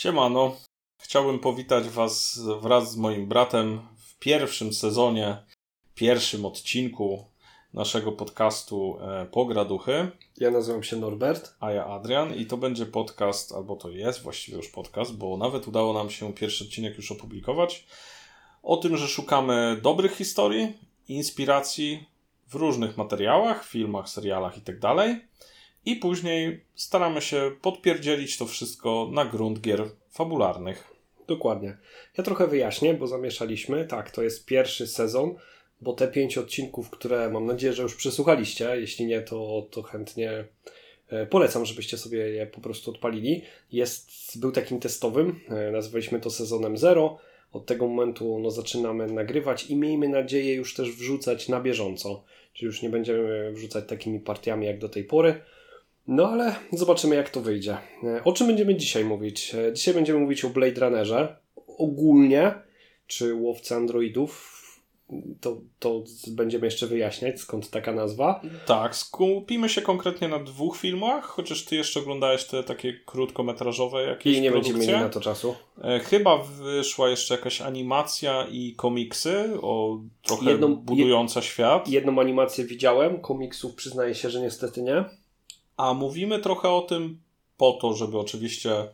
Siemano. Chciałbym powitać Was wraz z moim bratem w pierwszym sezonie, pierwszym odcinku naszego podcastu e, Pograduchy. Ja nazywam się Norbert. A ja Adrian i to będzie podcast, albo to jest właściwie już podcast, bo nawet udało nam się pierwszy odcinek już opublikować. O tym, że szukamy dobrych historii, inspiracji w różnych materiałach, filmach, serialach itd. I później staramy się podpierdzielić to wszystko na grunt gier fabularnych. Dokładnie. Ja trochę wyjaśnię, bo zamieszaliśmy. Tak, to jest pierwszy sezon, bo te pięć odcinków, które mam nadzieję, że już przesłuchaliście, jeśli nie, to, to chętnie e, polecam, żebyście sobie je po prostu odpalili. Jest, był takim testowym, e, nazwaliśmy to sezonem zero. Od tego momentu no, zaczynamy nagrywać i miejmy nadzieję już też wrzucać na bieżąco. Czyli już nie będziemy wrzucać takimi partiami jak do tej pory. No ale zobaczymy jak to wyjdzie. E, o czym będziemy dzisiaj mówić? Dzisiaj będziemy mówić o Blade Runnerze. Ogólnie, czy łowcy androidów, to, to będziemy jeszcze wyjaśniać, skąd taka nazwa. Tak, skupimy się konkretnie na dwóch filmach, chociaż ty jeszcze oglądałeś te takie krótkometrażowe jakieś I nie będziemy mieli na to czasu. E, chyba wyszła jeszcze jakaś animacja i komiksy, o trochę jedną, budująca świat. Jedną animację widziałem, komiksów przyznaję się, że niestety nie. A mówimy trochę o tym po to, żeby oczywiście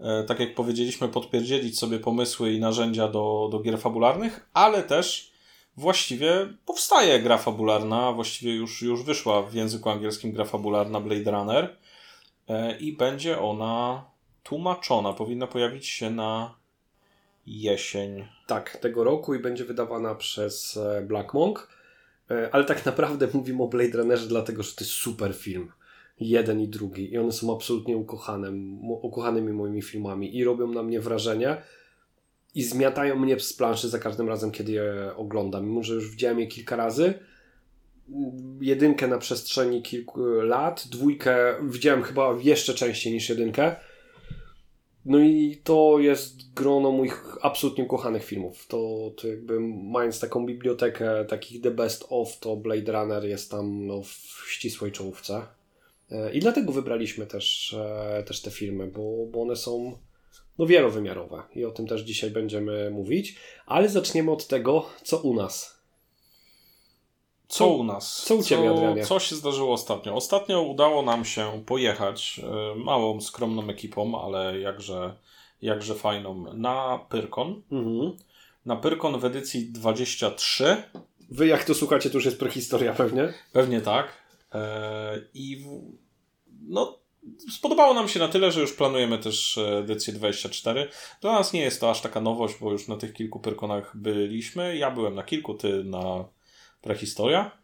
e, tak jak powiedzieliśmy, podpierdzielić sobie pomysły i narzędzia do, do gier fabularnych, ale też właściwie powstaje gra fabularna, właściwie już, już wyszła w języku angielskim gra fabularna Blade Runner e, i będzie ona tłumaczona. Powinna pojawić się na jesień. Tak, tego roku i będzie wydawana przez e, Black Monk. Ale tak naprawdę mówimy o Blade Runnerze, dlatego że to jest super film. Jeden i drugi. I one są absolutnie ukochane, ukochanymi moimi filmami i robią na mnie wrażenie i zmiatają mnie z planszy za każdym razem, kiedy je oglądam. Mimo, że już widziałem je kilka razy, jedynkę na przestrzeni kilku lat, dwójkę widziałem chyba jeszcze częściej niż jedynkę. No i to jest grono moich absolutnie ukochanych filmów. To, to jakby mając taką bibliotekę takich the best of, to Blade Runner jest tam no, w ścisłej czołówce. E, I dlatego wybraliśmy też, e, też te filmy, bo, bo one są no wielowymiarowe i o tym też dzisiaj będziemy mówić, ale zaczniemy od tego, co u nas. Co u nas? Co u Ciebie, Adrianie? Co się zdarzyło ostatnio? Ostatnio udało nam się pojechać e, małą, skromną ekipą, ale jakże, jakże fajną, na Pyrkon. Mhm. Na Pyrkon w edycji 23. Wy jak to słuchacie, to już jest prehistoria pewnie? Pewnie tak. I no Spodobało nam się na tyle, że już planujemy też e, edycję 24. Dla nas nie jest to aż taka nowość, bo już na tych kilku Pyrkonach byliśmy. Ja byłem na kilku, ty na prehistoria.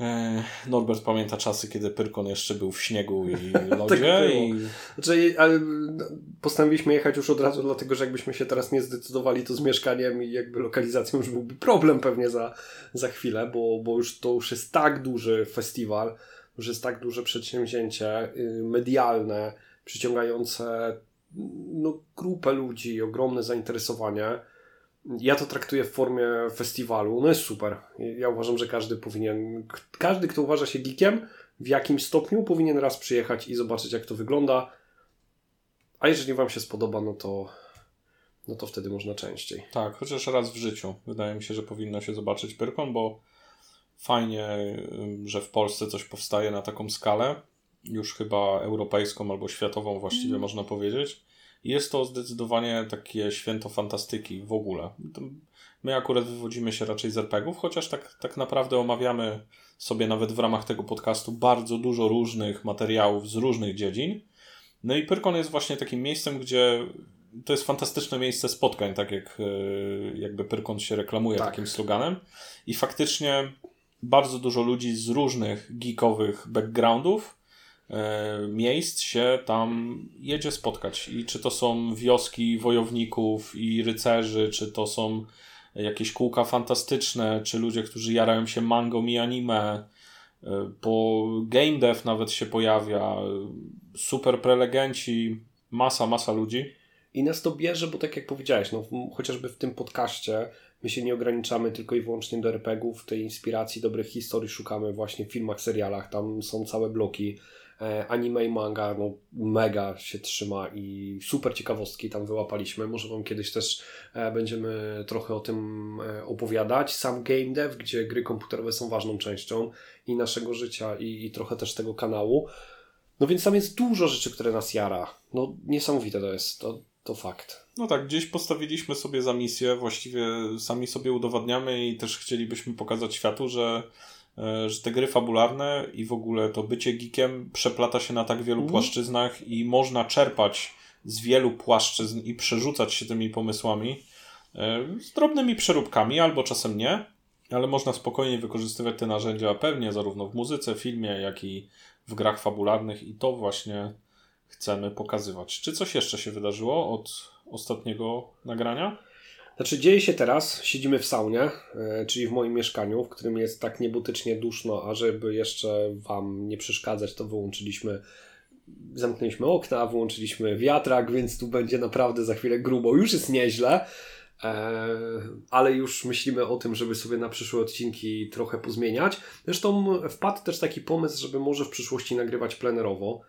E, Norbert pamięta czasy, kiedy Pyrkon jeszcze był w śniegu i lodzie. tak i... Znaczy, ale no, postanowiliśmy jechać już od razu, dlatego że jakbyśmy się teraz nie zdecydowali, to z mieszkaniem i jakby lokalizacją już byłby problem pewnie za, za chwilę, bo, bo już to już jest tak duży festiwal, że jest tak duże przedsięwzięcie y, medialne, przyciągające no, grupę ludzi, ogromne zainteresowanie. Ja to traktuję w formie festiwalu. No jest super. Ja uważam, że każdy powinien, każdy, kto uważa się geekiem, w jakimś stopniu powinien raz przyjechać i zobaczyć, jak to wygląda. A jeżeli Wam się spodoba, no to, no to wtedy można częściej. Tak, chociaż raz w życiu. Wydaje mi się, że powinno się zobaczyć Pyrkon, bo fajnie, że w Polsce coś powstaje na taką skalę, już chyba europejską albo światową właściwie mm. można powiedzieć. Jest to zdecydowanie takie święto fantastyki w ogóle. My akurat wywodzimy się raczej z RPGów, chociaż tak, tak naprawdę omawiamy sobie nawet w ramach tego podcastu bardzo dużo różnych materiałów z różnych dziedzin. No i Pyrkon jest właśnie takim miejscem, gdzie to jest fantastyczne miejsce spotkań, tak jak e, jakby Pyrkon się reklamuje tak. takim sloganem. I faktycznie bardzo dużo ludzi z różnych geekowych backgroundów, e, miejsc się tam jedzie spotkać. I czy to są wioski wojowników i rycerzy, czy to są jakieś kółka fantastyczne, czy ludzie, którzy jarają się mangą i anime, po e, game dev nawet się pojawia, super prelegenci, masa, masa ludzi. I nas to bierze, bo tak jak powiedziałeś, no, chociażby w tym podcaście My się nie ograniczamy tylko i wyłącznie do RPGów, tej inspiracji, dobrych historii szukamy właśnie w filmach, serialach, tam są całe bloki. E, anime i manga no, mega się trzyma i super ciekawostki tam wyłapaliśmy. Może Wam kiedyś też e, będziemy trochę o tym e, opowiadać. Sam game dev, gdzie gry komputerowe są ważną częścią i naszego życia i, i trochę też tego kanału. No więc tam jest dużo rzeczy, które nas jara. No niesamowite to jest, to, to fakt. No tak, gdzieś postawiliśmy sobie za misję, właściwie sami sobie udowadniamy i też chcielibyśmy pokazać światu, że E, że te gry fabularne i w ogóle to bycie geekiem przeplata się na tak wielu mm. płaszczyznach i można czerpać z wielu płaszczyzn i przerzucać się tymi pomysłami e, z drobnymi przeróbkami, albo czasem nie, ale można spokojnie wykorzystywać te narzędzia pewnie zarówno w muzyce, filmie, jak i w grach fabularnych i to właśnie chcemy pokazywać. Czy coś jeszcze się wydarzyło od ostatniego nagrania? Znaczy dzieje się teraz, siedzimy w saunie, e, czyli w moim mieszkaniu, w którym jest tak niebutycznie duszno, a żeby jeszcze Wam nie przeszkadzać, to wyłączyliśmy, zamknęliśmy okna, wyłączyliśmy wiatrak, więc tu będzie naprawdę za chwilę grubo. Już jest nieźle, e, ale już myślimy o tym, żeby sobie na przyszłe odcinki trochę pozmieniać. Zresztą wpadł też taki pomysł, żeby może w przyszłości nagrywać plenerowo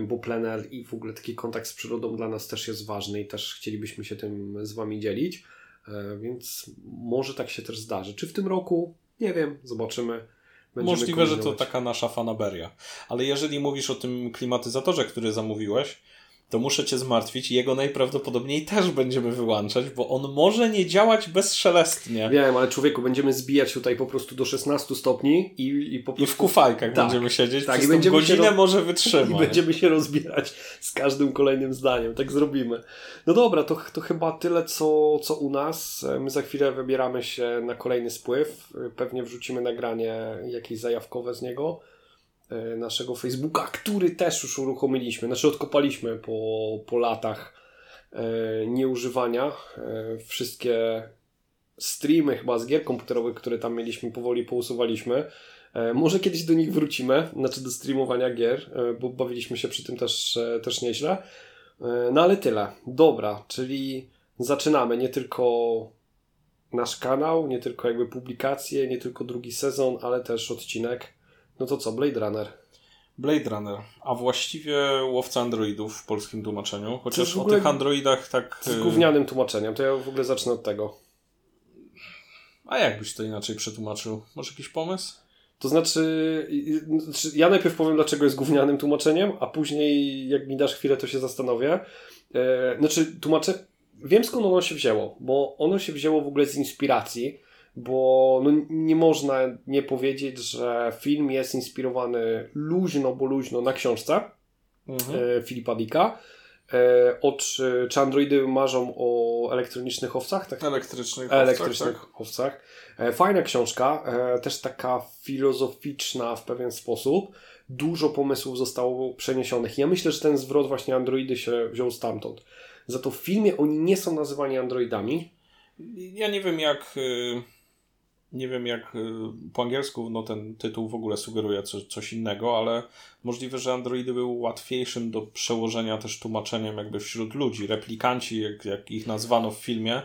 bo plener i w ogóle taki kontakt z przyrodą dla nas też jest ważny i też chcielibyśmy się tym z Wami dzielić. E, więc może tak się też zdarzy. Czy w tym roku? Nie wiem, zobaczymy. Będziemy Możliwe, że to taka nasza fanaberia. Ale jeżeli mówisz o tym klimatyzatorze, który zamówiłeś, to muszę cię zmartwić. Jego najprawdopodobniej też będziemy wyłączać, bo on może nie działać bezszelestnie. Wiem, ale człowieku, będziemy zbijać tutaj po prostu do 16 stopni i, i po prostu... I w kufajkach tak, będziemy siedzieć, tak, i będziemy godzinę roz... może wytrzymać. I będziemy się rozbierać z każdym kolejnym zdaniem. Tak zrobimy. No dobra, to, to chyba tyle, co, co u nas. My za chwilę wybieramy się na kolejny spływ. Pewnie wrzucimy nagranie jakieś zajawkowe z niego. E, naszego Facebooka, który też już uruchomiliśmy, znaczy odkopaliśmy po, po latach e, nieużywania. E, wszystkie streamy chyba z gier komputerowych, które tam mieliśmy, powoli pousuwaliśmy. Może kiedyś do nich wrócimy, znaczy do streamowania gier, bo bawiliśmy się przy tym też, też nieźle. No ale tyle. Dobra, czyli zaczynamy nie tylko nasz kanał, nie tylko jakby publikacje, nie tylko drugi sezon, ale też odcinek no to co, Blade Runner? Blade Runner, a właściwie łowca androidów w polskim tłumaczeniu. Chociaż o tych androidach tak. Z gównianym tłumaczeniem, to ja w ogóle zacznę od tego. A jak byś to inaczej przetłumaczył? Masz jakiś pomysł? To znaczy, znaczy, ja najpierw powiem, dlaczego jest gównianym tłumaczeniem, a później, jak mi dasz chwilę, to się zastanowię. E, znaczy, tłumaczę. Wiem skąd ono się wzięło, bo ono się wzięło w ogóle z inspiracji bo no, nie można nie powiedzieć, że film jest inspirowany luźno, bo luźno na książce mhm. e, Filipa Dicka. E, od, czy androidy marzą o elektronicznych owcach? Tak? Elektrycznych, elektrycznych owcach. Tak. owcach. E, fajna książka, też taka filozoficzna w pewien sposób. Dużo pomysłów zostało przeniesionych. Ja myślę, że ten zwrot właśnie androidy się wziął stamtąd. Za to w filmie oni nie są nazywani androidami. Ja nie wiem jak y, nie wiem jak y, po angielsku no ten tytuł w ogóle sugeruje co, coś innego, ale możliwe, że androidy były łatwiejszym do przełożenia też tłumaczeniem jakby wśród ludzi. Replikanci, jak, jak ich nazwano w filmie,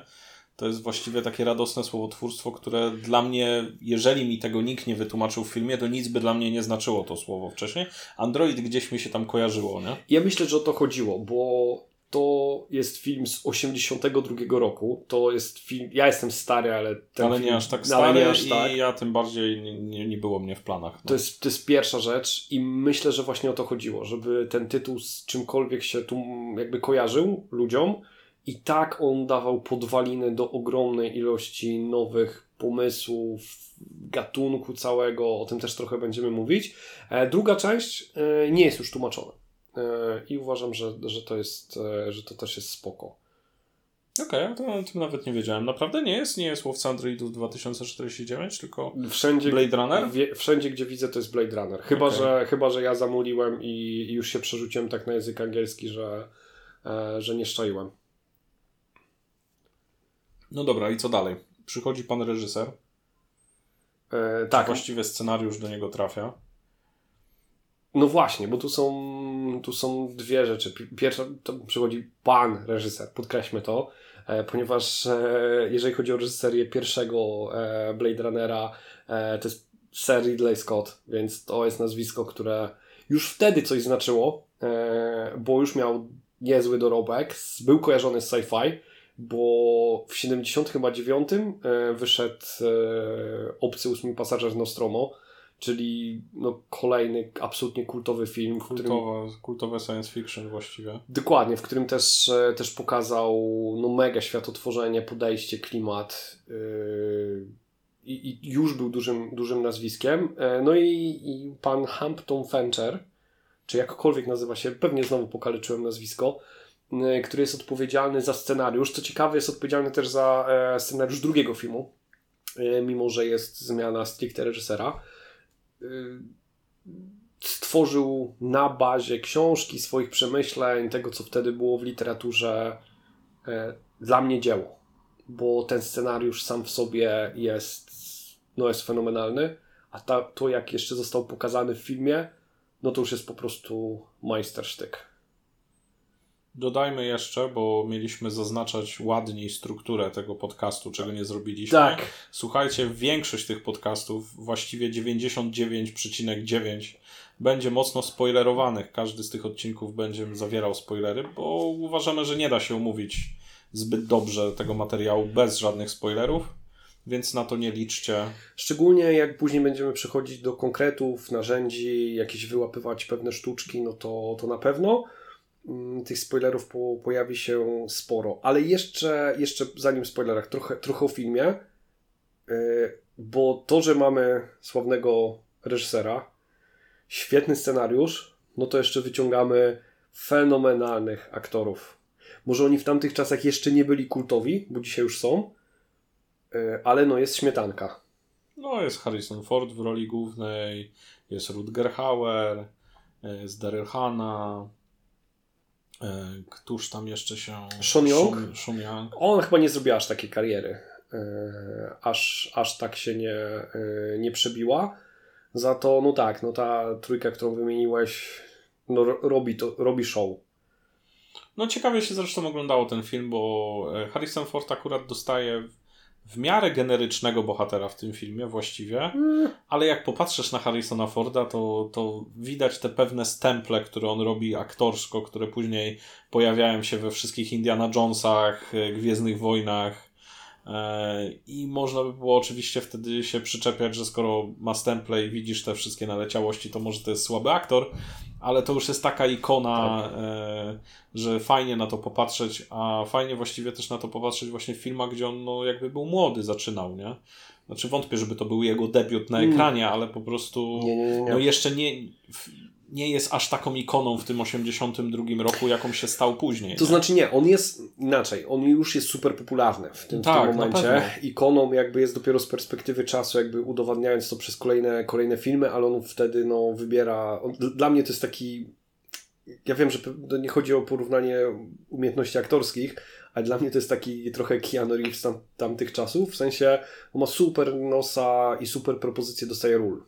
to jest właściwie takie radosne słowotwórstwo, które dla mnie, jeżeli mi tego nikt nie wytłumaczył w filmie, to nic by dla mnie nie znaczyło to słowo wcześniej. Android gdzieś mi się tam kojarzyło, nie? Ja myślę, że o to chodziło, bo to jest film z 82 roku. To jest film. Ja jestem stary, ale. Ten ale film, nie aż tak stary nie aż i tak. ja tym bardziej nie, nie, nie było mnie w planach. No. To, jest, to jest pierwsza rzecz i myślę, że właśnie o to chodziło, żeby ten tytuł z czymkolwiek się tu jakby kojarzył ludziom i tak on dawał podwaliny do ogromnej ilości nowych pomysłów, gatunku całego, o tym też trochę będziemy mówić. E, druga część e, nie jest już tłumaczona. E, i uważam, że, że, to jest, e, że to też jest spoko. Okej, okay, to o tym nawet nie wiedziałem. Naprawdę nie jest? Nie jest Łowca Androidów 2049, tylko wszędzie, Blade Runner? Wie, wszędzie, gdzie widzę, to jest Blade Runner. Chyba, okay. że, chyba że ja zamuliłem i, i już się przerzuciłem tak na język angielski, że, e, że nie szczaiłem. No dobra, i co dalej? Przychodzi pan reżyser. E, tak. Właściwie scenariusz do niego trafia. No właśnie, bo tu są, tu są dwie rzeczy. Pierwsza to przychodzi pan reżyser, podkreślmy to, e, ponieważ e, jeżeli chodzi o reżyserię pierwszego e, Blade Runnera, to jest Sir Ridley Scott, więc to jest nazwisko, które już wtedy coś znaczyło, bo już miał niezły dorobek, był kojarzony z sci-fi, bo w 70 chyba 9 e, wyszedł Obcy ósmy pasażer Nostromo, czyli no, kolejny absolutnie kultowy film. Kultowe, którym, kultowe science fiction właściwie. Dokładnie, w którym też, e, też pokazał no, mega światotworzenie, podejście, klimat. i, I, już był dużym, dużym nazwiskiem. No i, i pan Hampton Fancher, czy jakkolwiek nazywa się, pewnie znowu pokaleczyłem nazwisko, Y, który jest odpowiedzialny za scenariusz. Co ciekawe, jest odpowiedzialny też za e, scenariusz drugiego filmu, mimo że jest zmiana stricte reżysera. Y, stworzył na bazie książki, swoich przemyśleń, tego co wtedy było w literaturze, e, dla mnie dzieło, bo ten scenariusz sam w sobie jest, no jest fenomenalny, a ta, to jak jeszcze został pokazany w filmie, no to już jest po prostu majstersztyk. Dodajmy jeszcze, bo mieliśmy zaznaczać ładniej strukturę tego podcastu, czego nie zrobiliśmy. Tak. Słuchajcie, większość tych podcastów, właściwie 99,9 będzie mocno spoilerowanych. Każdy z tych odcinków będzie zawierał spoilery, bo uważamy, że nie da się umówić zbyt dobrze tego materiału bez żadnych spoilerów, więc na to nie liczcie. Szczególnie jak później będziemy przechodzić do konkretów, narzędzi, jakieś wyłapywać pewne sztuczki, no to, to na pewno. Mm, tych spoilerów po, pojawi się sporo. Ale jeszcze, jeszcze zanim spoilerach, trochę, trochę o filmie, yy, bo to, że mamy sławnego reżysera, świetny scenariusz, no to jeszcze wyciągamy fenomenalnych aktorów. Może oni w tamtych czasach jeszcze nie byli kultowi, bo dzisiaj już są, yy, ale no jest śmietanka. No jest Harrison Ford w roli głównej, jest Rutger Hauer, yy, jest Daryl Hannah, E, któż tam jeszcze się... Sean Young? Sean, Young. On chyba nie zrobiła aż takiej kariery. E, aż, aż tak się nie, e, nie przebiła. Za to, no tak, no ta trójka, którą wymieniłeś, no robi, to, robi show. No ciekawie się zresztą oglądało ten film, bo Harrison Ford akurat dostaje w miarę generycznego bohatera w tym filmie właściwie, mm. ale jak popatrzysz na Harrisona Forda, to, to widać te pewne stemple, które on robi aktorsko, które później pojawiają się we wszystkich Indiana Jonesach, e, Gwiezdnych Wojnach i można by było oczywiście wtedy się przyczepiać, że skoro ma stemple i widzisz te wszystkie naleciałości, to może to jest słaby aktor, ale to już jest taka ikona, tak. e, że fajnie na to popatrzeć, a fajnie właściwie też na to popatrzeć właśnie w filmach, gdzie on no, jakby był młody, zaczynał, nie? Znaczy wątpię, żeby to był jego debiut na mm. ekranie, ale po prostu nie, nie, nie. no jeszcze nie nie jest aż taką ikoną w tym 82 roku, jaką się stał później. To nie? znaczy nie, on jest inaczej, on już jest super popularny w tym, tak, w tym momencie. Ikoną jakby jest dopiero z perspektywy czasu, jakby udowadniając to przez kolejne, kolejne filmy, ale on wtedy no wybiera, on, dla mnie to jest taki ja wiem, że nie chodzi o porównanie umiejętności aktorskich, ale dla mnie to jest taki trochę Keanu Reeves tam, tamtych czasów, w sensie on ma super nosa i super propozycje dostaje ról.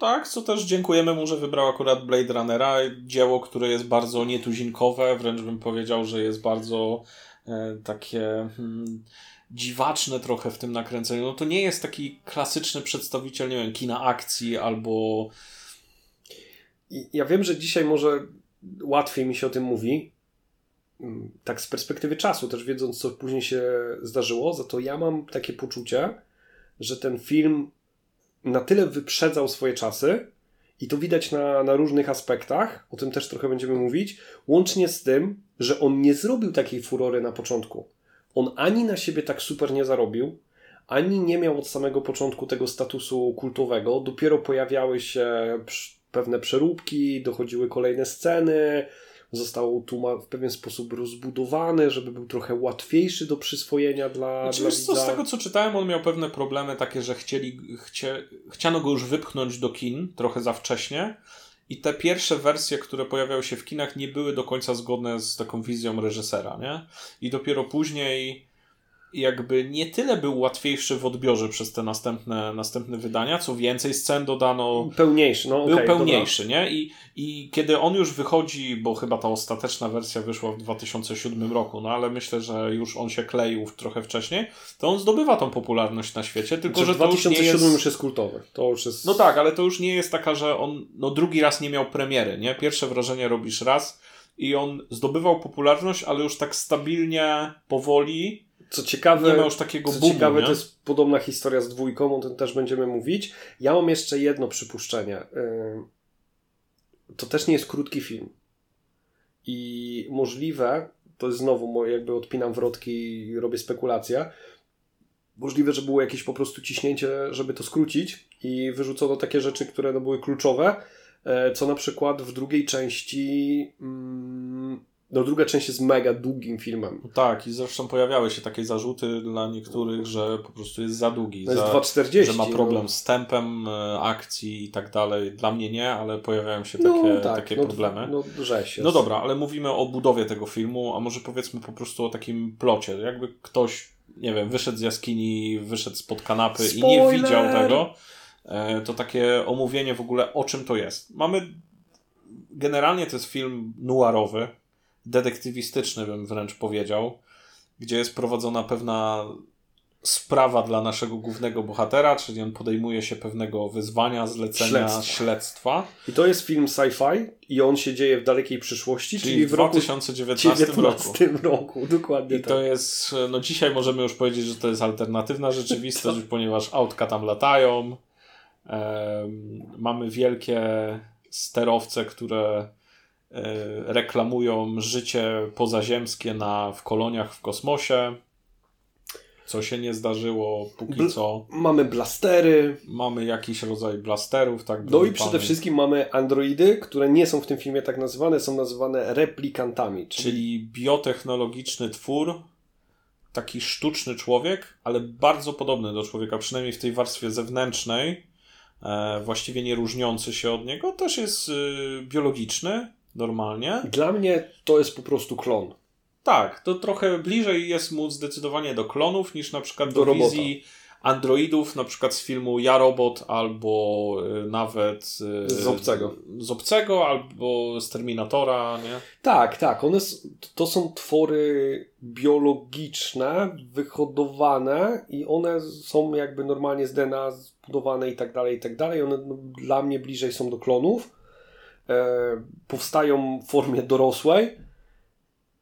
Tak, co też dziękujemy mu, że wybrał akurat Blade Runnera, dzieło, które jest bardzo nietuzinkowe, wręcz bym powiedział, że jest bardzo e, takie hmm, dziwaczne trochę w tym nakręceniu. No to nie jest taki klasyczny przedstawiciel, nie wiem, kina akcji albo... Ja wiem, że dzisiaj może łatwiej mi się o tym mówi, mm, tak z perspektywy czasu, też wiedząc, co później się zdarzyło, za to ja mam takie poczucie, że ten film na tyle wyprzedzał swoje czasy i to widać na, na różnych aspektach, o tym też trochę będziemy mówić, łącznie z tym, że on nie zrobił takiej furory na początku. On ani na siebie tak super nie zarobił, ani nie miał od samego początku tego statusu kultowego. Dopiero pojawiały się pewne przeróbki, dochodziły kolejne sceny, został tu w pewien sposób rozbudowany, żeby był trochę łatwiejszy do przyswojenia dla, znaczy, dla widza. z tego co czytałem, on miał pewne problemy takie, że chcieli, chcie, chciano go już wypchnąć do kin trochę za wcześnie i te pierwsze wersje, które pojawiały się w kinach nie były do końca zgodne z taką wizją reżysera, nie? I dopiero później jakby nie tyle był łatwiejszy w odbiorze przez te następne, następne wydania, co więcej scen dodano. Pełniejszy, no Był pełniejszy, nie? I, I kiedy on już wychodzi, bo chyba ta ostateczna wersja wyszła w 2007 roku, no ale myślę, że już on się kleił trochę wcześniej, to on zdobywa tą popularność na świecie, tylko Tylko, że że to już nie 2007 jest... już jest kultowy. To już jest... No tak, ale to już nie jest taka, że on no drugi raz nie miał premiery, nie? Pierwsze wrażenie robisz raz i on zdobywał popularność, ale już tak stabilnie, powoli, Co ciekawe, nie ma już takiego co boomu, ciekawe nie? to jest podobna historia z dwójką, o tym też będziemy mówić. Ja mam jeszcze jedno przypuszczenie. Yy, To też nie jest krótki film. I możliwe, to jest znowu, jakby odpinam wrotki i robię spekulacje, możliwe, że było jakieś po prostu ciśnięcie, żeby to skrócić i wyrzucono takie rzeczy, które no, były kluczowe, e, co na przykład w drugiej części mm, no druga część jest mega długim filmem. No tak, i zresztą pojawiały się takie zarzuty dla niektórych, że po prostu jest za długi, To jest za, 2,40. że ma problem no. z tempem e, akcji i tak dalej. Dla mnie nie, ale pojawiają się No takie, tak, takie no, problemy. No, rzeź. No dobra, ale mówimy o budowie tego filmu, a może powiedzmy po prostu o takim plocie. Jakby ktoś, nie wiem, wyszedł z jaskini, wyszedł spod kanapy i nie Spoiler! widział tego, e, to takie omówienie w ogóle o czym to jest. Mamy, generalnie to jest film noirowy, detektywistyczny bym wręcz powiedział, gdzie jest prowadzona pewna sprawa dla naszego głównego bohatera, czyli on podejmuje się pewnego wyzwania, zlecenia, Śledztwa. śledztwa. I to jest film sci-fi i on się dzieje w dalekiej przyszłości, czyli, Czyli w w roku 2019 roku. 19 roku. Dokładnie I tak. to jest, no dzisiaj możemy już powiedzieć, że to jest alternatywna rzeczywistość, ponieważ autka tam latają. Em, mamy wielkie sterowce, które reklamują życie pozaziemskie na, w koloniach w kosmosie. Co się nie zdarzyło póki Bl- co. Mamy blastery. Mamy jakiś rodzaj blasterów, tak? No i przede panie. wszystkim mamy androidy, które nie są w tym filmie tak nazywane, są nazywane replikantami. Czyli, Czyli biotechnologiczny twór, taki sztuczny człowiek, ale bardzo podobny do człowieka, przynajmniej w tej warstwie zewnętrznej, e, właściwie nie różniący się od niego, też jest y, biologiczny, normalnie. dla mnie to jest po prostu klon. Tak, to trochę bliżej jest mu zdecydowanie do klonów niż na przykład do, Do robota. wizji androidów, na przykład z filmu Ja Robot, albo y, nawet y, Z Obcego. z Obcego, albo z Terminatora, nie? Tak, tak. One to są twory biologiczne, wyhodowane i one są jakby normalnie z DNA zbudowane i tak dalej, i tak dalej. One no, dla mnie bliżej są do klonów. E, powstają w formie dorosłej.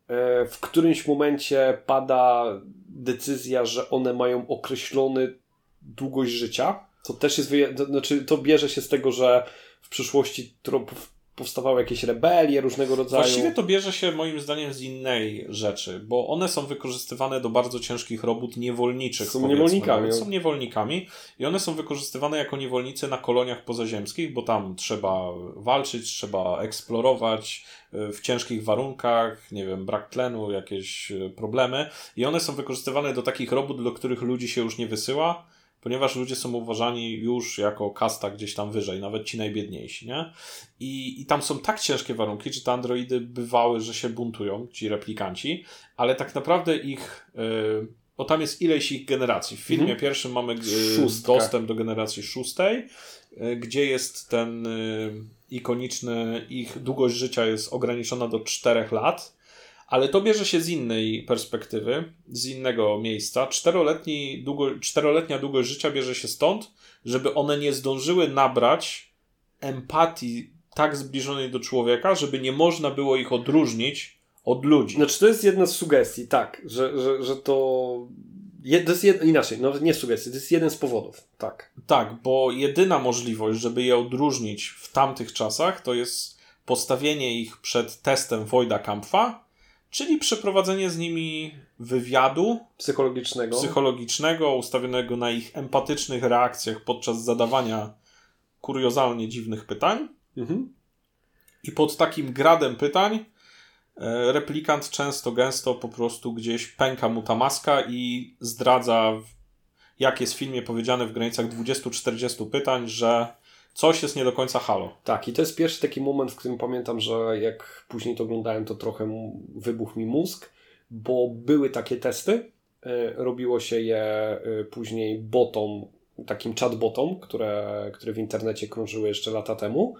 E, w którymś momencie pada decyzja, że one mają określony długość życia. To też jest, znaczy to bierze się z tego, że w przyszłości powstawały jakieś rebelie różnego rodzaju. Właściwie to bierze się moim zdaniem z innej rzeczy, bo one są wykorzystywane do bardzo ciężkich robót niewolniczych. Są niewolnikami. Są niewolnikami i one są wykorzystywane jako niewolnicy na koloniach pozaziemskich, bo tam trzeba walczyć, trzeba eksplorować y, w ciężkich warunkach, nie wiem, brak tlenu, jakieś y, problemy i one są wykorzystywane do takich robót, do których ludzi się już nie wysyła, ponieważ ludzie są uważani już jako kasta gdzieś tam wyżej, nawet ci najbiedniejsi, nie? I, I tam są tak ciężkie warunki, że te androidy bywały, że się buntują, ci replikanci, ale tak naprawdę ich. Yy, bo tam jest ileś ich generacji. W filmie Mhm. pierwszym mamy yy, Szóstkę. dostęp do generacji szóstej, yy, gdzie jest ten yy, ikoniczny, ich długość życia jest ograniczona do 4 lat. Ale to bierze się z innej perspektywy, z innego miejsca. Czteroletni, długo, czteroletnia długość życia bierze się stąd, żeby one nie zdążyły nabrać empatii tak zbliżonej do człowieka, żeby nie można było ich odróżnić od ludzi. Znaczy, to jest jedna z sugestii, tak, że, że, że to. Je, to jest jed, inaczej, no nie sugestii, to jest jeden z powodów, tak. Tak, bo jedyna możliwość, żeby je odróżnić w tamtych czasach, to jest postawienie ich przed testem Wojda Kampfa, czyli przeprowadzenie z nimi wywiadu Psychologicznego. psychologicznego, ustawionego na ich empatycznych reakcjach podczas zadawania kuriozalnie dziwnych pytań. Mhm. I pod takim gradem pytań e, replikant często, gęsto po prostu gdzieś pęka mu ta maska i zdradza, jak jest w filmie powiedziane w granicach 20-40 pytań, że coś jest nie do końca halo. Tak, i to jest pierwszy taki moment, w którym pamiętam, że jak później to oglądałem, to trochę wybuchł mi mózg, bo były takie testy, robiło się je później botom, takim chatbotom, które, które w internecie krążyły jeszcze lata temu.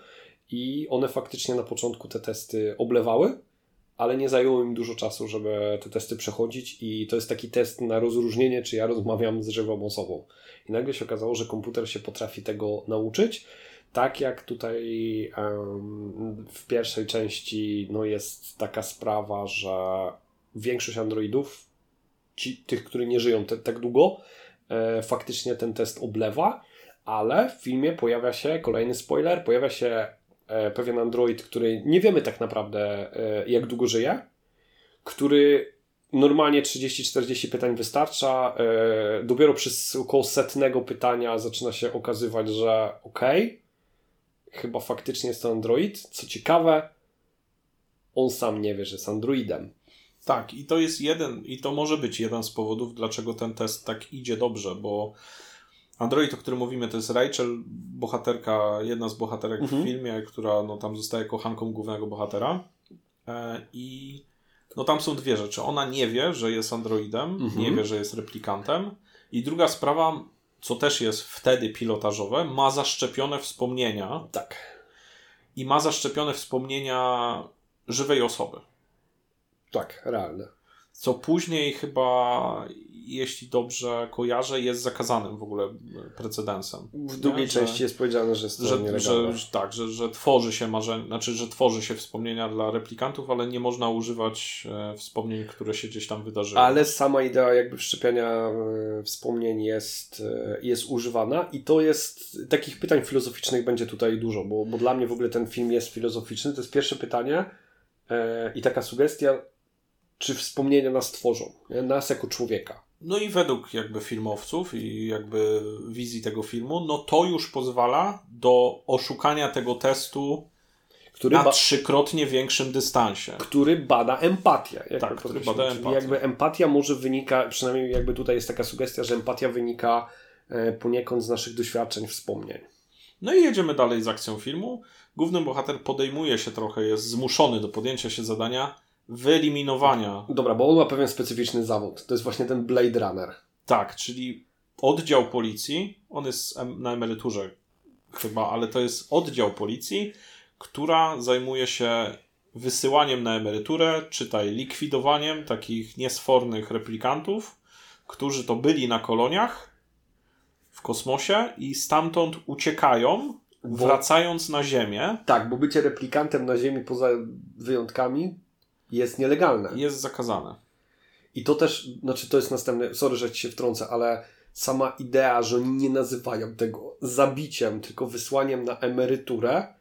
I one faktycznie na początku te testy oblewały, ale nie zajęło im dużo czasu, żeby te testy przechodzić i to jest taki test na rozróżnienie, czy ja rozmawiam z żywą osobą. I nagle się okazało, że komputer się potrafi tego nauczyć. Tak jak tutaj um, w pierwszej części no jest taka sprawa, że większość Androidów, ci, tych, którzy nie żyją te, tak długo, e, faktycznie ten test oblewa, ale w filmie pojawia się, kolejny spoiler, pojawia się pewien Android, który nie wiemy tak naprawdę e, jak długo żyje, który normalnie 30-40 pytań wystarcza. E, dopiero przy około setnego pytania zaczyna się okazywać, że okej, okay, chyba faktycznie jest to Android. Co ciekawe, on sam nie wie, że jest Androidem. Tak, i to jest jeden, i to może być jeden z powodów, dlaczego ten test tak idzie dobrze, bo Android, o którym mówimy, to jest Rachel, bohaterka, jedna z bohaterek mhm. w filmie, która no, tam zostaje kochanką głównego bohatera. E, I no tam są dwie rzeczy. Ona nie wie, że jest androidem, mhm. nie wie, że jest replikantem. I druga sprawa, co też jest wtedy pilotażowe, ma zaszczepione wspomnienia. Tak. I ma zaszczepione wspomnienia żywej osoby. Tak, realne. Co później chyba jeśli dobrze kojarzę, jest zakazanym w ogóle precedensem. W drugiej części jest powiedziane, że jest to że, że, że, Tak, że, że tworzy się marzeń, znaczy, że tworzy się wspomnienia dla replikantów, ale nie można używać e, wspomnień, które się gdzieś tam wydarzyły. Ale sama idea jakby wszczepiania e, wspomnień jest, e, jest używana i to jest, takich pytań filozoficznych będzie tutaj dużo, bo, bo dla mnie w ogóle ten film jest filozoficzny. To jest pierwsze pytanie e, i taka sugestia, czy wspomnienia nas tworzą, nie? nas jako człowieka. No i według jakby filmowców i jakby wizji tego filmu, no to już pozwala do oszukania tego testu który na trzykrotnie większym dystansie. Który bada empatię. Tak, który bada empatię. Jakby empatia może wynika, przynajmniej jakby tutaj jest taka sugestia, że empatia wynika e, poniekąd z naszych doświadczeń, wspomnień. No i jedziemy dalej z akcją filmu. Główny bohater podejmuje się trochę, jest zmuszony do podjęcia się zadania wyeliminowania. Dobra, bo on ma pewien specyficzny zawód. To jest właśnie ten Blade Runner. Tak, czyli oddział policji, on jest na emeryturze chyba, ale to jest oddział policji, która zajmuje się wysyłaniem na emeryturę, czytaj likwidowaniem takich niesfornych replikantów, którzy to byli na koloniach w kosmosie i stamtąd uciekają, bo, wracając na Ziemię. Tak, bo bycie replikantem na Ziemi poza wyjątkami jest nielegalne. Jest zakazane. I to też, znaczy to jest następne, sorry, że ci się wtrącę, ale sama idea, że oni nie nazywają tego zabiciem, tylko wysłaniem na emeryturę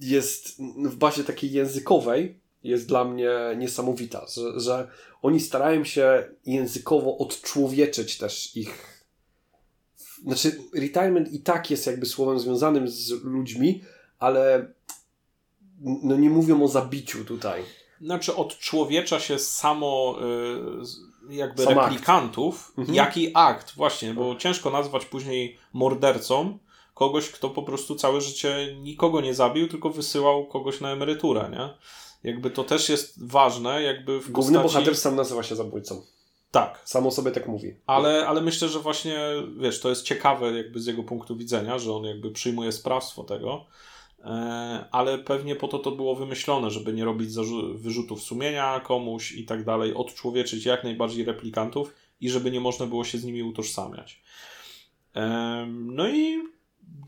jest w bazie takiej językowej jest dla mnie niesamowita, że, że oni starają się językowo odczłowieczyć też ich znaczy retirement i tak jest jakby słowem związanym z ludźmi, ale no nie mówią o zabiciu tutaj. Znaczy odczłowiecza się samo y, jakby Sam replikantów, akt. Mhm. jaki akt właśnie, bo ciężko nazwać później mordercą kogoś, kto po prostu całe życie nikogo nie zabił, tylko wysyłał kogoś na emeryturę, nie? Jakby to też jest ważne, jakby w Główny postaci... bohater sam nazywa się zabójcą. Tak. Samo sobie tak mówi. Ale, ale myślę, że właśnie, wiesz, to jest ciekawe jakby z jego punktu widzenia, że on jakby przyjmuje sprawstwo tego. E, ale pewnie po to to było wymyślone, żeby nie robić wyrzutów sumienia komuś i tak dalej, odczłowieczyć jak najbardziej replikantów i żeby nie można było się z nimi utożsamiać. No i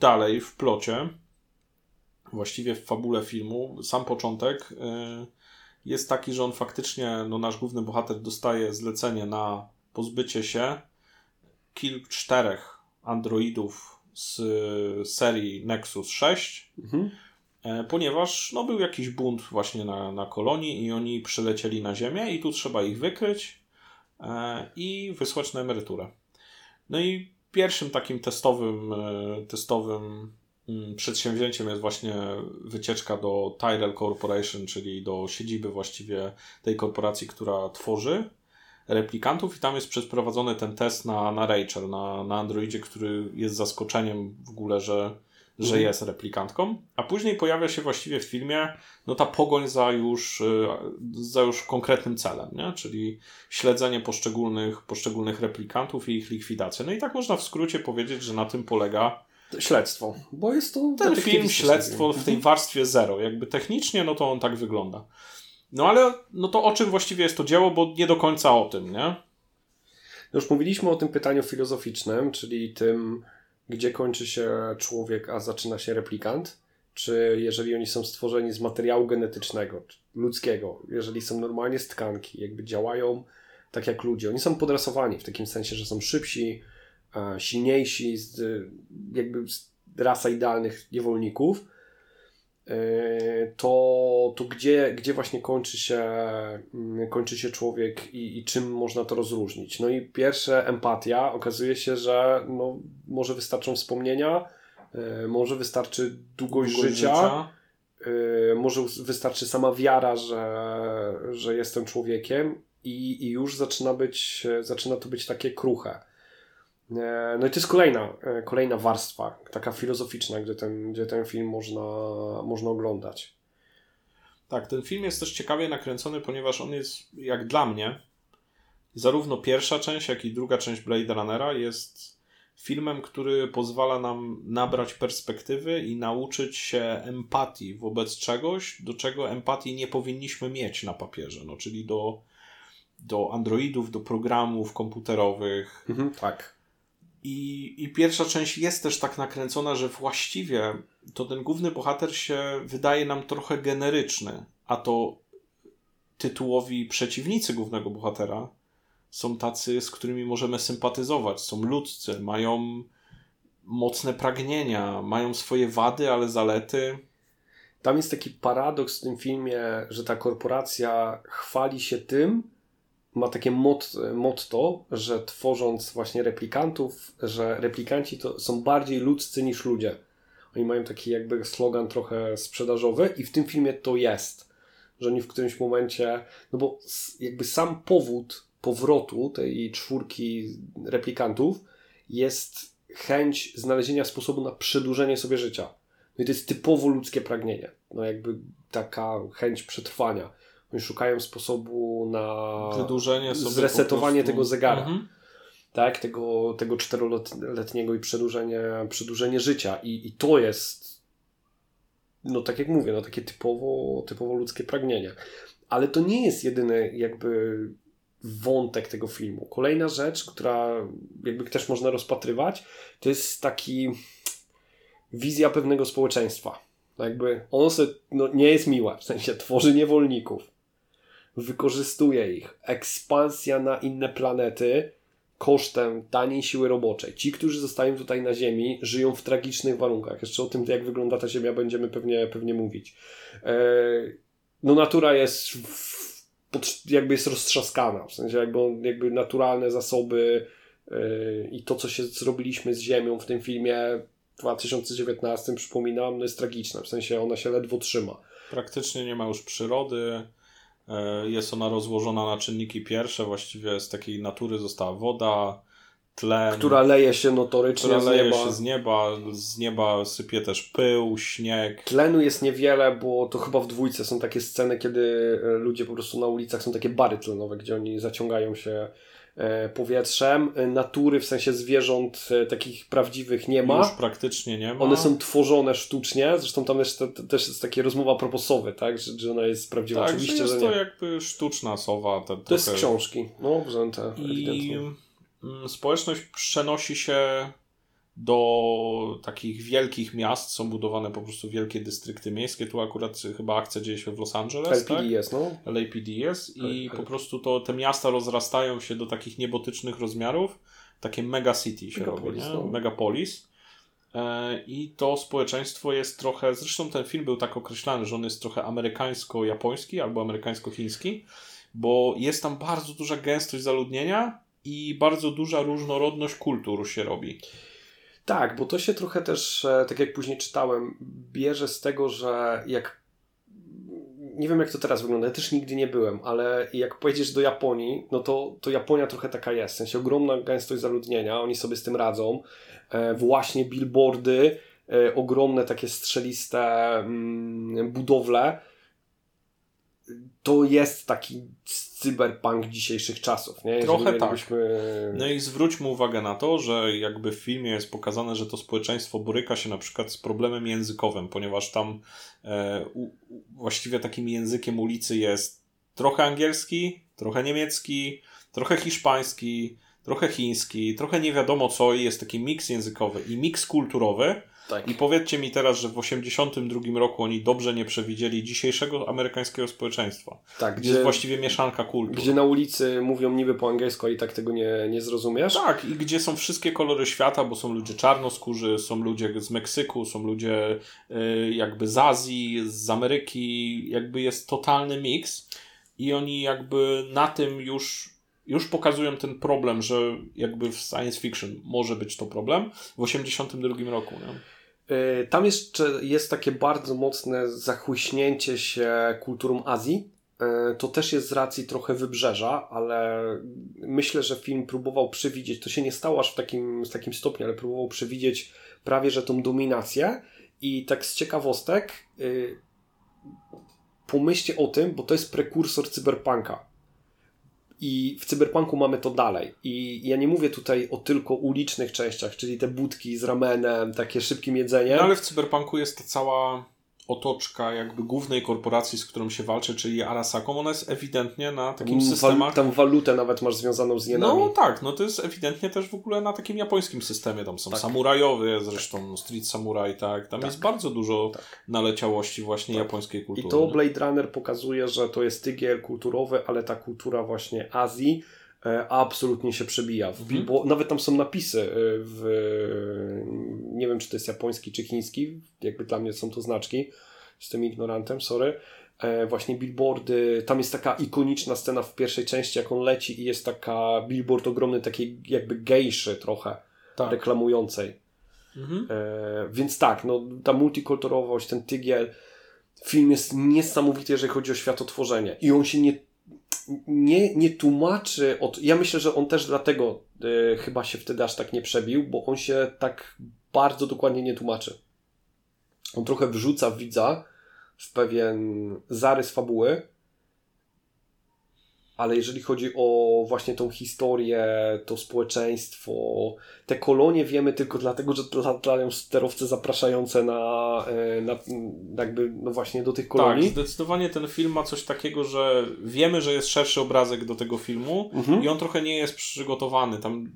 dalej w plocie, właściwie w fabule filmu, sam początek e, jest taki, że on faktycznie, no nasz główny bohater dostaje zlecenie na pozbycie się kilku, czterech androidów z serii Nexus 6, mhm. E, ponieważ no, był jakiś bunt właśnie na, na kolonii i oni przylecieli na Ziemię i tu trzeba ich wykryć e, i wysłać na emeryturę. No i pierwszym takim testowym, e, testowym mm, przedsięwzięciem jest właśnie wycieczka do Tyrell Corporation, czyli do siedziby właściwie tej korporacji, która tworzy replikantów i tam jest przeprowadzony ten test na, na Rachel, na, na Androidzie, który jest zaskoczeniem w ogóle, że, że mhm. jest replikantką, a później pojawia się właściwie w filmie no ta pogoń za już, y, za już konkretnym celem, nie? czyli śledzenie poszczególnych, poszczególnych replikantów i ich likwidacja. No i tak można w skrócie powiedzieć, że na tym polega śledztwo, bo jest to ten film śledztwo w tej mhm. warstwie zero. Jakby technicznie, no to on tak wygląda. No ale no to o czym właściwie jest to dzieło, bo nie do końca o tym, nie? Już mówiliśmy o tym pytaniu filozoficznym, czyli tym, gdzie kończy się człowiek, a zaczyna się replikant. Czy jeżeli oni są stworzeni z materiału genetycznego, ludzkiego, jeżeli są normalnie z tkanki, jakby działają tak jak ludzie. Oni są podrasowani w takim sensie, że są szybsi, silniejsi, jakby rasa idealnych niewolników, e, to, to gdzie, gdzie właśnie kończy się, mm, kończy się człowiek i, i czym można to rozróżnić? No i pierwsze, empatia. Okazuje się, że no, może wystarczą wspomnienia, e, może wystarczy długość, długość życia, życia, e, może wystarczy sama wiara, że, że jestem człowiekiem i, i już zaczyna, być, zaczyna to być takie kruche. E, no i to jest kolejna, e, kolejna warstwa, taka filozoficzna, gdzie ten, gdzie ten film można, można oglądać. Tak, ten film jest też ciekawie nakręcony, ponieważ on jest, jak dla mnie, zarówno pierwsza część, jak i druga część Blade Runnera jest filmem, który pozwala nam nabrać perspektywy i nauczyć się empatii wobec czegoś, do czego empatii nie powinniśmy mieć na papierze, no, czyli do, do androidów, do programów komputerowych. Mhm, tak. I, I pierwsza część jest też tak nakręcona, że właściwie to ten główny bohater się wydaje nam trochę generyczny, a to tytułowi przeciwnicy głównego bohatera są tacy, z którymi możemy sympatyzować, są ludzcy, mają mocne pragnienia, mają swoje wady, ale zalety. Tam jest taki paradoks w tym filmie, że ta korporacja chwali się tym, ma takie mot, motto, że tworząc właśnie replikantów, że replikanci to są bardziej ludzcy niż ludzie. Oni mają taki jakby slogan trochę sprzedażowy i w tym filmie to jest. Że oni w którymś momencie, no bo jakby sam powód powrotu tej czwórki replikantów jest chęć znalezienia sposobu na przedłużenie sobie życia. No i to jest typowo ludzkie pragnienie. No jakby taka chęć przetrwania szukają sposobu na wydłużenie sobie zresetowanie tego zegara. Mhm. Tak, tego, tego czteroletniego i przedłużenie, przedłużenie życia. I, I to jest, no tak jak mówię, no takie typowo, typowo ludzkie pragnienie. Ale to nie jest jedyny jakby wątek tego filmu. Kolejna rzecz, która jakby też można rozpatrywać, to jest taki wizja pewnego społeczeństwa. Jakby ono sobie, no, nie jest miła, w sensie tworzy niewolników, wykorzystuje ich. Ekspansja na inne planety kosztem taniej siły roboczej. Ci, którzy zostają tutaj na Ziemi, żyją w tragicznych warunkach. Jeszcze o tym, jak wygląda ta Ziemia, będziemy pewnie, pewnie mówić. E, no natura jest jakby jest roztrzaskana, w sensie jakby, jakby naturalne zasoby e, i to, co się zrobiliśmy z Ziemią w tym filmie w 2019, przypominam, no jest tragiczne, w sensie ona się ledwo trzyma. Praktycznie nie ma już przyrody, jest ona rozłożona na czynniki pierwsze, właściwie z takiej natury została woda, tlen. Która leje się notorycznie która leje z nieba. się z nieba. Z nieba sypie też pył, śnieg. Tlenu jest niewiele, bo to chyba w dwójce są takie sceny, kiedy e, ludzie po prostu na ulicach są takie bary tlenowe, gdzie oni zaciągają się E, powietrzem. E, natury, w sensie zwierząt e, takich prawdziwych nie ma. Już praktycznie nie ma. One są tworzone sztucznie, zresztą tam jest, też jest takie rozmowa proposowy, tak, że, że ona jest prawdziwa. Tak, Oczywiście, że jest że to jakby sztuczna sowa. to trochę... jest z książki, no, wzięte I ewidentnie. Mm, społeczność przenosi się do takich wielkich miast są budowane po prostu wielkie dystrykty miejskie. Tu akurat chyba akcja dzieje się w Los Angeles. LAPD tak? jest, no. LAPD jest i po prostu to te miasta rozrastają się do takich niebotycznych rozmiarów. Takie megacity się megapolis, robi, nie? No. Megapolis. E, I to społeczeństwo jest trochę, zresztą ten film był tak określany, że on jest trochę amerykańsko-japoński albo amerykańsko-chiński, bo jest tam bardzo duża gęstość zaludnienia i bardzo duża różnorodność kultur się robi. Tak, bo to się trochę też, e, tak jak później czytałem, bierze z tego, że jak. Nie wiem, jak to teraz wygląda, ja też nigdy nie byłem, ale jak pojedziesz do Japonii, no to, to Japonia trochę taka jest. W sensie ogromna gęstość zaludnienia, oni sobie z tym radzą. E, właśnie billboardy, e, ogromne takie strzeliste mm, budowle, to jest taki cyberpunk dzisiejszych czasów. Nie? Trochę tak. No i zwróćmy uwagę na to, że jakby w filmie jest pokazane, że to społeczeństwo boryka się na przykład z problemem językowym, ponieważ tam e, u, właściwie takim językiem ulicy jest trochę angielski, trochę niemiecki, trochę hiszpański, trochę chiński, trochę nie wiadomo co i jest taki miks językowy i miks kulturowy. Tak. I powiedzcie mi teraz, że w 1982 roku oni dobrze nie przewidzieli dzisiejszego amerykańskiego społeczeństwa. Tak, gdzie, jest właściwie mieszanka kultur. Gdzie na ulicy mówią niby po angielsku, i tak tego nie, nie zrozumiesz. Tak, i gdzie są wszystkie kolory świata, bo są ludzie czarnoskórzy, są ludzie z Meksyku, są ludzie y, jakby z Azji, z Ameryki, jakby jest totalny miks i oni jakby na tym już już pokazują ten problem, że jakby w science fiction może być to problem w 82 roku. Nie? E, tam jeszcze jest takie bardzo mocne zachłyśnięcie się kulturą Azji. E, to też jest z racji trochę wybrzeża, ale myślę, że film próbował przewidzieć, to się nie stało aż w takim, w takim stopniu, ale próbował przewidzieć prawie, że tą dominację. I tak z ciekawostek, yy, pomyślcie o tym, bo to jest prekursor cyberpunka. I w cyberpunku mamy to dalej. I ja nie mówię tutaj o tylko ulicznych częściach, czyli te budki z ramenem, takie szybkim jedzeniem. No ale w cyberpunku jest ta cała otoczka jakby głównej korporacji, z którą się walczy, czyli Arasacom, ona jest ewidentnie na takim mm, systemach... Tam walutę nawet masz związaną z jenami. No tak, no to jest ewidentnie też w ogóle na takim japońskim systemie, tam są tak. samurajowie, zresztą tak. Street Samurai, tak, tam tak. jest bardzo dużo tak. naleciałości właśnie tak. japońskiej kultury. I to Blade Runner pokazuje, że to jest tygiel kulturowy, ale ta kultura właśnie Azji absolutnie się przebija. W mhm. Bilbo, nawet tam są napisy e, w, nie wiem czy to jest japoński czy chiński, jakby dla mnie są to znaczki, jestem ignorantem, sorry, e, właśnie billboardy, tam jest taka ikoniczna scena w pierwszej części, jak on leci i jest taka billboard ogromny, takiej jakby gejszy trochę, tak. reklamującej. Mhm. E, więc tak, no, ta multikulturowość, ten tygiel, film jest niesamowity, jeżeli chodzi o światotworzenie i on się nie nie, nie tłumaczy od... Ja myślę, że on też dlatego e, chyba się wtedy aż tak nie przebił, bo on się tak bardzo dokładnie nie tłumaczy. On trochę wrzuca widza w pewien zarys fabuły, ale jeżeli chodzi o właśnie tą historię, to społeczeństwo, te kolonie wiemy tylko dlatego, że latają sterowce zapraszające na, e, na, jakby no właśnie do tych kolonii. Tak, zdecydowanie ten film ma coś takiego, że wiemy, że jest szerszy obrazek do tego filmu mhm. i on trochę nie jest przygotowany. Tam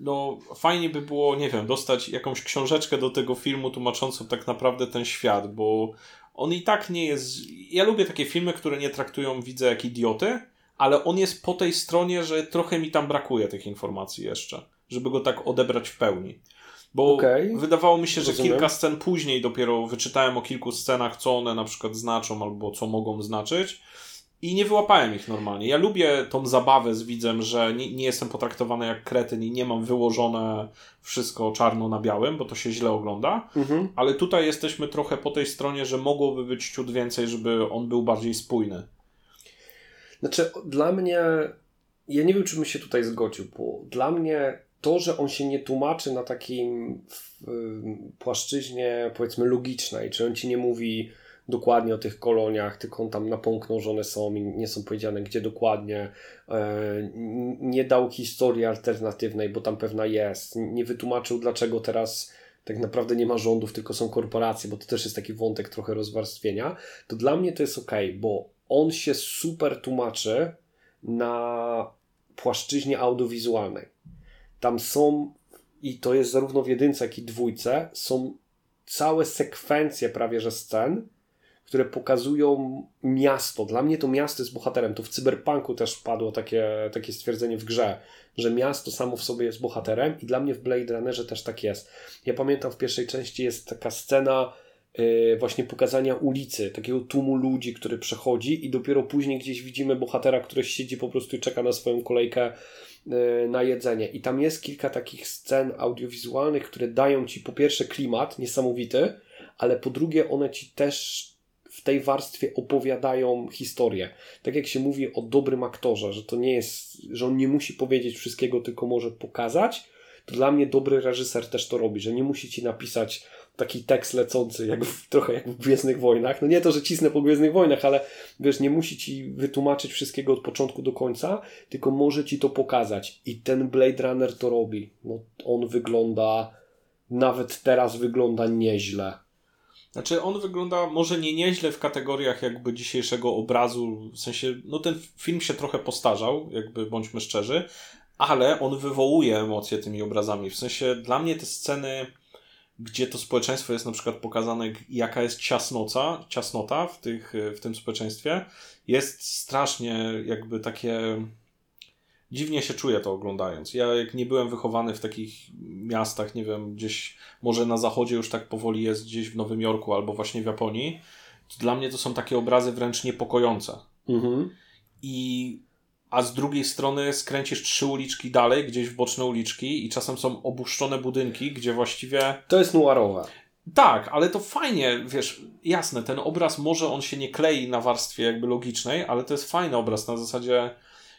no fajnie by było, nie wiem, dostać jakąś książeczkę do tego filmu tłumaczącą tak naprawdę ten świat, bo on i tak nie jest. Ja lubię takie filmy, które nie traktują widza jak idioty, ale on jest po tej stronie, że trochę mi tam brakuje tych informacji jeszcze, żeby go tak odebrać w pełni. Bo okay. wydawało mi się, że Rozumiem. kilka scen później dopiero wyczytałem o kilku scenach, co one na przykład znaczą albo co mogą znaczyć. I nie wyłapałem ich normalnie. Ja lubię tą zabawę z widzem, że nie, nie, jestem potraktowany jak kretyn i nie mam wyłożone wszystko czarno na białym, bo to się źle ogląda. Mhm. Ale tutaj jesteśmy trochę po tej stronie, że mogłoby być ciut więcej, żeby on był bardziej spójny. Znaczy, dla mnie, ja nie wiem, czy bym się tutaj zgodził, bo dla mnie to, że on się nie tłumaczy na takim płaszczyźnie, powiedzmy, logicznej, czy on ci nie mówi dokładnie o tych koloniach, tylko on tam na że one są i nie są powiedziane gdzie dokładnie. E, nie dał historii alternatywnej, bo tam pewna jest. Nie wytłumaczył dlaczego teraz tak naprawdę nie ma rządów, tylko są korporacje, bo to też jest taki wątek trochę rozwarstwienia. To dla mnie to jest ok, bo on się super tłumaczy na płaszczyźnie audiowizualnej. Tam są, i to jest zarówno w jedynce, jak i dwójce, są całe sekwencje prawie że scen, które pokazują miasto. Dla mnie to miasto jest bohaterem. To w cyberpunku też padło takie, takie stwierdzenie w grze, że miasto samo w sobie jest bohaterem i dla mnie w Blade Runnerze też tak jest. Ja pamiętam w pierwszej części jest taka scena yy, właśnie pokazania ulicy, takiego tłumu ludzi, który przechodzi i dopiero później gdzieś widzimy bohatera, który siedzi po prostu i czeka na swoją kolejkę yy, na jedzenie. I tam jest kilka takich scen audiowizualnych, które dają ci po pierwsze klimat niesamowity, ale po drugie one ci też w tej warstwie opowiadają historię. Tak jak się mówi o dobrym aktorze, że to nie jest, że on nie musi powiedzieć wszystkiego, tylko może pokazać, to dla mnie dobry reżyser też to robi, że nie musi ci napisać taki tekst lecący, jak w, trochę jak w Gwiezdnych Wojnach. No nie to, że cisnę po Gwiezdnych Wojnach, ale wiesz, nie musi ci wytłumaczyć wszystkiego od początku do końca, tylko może ci to pokazać. I ten Blade Runner to robi. No, on wygląda, nawet teraz wygląda nieźle. Znaczy, on wygląda może nie nieźle w kategoriach jakby dzisiejszego obrazu, w sensie, no ten film się trochę postarzał, jakby bądźmy szczerzy, ale on wywołuje emocje tymi obrazami. W sensie, dla mnie te sceny gdzie to społeczeństwo jest na przykład pokazane, jaka jest ciasnoca, ciasnota w, tych, w tym społeczeństwie, jest strasznie jakby takie. Dziwnie się czuję to oglądając. Ja, jak nie byłem wychowany w takich miastach, nie wiem, gdzieś może na zachodzie już tak powoli jest, gdzieś w Nowym Jorku albo właśnie w Japonii, to dla mnie to są takie obrazy wręcz niepokojące. Mhm. I a z drugiej strony skręcisz trzy uliczki dalej, gdzieś w boczne uliczki i czasem są obuszczone budynki, gdzie właściwie... To jest noirowe. Tak, ale to fajnie, wiesz, jasne, ten obraz może on się nie klei na warstwie jakby logicznej, ale to jest fajny obraz na zasadzie,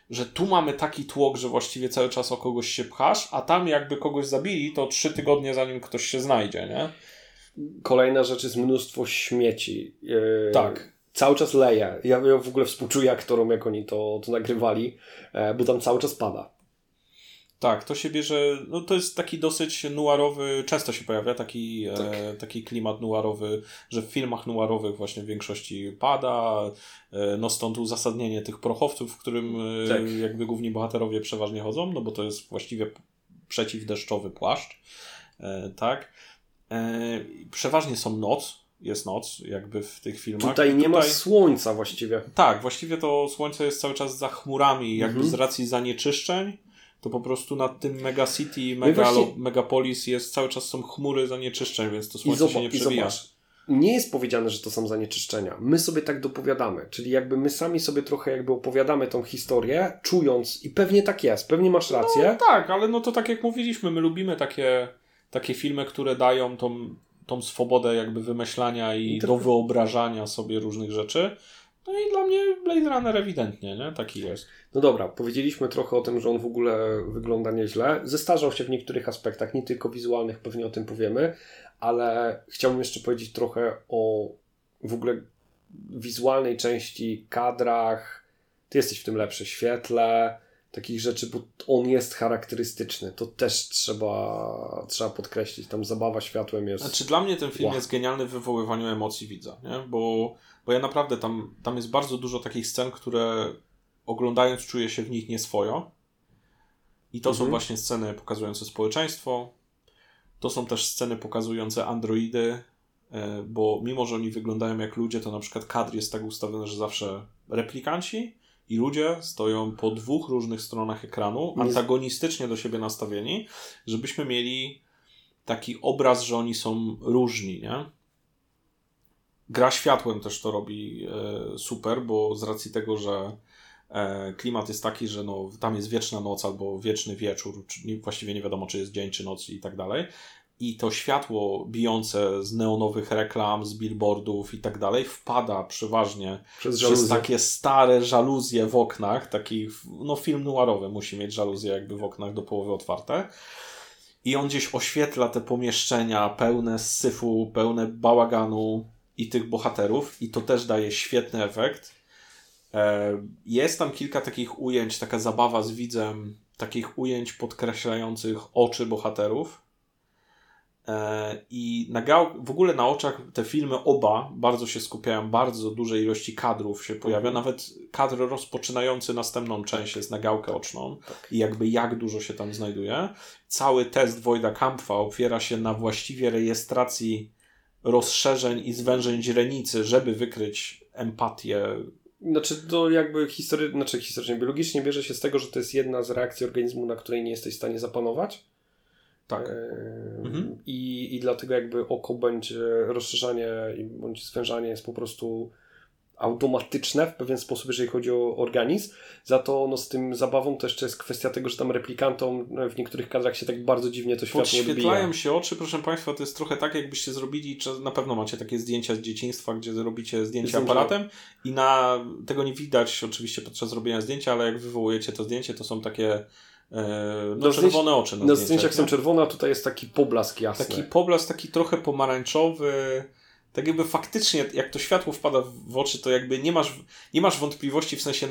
że tu mamy taki tłok, że właściwie cały czas o kogoś się pchasz, a tam jakby kogoś zabili, to trzy tygodnie zanim ktoś się znajdzie, nie? Kolejna rzecz jest mnóstwo śmieci. Yy... Tak cały czas leje. Ja, ja w ogóle współczuję aktorom, jak oni to, to nagrywali, e, bo tam cały czas pada. Tak, to się bierze, no to jest taki dosyć noirowy, często się pojawia taki, e, tak. e, taki klimat noirowy, że w filmach noirowych właśnie w większości pada, e, no stąd uzasadnienie tych prochowców, w którym e, tak. jakby główni bohaterowie przeważnie chodzą, no bo to jest właściwie przeciwdeszczowy płaszcz, e, tak. przeważnie są noc, jest noc, jakby w tych filmach. Tutaj nie tutaj... ma słońca właściwie. Tak, właściwie to słońce jest cały czas za chmurami, jakby mhm. z racji zanieczyszczeń. To po prostu nad tym megacity, no megalo, właśnie... megapolis jest cały czas są chmury zanieczyszczeń, więc to słońce się nie przebija. nie jest powiedziane, że to są zanieczyszczenia. My sobie tak dopowiadamy, czyli jakby my sami sobie trochę jakby opowiadamy tą historię, czując i pewnie tak jest, pewnie masz rację. No, tak, ale no to tak jak mówiliśmy, my lubimy takie, takie filmy, które dają tą tą swobodę jakby wymyślania i do wyobrażania sobie różnych rzeczy. No i dla mnie Blade Runner ewidentnie, nie? Taki jest. No dobra, powiedzieliśmy trochę o tym, że on w ogóle wygląda nieźle. Zestarzał się w niektórych aspektach, nie tylko wizualnych, pewnie o tym powiemy, ale chciałbym jeszcze powiedzieć trochę o w ogóle wizualnej części, kadrach. Ty jesteś w tym lepszy, świetle, takich rzeczy, bo on jest charakterystyczny. To też trzeba, trzeba podkreślić. Tam zabawa światłem jest. Znaczy, dla mnie ten film wow. jest genialny w wywoływaniu emocji widza, nie? Bo, bo ja naprawdę tam, tam jest bardzo dużo takich scen, które oglądając czuję się w nich nieswojo. I to mhm. są właśnie sceny pokazujące społeczeństwo. To są też sceny pokazujące androidy, e, bo mimo, że oni wyglądają jak ludzie, to na przykład kadr jest tak ustawiony, że zawsze replikanci i ludzie stoją po dwóch różnych stronach ekranu, antagonistycznie do siebie nastawieni, żebyśmy mieli taki obraz, że oni są różni, nie? Gra światłem też to robi e, super, bo z racji tego, że e, klimat jest taki, że no, tam jest wieczna noc albo wieczny wieczór, właściwie nie wiadomo, czy jest dzień, czy noc i tak dalej, i to światło bijące z neonowych reklam, z billboardów i tak dalej wpada przeważnie przez, przez takie stare żaluzje w oknach, taki no film noirowy musi mieć żaluzje jakby w oknach do połowy otwarte. I on gdzieś oświetla te pomieszczenia pełne syfu, pełne bałaganu i tych bohaterów i to też daje świetny efekt. E, jest tam kilka takich ujęć, taka zabawa z widzem, takich ujęć podkreślających oczy bohaterów E, I na gał, w ogóle na oczach te filmy oba bardzo się skupiają, bardzo dużej ilości kadrów się pojawia, mhm. nawet kadr rozpoczynający następną część jest na gałkę oczną tak. i jakby jak dużo się tam znajduje. Cały test Wojda Kampfa opiera się na właściwie rejestracji rozszerzeń i zwężeń źrenicy, żeby wykryć empatię znaczy to jakby history, znaczy historycznie, biologicznie bierze się z tego, że to jest jedna z reakcji organizmu, na której nie jesteś w stanie zapanować. Tak. Mhm. I, I dlatego jakby oko będzie rozszerzanie bądź zwężanie jest po prostu automatyczne w pewien sposób, jeżeli chodzi o organizm. Za to no, z tym zabawą to jeszcze jest kwestia tego, że tam replikantom w niektórych kadrach się tak bardzo dziwnie to światło Podświetlają odbija. się oczy, proszę Państwa, to jest trochę tak, jakbyście zrobili, czy na pewno macie takie zdjęcia z dzieciństwa, gdzie robicie zdjęcia aparatem i na tego nie widać oczywiście podczas robienia zdjęcia, ale jak wywołujecie to zdjęcie, to są takie E, no, czerwone oczy na, na zdjęciach. są czerwone, a tutaj jest taki poblask jasny. Taki poblask, taki trochę pomarańczowy. Tak jakby faktycznie, jak to światło wpada w oczy, to jakby nie masz, nie masz wątpliwości, w sensie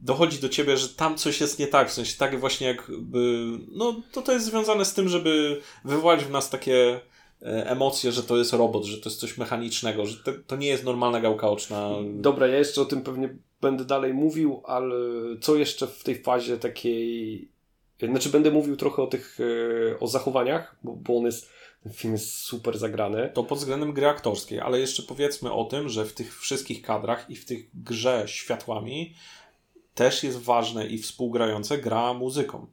dochodzi do ciebie, że tam coś jest nie tak, w sensie tak właśnie jakby, no to to jest związane z tym, żeby wywołać w nas takie e, emocje, że to jest robot, że to jest coś mechanicznego, że to, to nie jest normalna gałka oczna. Dobra, ja jeszcze o tym pewnie będę dalej mówił, ale co jeszcze w tej fazie takiej. Znaczy, będę mówił trochę o tych, e, o zachowaniach, bo, bo on jest, film jest super zagrany. To pod względem gry aktorskiej, ale jeszcze powiedzmy o tym, że w tych wszystkich kadrach i w tych grze światłami też jest ważne i współgrające gra muzyką.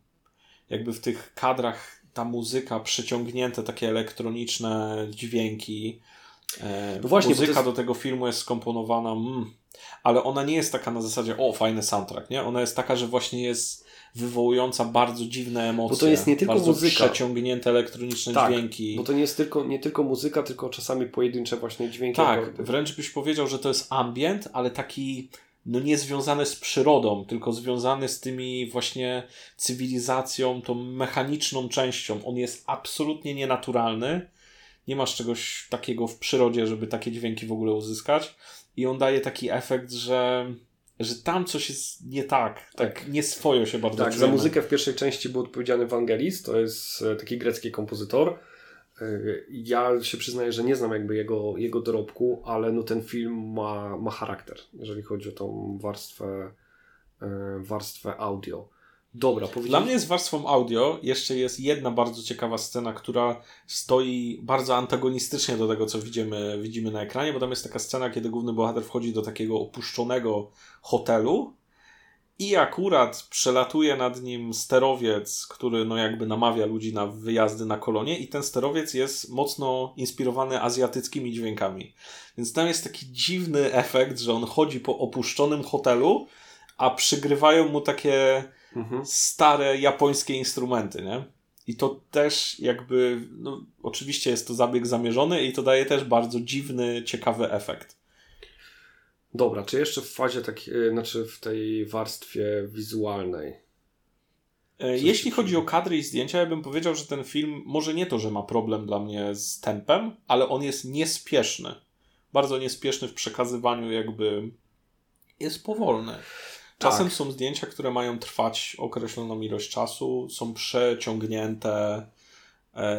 Jakby w tych kadrach ta muzyka, przyciągnięte takie elektroniczne dźwięki. E, no właśnie, muzyka jest... do tego filmu jest skomponowana. Mm, ale ona nie jest taka na zasadzie, o, fajny soundtrack, nie? Ona jest taka, że właśnie jest wywołująca bardzo dziwne emocje. Bo to jest nie tylko bardzo muzyka. przeciągnięte elektroniczne tak, dźwięki. Bo to nie jest tylko, nie tylko muzyka, tylko czasami pojedyncze właśnie dźwięki. Tak, wręcz byś powiedział, że to jest ambient, ale taki no nie związany z przyrodą, tylko związany z tymi właśnie cywilizacją, tą mechaniczną częścią. On jest absolutnie nienaturalny. Nie masz czegoś takiego w przyrodzie, żeby takie dźwięki w ogóle uzyskać i on daje taki efekt, że, że tam coś jest nie tak, tak, tak nie swojo się bardzo Tak, czujemy. za muzykę w pierwszej części był odpowiedzialny Vangelis, to jest e, taki grecki kompozytor. E, ja się przyznaję, że nie znam jakby jego, jego dorobku, ale no ten film ma, ma charakter, jeżeli chodzi o tą warstwę, e, warstwę audio. Dobra, Dla mnie z warstwą audio jeszcze jest jedna bardzo ciekawa scena, która stoi bardzo antagonistycznie do tego, co widzimy, widzimy na ekranie, bo tam jest taka scena, kiedy główny bohater wchodzi do takiego opuszczonego hotelu i akurat przelatuje nad nim sterowiec, który no jakby namawia ludzi na wyjazdy na kolonie i ten sterowiec jest mocno inspirowany azjatyckimi dźwiękami. Więc tam jest taki dziwny efekt, że on chodzi po opuszczonym hotelu, a przygrywają mu takie mhm. stare japońskie instrumenty, nie? I to też jakby, no, oczywiście jest to zabieg zamierzony i to daje też bardzo dziwny, ciekawy efekt. Dobra, czy jeszcze w fazie takiej, znaczy w tej warstwie wizualnej? E, jeśli chodzi o kadry i zdjęcia, ja bym powiedział, że ten film może nie to, że ma problem dla mnie z tempem, ale on jest niespieszny. Bardzo niespieszny w przekazywaniu, jakby jest powolny. Czasem tak. są zdjęcia, które mają trwać określoną ilość czasu, są przeciągnięte. E,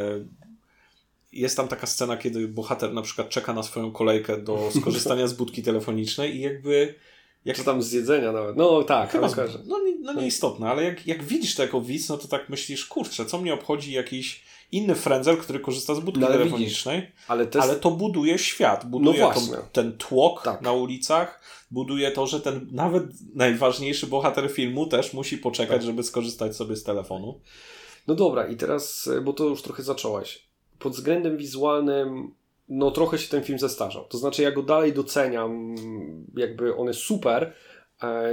jest tam taka scena, kiedy bohater na przykład czeka na swoją kolejkę do skorzystania z budki telefonicznej i jakby. Jak... Czy tam z jedzenia nawet. No tak, Chyba, no, no nieistotne, ale jak, jak widzisz to jako widz, no to tak myślisz, kurczę, co mnie obchodzi jakiś inny frędzel, który korzysta z budki no, ale telefonicznej, widzisz, ale, też... ale, to buduje świat, buduje no ten tłok tak. na ulicach, buduje to, że ten nawet najważniejszy bohater filmu też musi poczekać, tak. żeby skorzystać sobie z telefonu. No dobra, i teraz, bo to już trochę zacząłeś. Pod względem wizualnym, no trochę się ten film zestarzał. To znaczy, ja go dalej doceniam, jakby on jest super, E,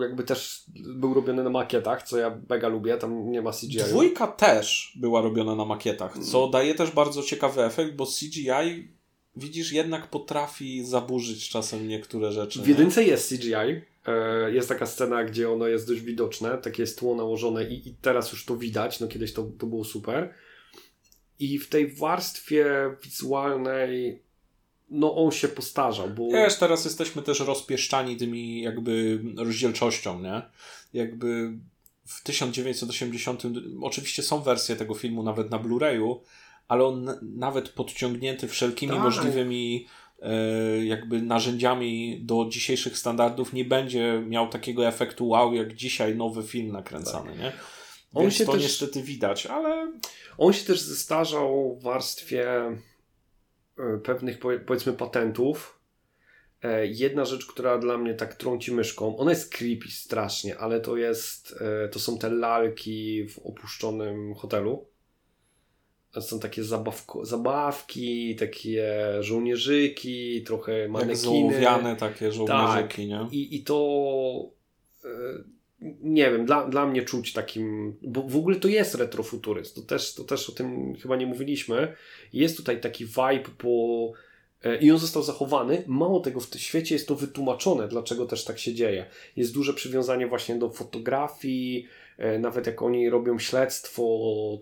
jakby też był robiony na makietach, co ja mega lubię, tam nie ma CGI. Dwójka też była robiona na makietach, co mm. daje też bardzo ciekawy efekt, bo CGI widzisz jednak potrafi zaburzyć czasem niektóre rzeczy. W jedynce jest CGI, e, jest taka scena, gdzie ono jest dość widoczne, takie jest tło nałożone i, i teraz już to widać, no kiedyś to, to było super. I w tej warstwie wizualnej no on się postarzał. Bo... Wiesz, teraz jesteśmy też rozpieszczani tymi jakby rozdzielczością, nie? Jakby w 1980, oczywiście są wersje tego filmu nawet na Blu-rayu, ale on nawet podciągnięty wszelkimi tak. możliwymi e, jakby narzędziami do dzisiejszych standardów nie będzie miał takiego efektu wow, jak dzisiaj nowy film nakręcany, tak. nie? On Więc się to też, niestety widać, ale... On się też zestarzał w warstwie E, pewnych powiedzmy patentów. E, jedna rzecz, która dla mnie tak trąci myszką, ona jest creepy strasznie, ale to jest, to są te lalki w opuszczonym hotelu. Są takie zabawko, zabawki, takie żołnierzyki, trochę manekiny. Jak takie żołnierzyki, tak. nie? I, I to nie wiem, dla, dla mnie czuć takim, bo w ogóle to jest retrofuturyzm, to też, to też o tym chyba nie mówiliśmy. Jest tutaj taki vibe po E, I on został zachowany. Mało tego, w tym świecie jest to wytłumaczone, dlaczego też tak się dzieje. Jest duże przywiązanie właśnie do fotografii. E, nawet jak oni robią śledztwo,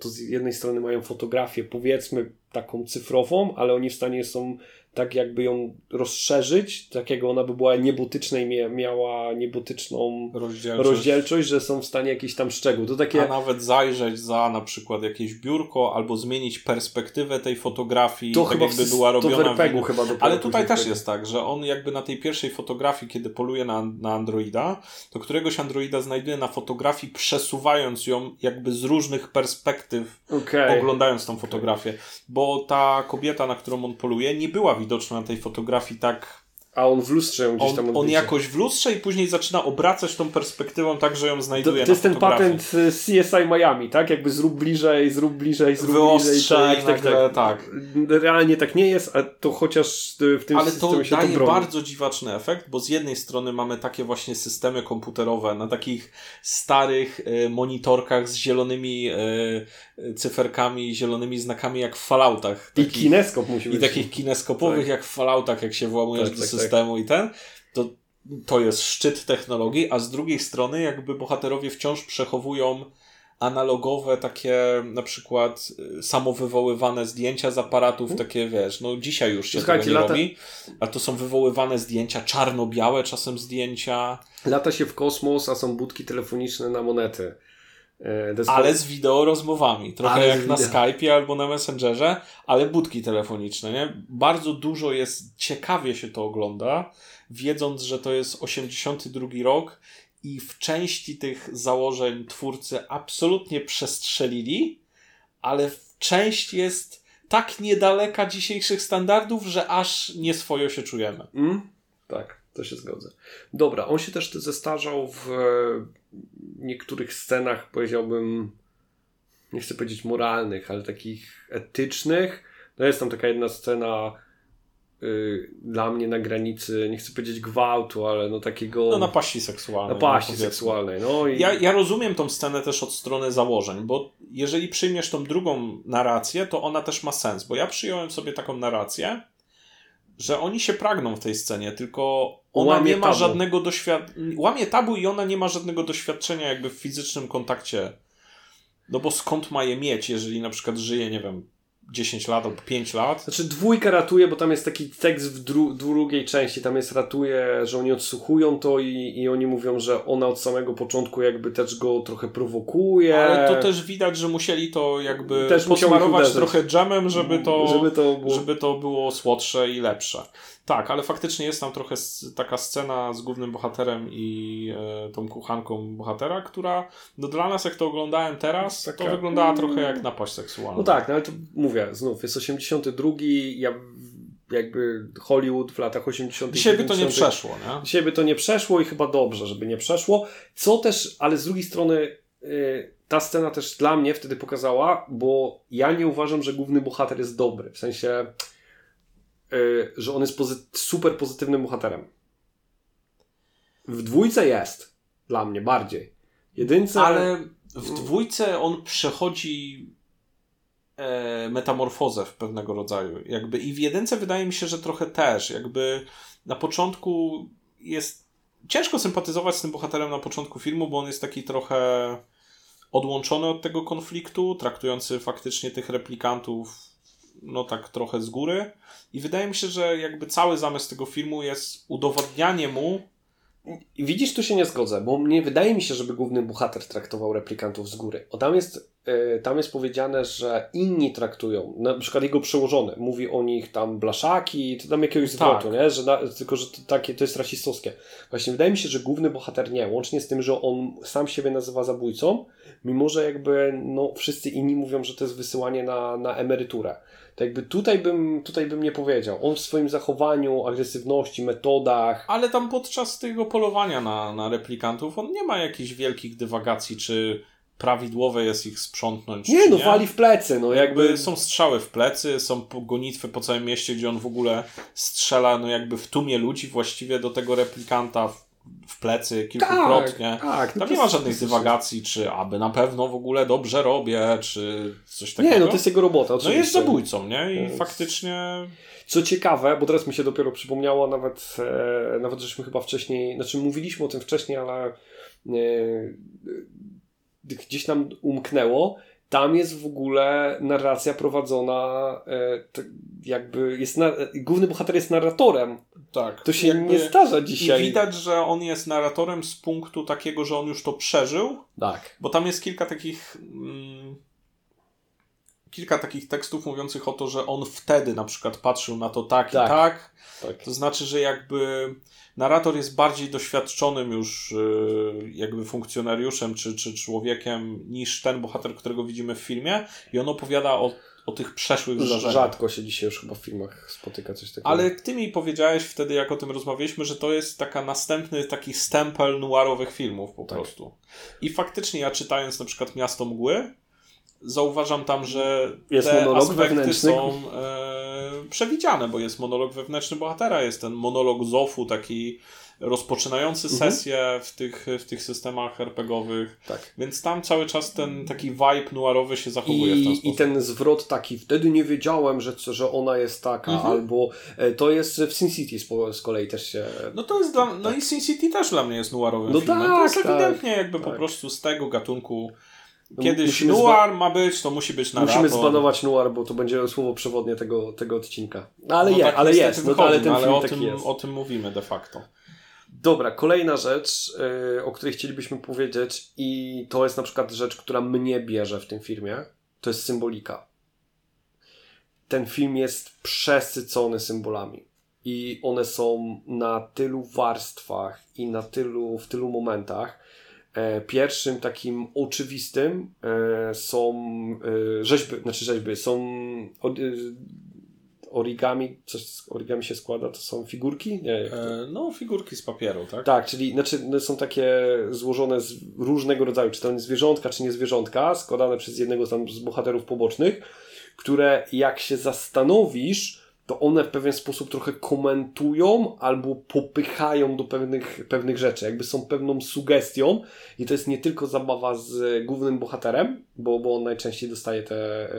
to z jednej strony mają fotografię, powiedzmy taką cyfrową, ale oni w stanie są tak jakby ją rozszerzyć, tak jak ona by była niebotyczna i miała niebotyczną rozdzielczość. rozdzielczość. że są w stanie jakiś tam szczegół. To takie... A nawet zajrzeć za na przykład jakieś biurko, albo zmienić perspektywę tej fotografii, to tak chyba jakby była robiona. To w RPG-u chyba Ale tutaj też jest tak, że on jakby na tej pierwszej fotografii, kiedy poluje na, na Androida, to któregoś Androida znajduje na fotografii, przesuwając ją jakby z różnych perspektyw, okay. oglądając tą fotografię. Bo ta kobieta, na którą on poluje, nie była widoczna na tej fotografii tak a on w lustrze ją gdzieś tam On, on jakoś w lustrze i później zaczyna obracać tą perspektywą tak, że ją znajduje To, to jest ten patent y, CSI Miami, tak? Jakby zrób bliżej, zrób bliżej, zrób bliżej. Tak, tak, tak, tak. Realnie tak nie jest, a to chociaż w tym Ale to daje to bardzo dziwaczny efekt, bo z jednej strony mamy takie właśnie systemy komputerowe na takich starych y, monitorkach z zielonymi y, cyferkami, zielonymi znakami jak w Falloutach. I kineskop musi być. I takich kineskopowych tak. jak w Falloutach, jak się włamujesz tak, do systemu systemu i ten, to to jest szczyt technologii, a z drugiej strony jakby bohaterowie wciąż przechowują analogowe takie na przykład y, samowywoływane zdjęcia z aparatów, mhm. takie wiesz, no dzisiaj już się Słuchajcie, tego nie lata... robi, a to są wywoływane zdjęcia, czarno-białe czasem zdjęcia. Lata się w kosmos, a są budki telefoniczne na monety. E, ale z wideo rozmowami. Trochę ale jak na Skype'ie albo na Messengerze, ale budki telefoniczne, nie? Bardzo dużo jest, ciekawie się to ogląda, wiedząc, że to jest 82 rok i w części tych założeń twórcy absolutnie przestrzelili, ale w część jest tak niedaleka dzisiejszych standardów, że aż nie swojo się czujemy. Mm, tak, to się zgodzę. Dobra, on się też zestarzał w niektórych scenach, powiedziałbym, nie chcę powiedzieć moralnych, ale takich etycznych. No jest tam taka jedna scena yy, dla mnie na granicy, nie chcę powiedzieć gwałtu, ale no takiego... No napaści seksualnej. Napaści no, seksualnej, no i... Ja, ja rozumiem tą scenę też od strony założeń, bo jeżeli przyjmiesz tą drugą narrację, to ona też ma sens, bo ja przyjąłem sobie taką narrację, że oni się pragną w tej scenie, tylko ona łamie nie ma tabu. żadnego doświadczenia. Łamie tabu i ona nie ma żadnego doświadczenia jakby w fizycznym kontakcie. No bo skąd ma je mieć, jeżeli na przykład żyje, nie wiem, 10 lat albo 5 lat. Znaczy dwójka ratuje, bo tam jest taki tekst w dru drugiej części, tam jest ratuje, że oni odsłuchują to i, i oni mówią, że ona od samego początku jakby też go trochę prowokuje. Ale to też widać, że musieli to jakby też posmarować trochę dżemem, żeby to, żeby to, było... żeby to było słodsze i lepsze. Tak, ale faktycznie jest tam trochę taka scena z głównym bohaterem i e, tą kuchanką bohatera, która no dla nas jak to oglądałem teraz, taka... to wyglądała trochę jak napaść seksualna. No tak, no ale to mówię, znów jest 82, ja jakby Hollywood w latach 80. Dzisiaj by to nie przeszło, nie? Dzisiaj by to nie przeszło i chyba dobrze, żeby nie przeszło. Co też, ale z drugiej strony yy, ta scena też dla mnie wtedy pokazała, bo ja nie uważam, że główny bohater jest dobry. W sensie że on jest pozy super pozytywnym bohaterem. W dwójce jest. Dla mnie bardziej. Jedynce... Ale w dwójce on przechodzi e, metamorfozę w pewnego rodzaju. Jakby I w jedynce wydaje mi się, że trochę też. Jakby na początku jest ciężko sympatyzować z tym bohaterem na początku filmu, bo on jest taki trochę odłączony od tego konfliktu, traktujący faktycznie tych replikantów no tak trochę z góry. I wydaje mi się, że jakby cały zamysł tego filmu jest udowodnianie mu. Widzisz, tu się nie zgodzę, bo nie wydaje mi się, żeby główny bohater traktował replikantów z góry. O, tam jest, yy, tam jest powiedziane, że inni traktują, na przykład jego przełożony, mówi o nich tam blaszaki, to tam jakiegoś zwrotu, tak. nie? Że na, tylko, że to, takie, to jest rasistowskie. Właśnie wydaje mi się, że główny bohater nie, łącznie z tym, że on sam siebie nazywa zabójcą, mimo że jakby no, wszyscy inni mówią, że to jest wysyłanie na, na emeryturę. To jakby tutaj bym, tutaj bym nie powiedział. On w swoim zachowaniu, agresywności, metodach. Ale tam podczas tego polowania na, na replikantów on nie ma jakichś wielkich dywagacji, czy prawidłowe jest ich sprzątnąć. Nie, no nie. wali w plecy, no jakby... jakby... Są strzały w plecy, są gonitwy po całym mieście, gdzie on w ogóle strzela, no jakby w tumie ludzi właściwie do tego replikanta w plecy kilkukrotnie. Tak, tak. No Tam nie ma żadnych dywagacji, czy aby na pewno w ogóle dobrze robię, czy coś takiego. Nie, no to jest jego robota. Oczywiście. No jest zabójcą, nie? I jest... faktycznie. Co ciekawe, bo teraz mi się dopiero przypomniało, nawet, e, nawet żeśmy chyba wcześniej, znaczy mówiliśmy o tym wcześniej, ale e, gdzieś nam umknęło. Tam jest w ogóle narracja prowadzona, e, jakby jest na, główny bohater jest narratorem. Tak. To się nie zdarza dzisiaj. I widać, że on jest narratorem z punktu takiego, że on już to przeżył. Tak. Bo tam jest kilka takich. Mm, kilka takich tekstów mówiących o to, że on wtedy na przykład patrzył na to tak, tak. i tak. tak. To znaczy, że jakby narrator jest bardziej doświadczonym już y, jakby funkcjonariuszem czy, czy człowiekiem niż ten bohater, którego widzimy w filmie i on opowiada o, o tych przeszłych zdarzeniach. Rzadko się dzisiaj już chyba w filmach spotyka coś takiego. Ale ty mi powiedziałeś wtedy, jak o tym rozmawialiśmy, że to jest taka następny taki stempel noirowych filmów po tak. prostu. I faktycznie ja czytając na przykład Miasto Mgły, zauważam tam, że jest te monolog aspekty wewnętrzny. są e, przewidziane, bo jest monolog wewnętrzny bohatera, jest ten monolog Zofu, taki rozpoczynający mhm. sesję w, tych, w tych systemach RPGowych. Tak. Więc tam cały czas ten taki vibe noirowy się zachowuje I, w ten sposób. I ten zwrot taki, wtedy nie wiedziałem, że, że ona jest taka, mhm. albo e, to jest w Sin City z, z kolei też się... No to jest dla, no tak. i Sin City też dla mnie jest noirowym no filmem. Tak, to jest tak, ewidentnie jakby tak. po prostu z tego gatunku Kiedyś musimy noir ma być, to musi być narrator. Musimy zbanować noir, bo to będzie słowo przewodnie tego, tego odcinka. No, ale, no je, tak ale jest, no, ale ten ale film o taki tym, jest. o tym mówimy de facto. Dobra, kolejna rzecz, yy, o której chcielibyśmy powiedzieć i to jest na przykład rzecz, która mnie bierze w tym filmie, to jest symbolika. Ten film jest przesycony symbolami i one są na tylu warstwach i na tylu, w tylu momentach, pierwszym takim oczywistym e, są e, rzeźby, znaczy rzeźby, są origami, coś z origami się składa, to są figurki? Nie, no, figurki z papieru, tak? Tak, czyli znaczy, są takie złożone z różnego rodzaju, czy to zwierzątka, czy nie zwierzątka, składane przez jednego tam z bohaterów pobocznych, które jak się zastanowisz, to one w pewien sposób trochę komentują albo popychają do pewnych, pewnych rzeczy, jakby są pewną sugestią i to jest nie tylko zabawa z głównym bohaterem, bo, bo on najczęściej dostaje te,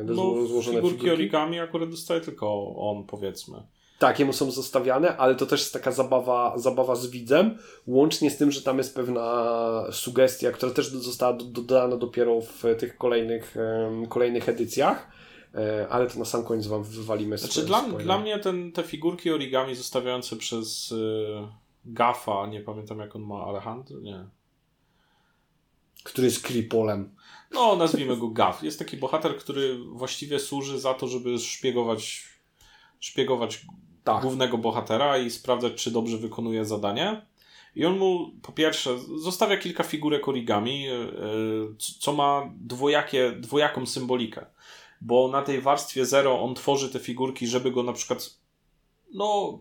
e, no, złożone figurki. Figurki origami akurat dostaje tylko on, powiedzmy. Tak, jemu są zostawiane, ale to też jest taka zabawa, zabawa z widzem, łącznie z tym, że tam jest pewna sugestia, która też została dodana dopiero w tych kolejnych, kolejnych edycjach ale to na sam koniec wam wywalimy znaczy, dla, dla mnie ten, te figurki origami zostawiające przez y, Gafa, nie pamiętam jak on ma, Alejandro? Nie. Który jest kripolem. No, nazwijmy go Gaf. Jest taki bohater, który właściwie służy za to, żeby szpiegować, szpiegować tak. głównego bohatera i sprawdzać, czy dobrze wykonuje zadanie. I on mu po pierwsze zostawia kilka figurek origami, y, co ma dwojakie, dwojaką symbolikę bo na tej warstwie zero on tworzy te figurki, żeby go na przykład no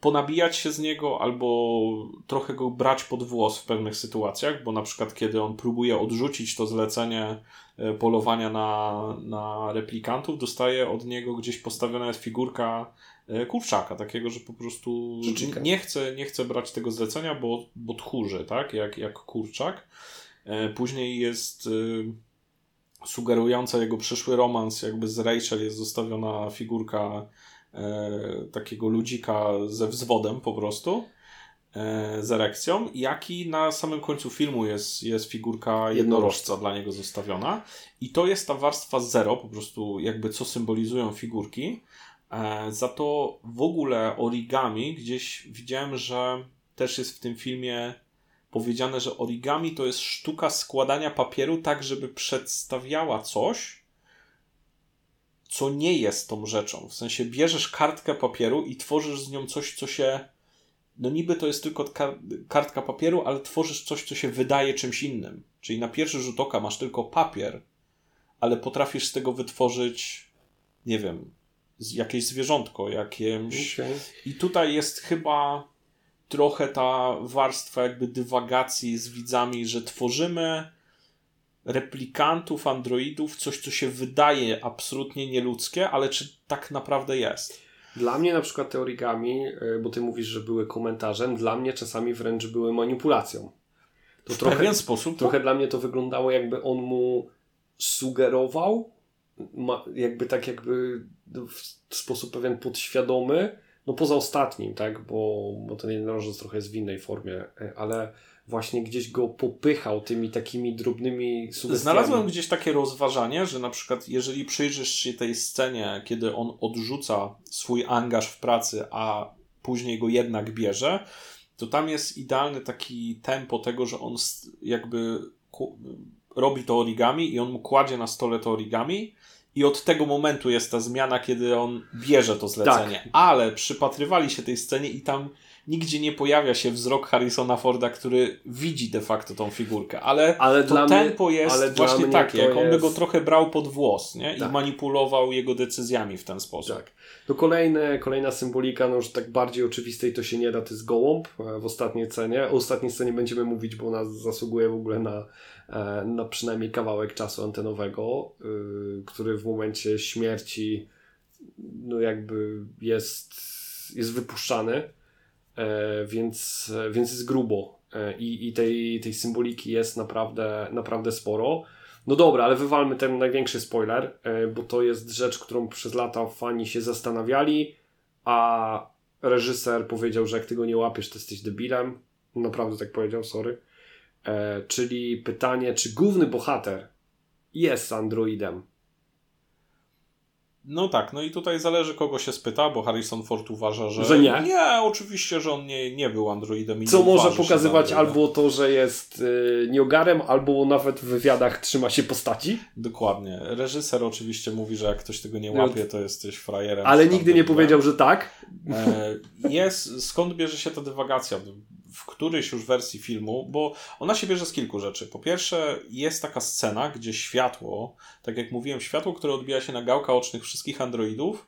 ponabijać się z niego albo trochę go brać pod włos w pewnych sytuacjach, bo na przykład kiedy on próbuje odrzucić to zlecenie e, polowania na, na replikantów, dostaje od niego gdzieś postawiona jest figurka e, kurczaka, takiego, że po prostu nie chce, nie chce brać tego zlecenia, bo, bo tchórzy, tak, jak, jak kurczak. E, później jest sugerująca jego przyszły romans, jakby z Rachel jest zostawiona figurka e, takiego ludzika ze wzwodem po prostu, e, z erekcją, jak i na samym końcu filmu jest, jest figurka jednorożca dla niego zostawiona. I to jest ta warstwa zero, po prostu jakby co symbolizują figurki. E, za to w ogóle origami gdzieś widziałem, że też jest w tym filmie powiedziane, że origami to jest sztuka składania papieru tak, żeby przedstawiała coś, co nie jest tą rzeczą. W sensie bierzesz kartkę papieru i tworzysz z nią coś, co się. No niby to jest tylko kartka papieru, ale tworzysz coś, co się wydaje czymś innym. Czyli na pierwszy rzut oka masz tylko papier, ale potrafisz z tego wytworzyć, nie wiem, jakieś zwierzątko, jakieś. Okay. I tutaj jest chyba trochę ta warstwa jakby dywagacji z widzami, że tworzymy replikantów, androidów, coś, co się wydaje absolutnie nieludzkie, ale czy tak naprawdę jest? Dla mnie na przykład te origami, y, bo ty mówisz, że były komentarzem, dla mnie czasami wręcz były manipulacją. To w trochę, pewien sposób. Trochę tak? dla mnie to wyglądało jakby on mu sugerował, jakby tak jakby w sposób pewien podświadomy, no poza ostatnim, tak, bo, bo ten jednorożec trochę jest w innej formie, e, ale właśnie gdzieś go popychał tymi takimi drobnymi sugestiami. Znalazłem gdzieś takie rozważanie, że na przykład jeżeli przyjrzysz się tej scenie, kiedy on odrzuca swój angaż w pracy, a później go jednak bierze, to tam jest idealny taki tempo tego, że on jakby robi to origami i on mu kładzie na stole to origami i od tego momentu jest ta zmiana, kiedy on bierze to zlecenie. Tak. Ale przypatrywali się tej scenie i tam nigdzie nie pojawia się wzrok Harrisona Forda, który widzi de facto tą figurkę. Ale, ale to tempo mnie, jest właśnie takie, jak on by go trochę brał pod włos nie? Tak. i manipulował jego decyzjami w ten sposób. Tak. To kolejne, kolejna symbolika, no już tak bardziej oczywistej to się nie da, to jest gołąb e, w ostatniej scenie. O ostatniej scenie będziemy mówić, bo ona zasługuje w ogóle na, e, na przynajmniej kawałek czasu antenowego, y, który w momencie śmierci no jakby jest, jest wypuszczany E, więc, więc jest grubo e, i, i tej, tej symboliki jest naprawdę, naprawdę sporo. No dobra, ale wywalmy ten największy spoiler, bo to jest rzecz, którą przez lata fani się zastanawiali, a reżyser powiedział, że jak ty go nie łapiesz, to jesteś debilem. Naprawdę tak powiedział, sorry. Czyli pytanie, czy główny bohater jest androidem? No tak, no i tutaj zależy kogo się spyta, bo Harrison Ford uważa, że, że nie. Nie, oczywiście, że on nie, nie był androidem. I Co może pokazywać albo to, że jest yy, niogarem, albo nawet w wywiadach trzyma się postaci. Dokładnie. Reżyser oczywiście mówi, że jak ktoś tego nie łapie, to jesteś frajerem. Ale nigdy nie powiedział, że tak. E, jest, skąd bierze się ta dywagacja? W którejś już wersji filmu, bo ona się bierze z kilku rzeczy. Po pierwsze, jest taka scena, gdzie światło, tak jak mówiłem, światło, które odbija się na gałka ocznych wszystkich androidów,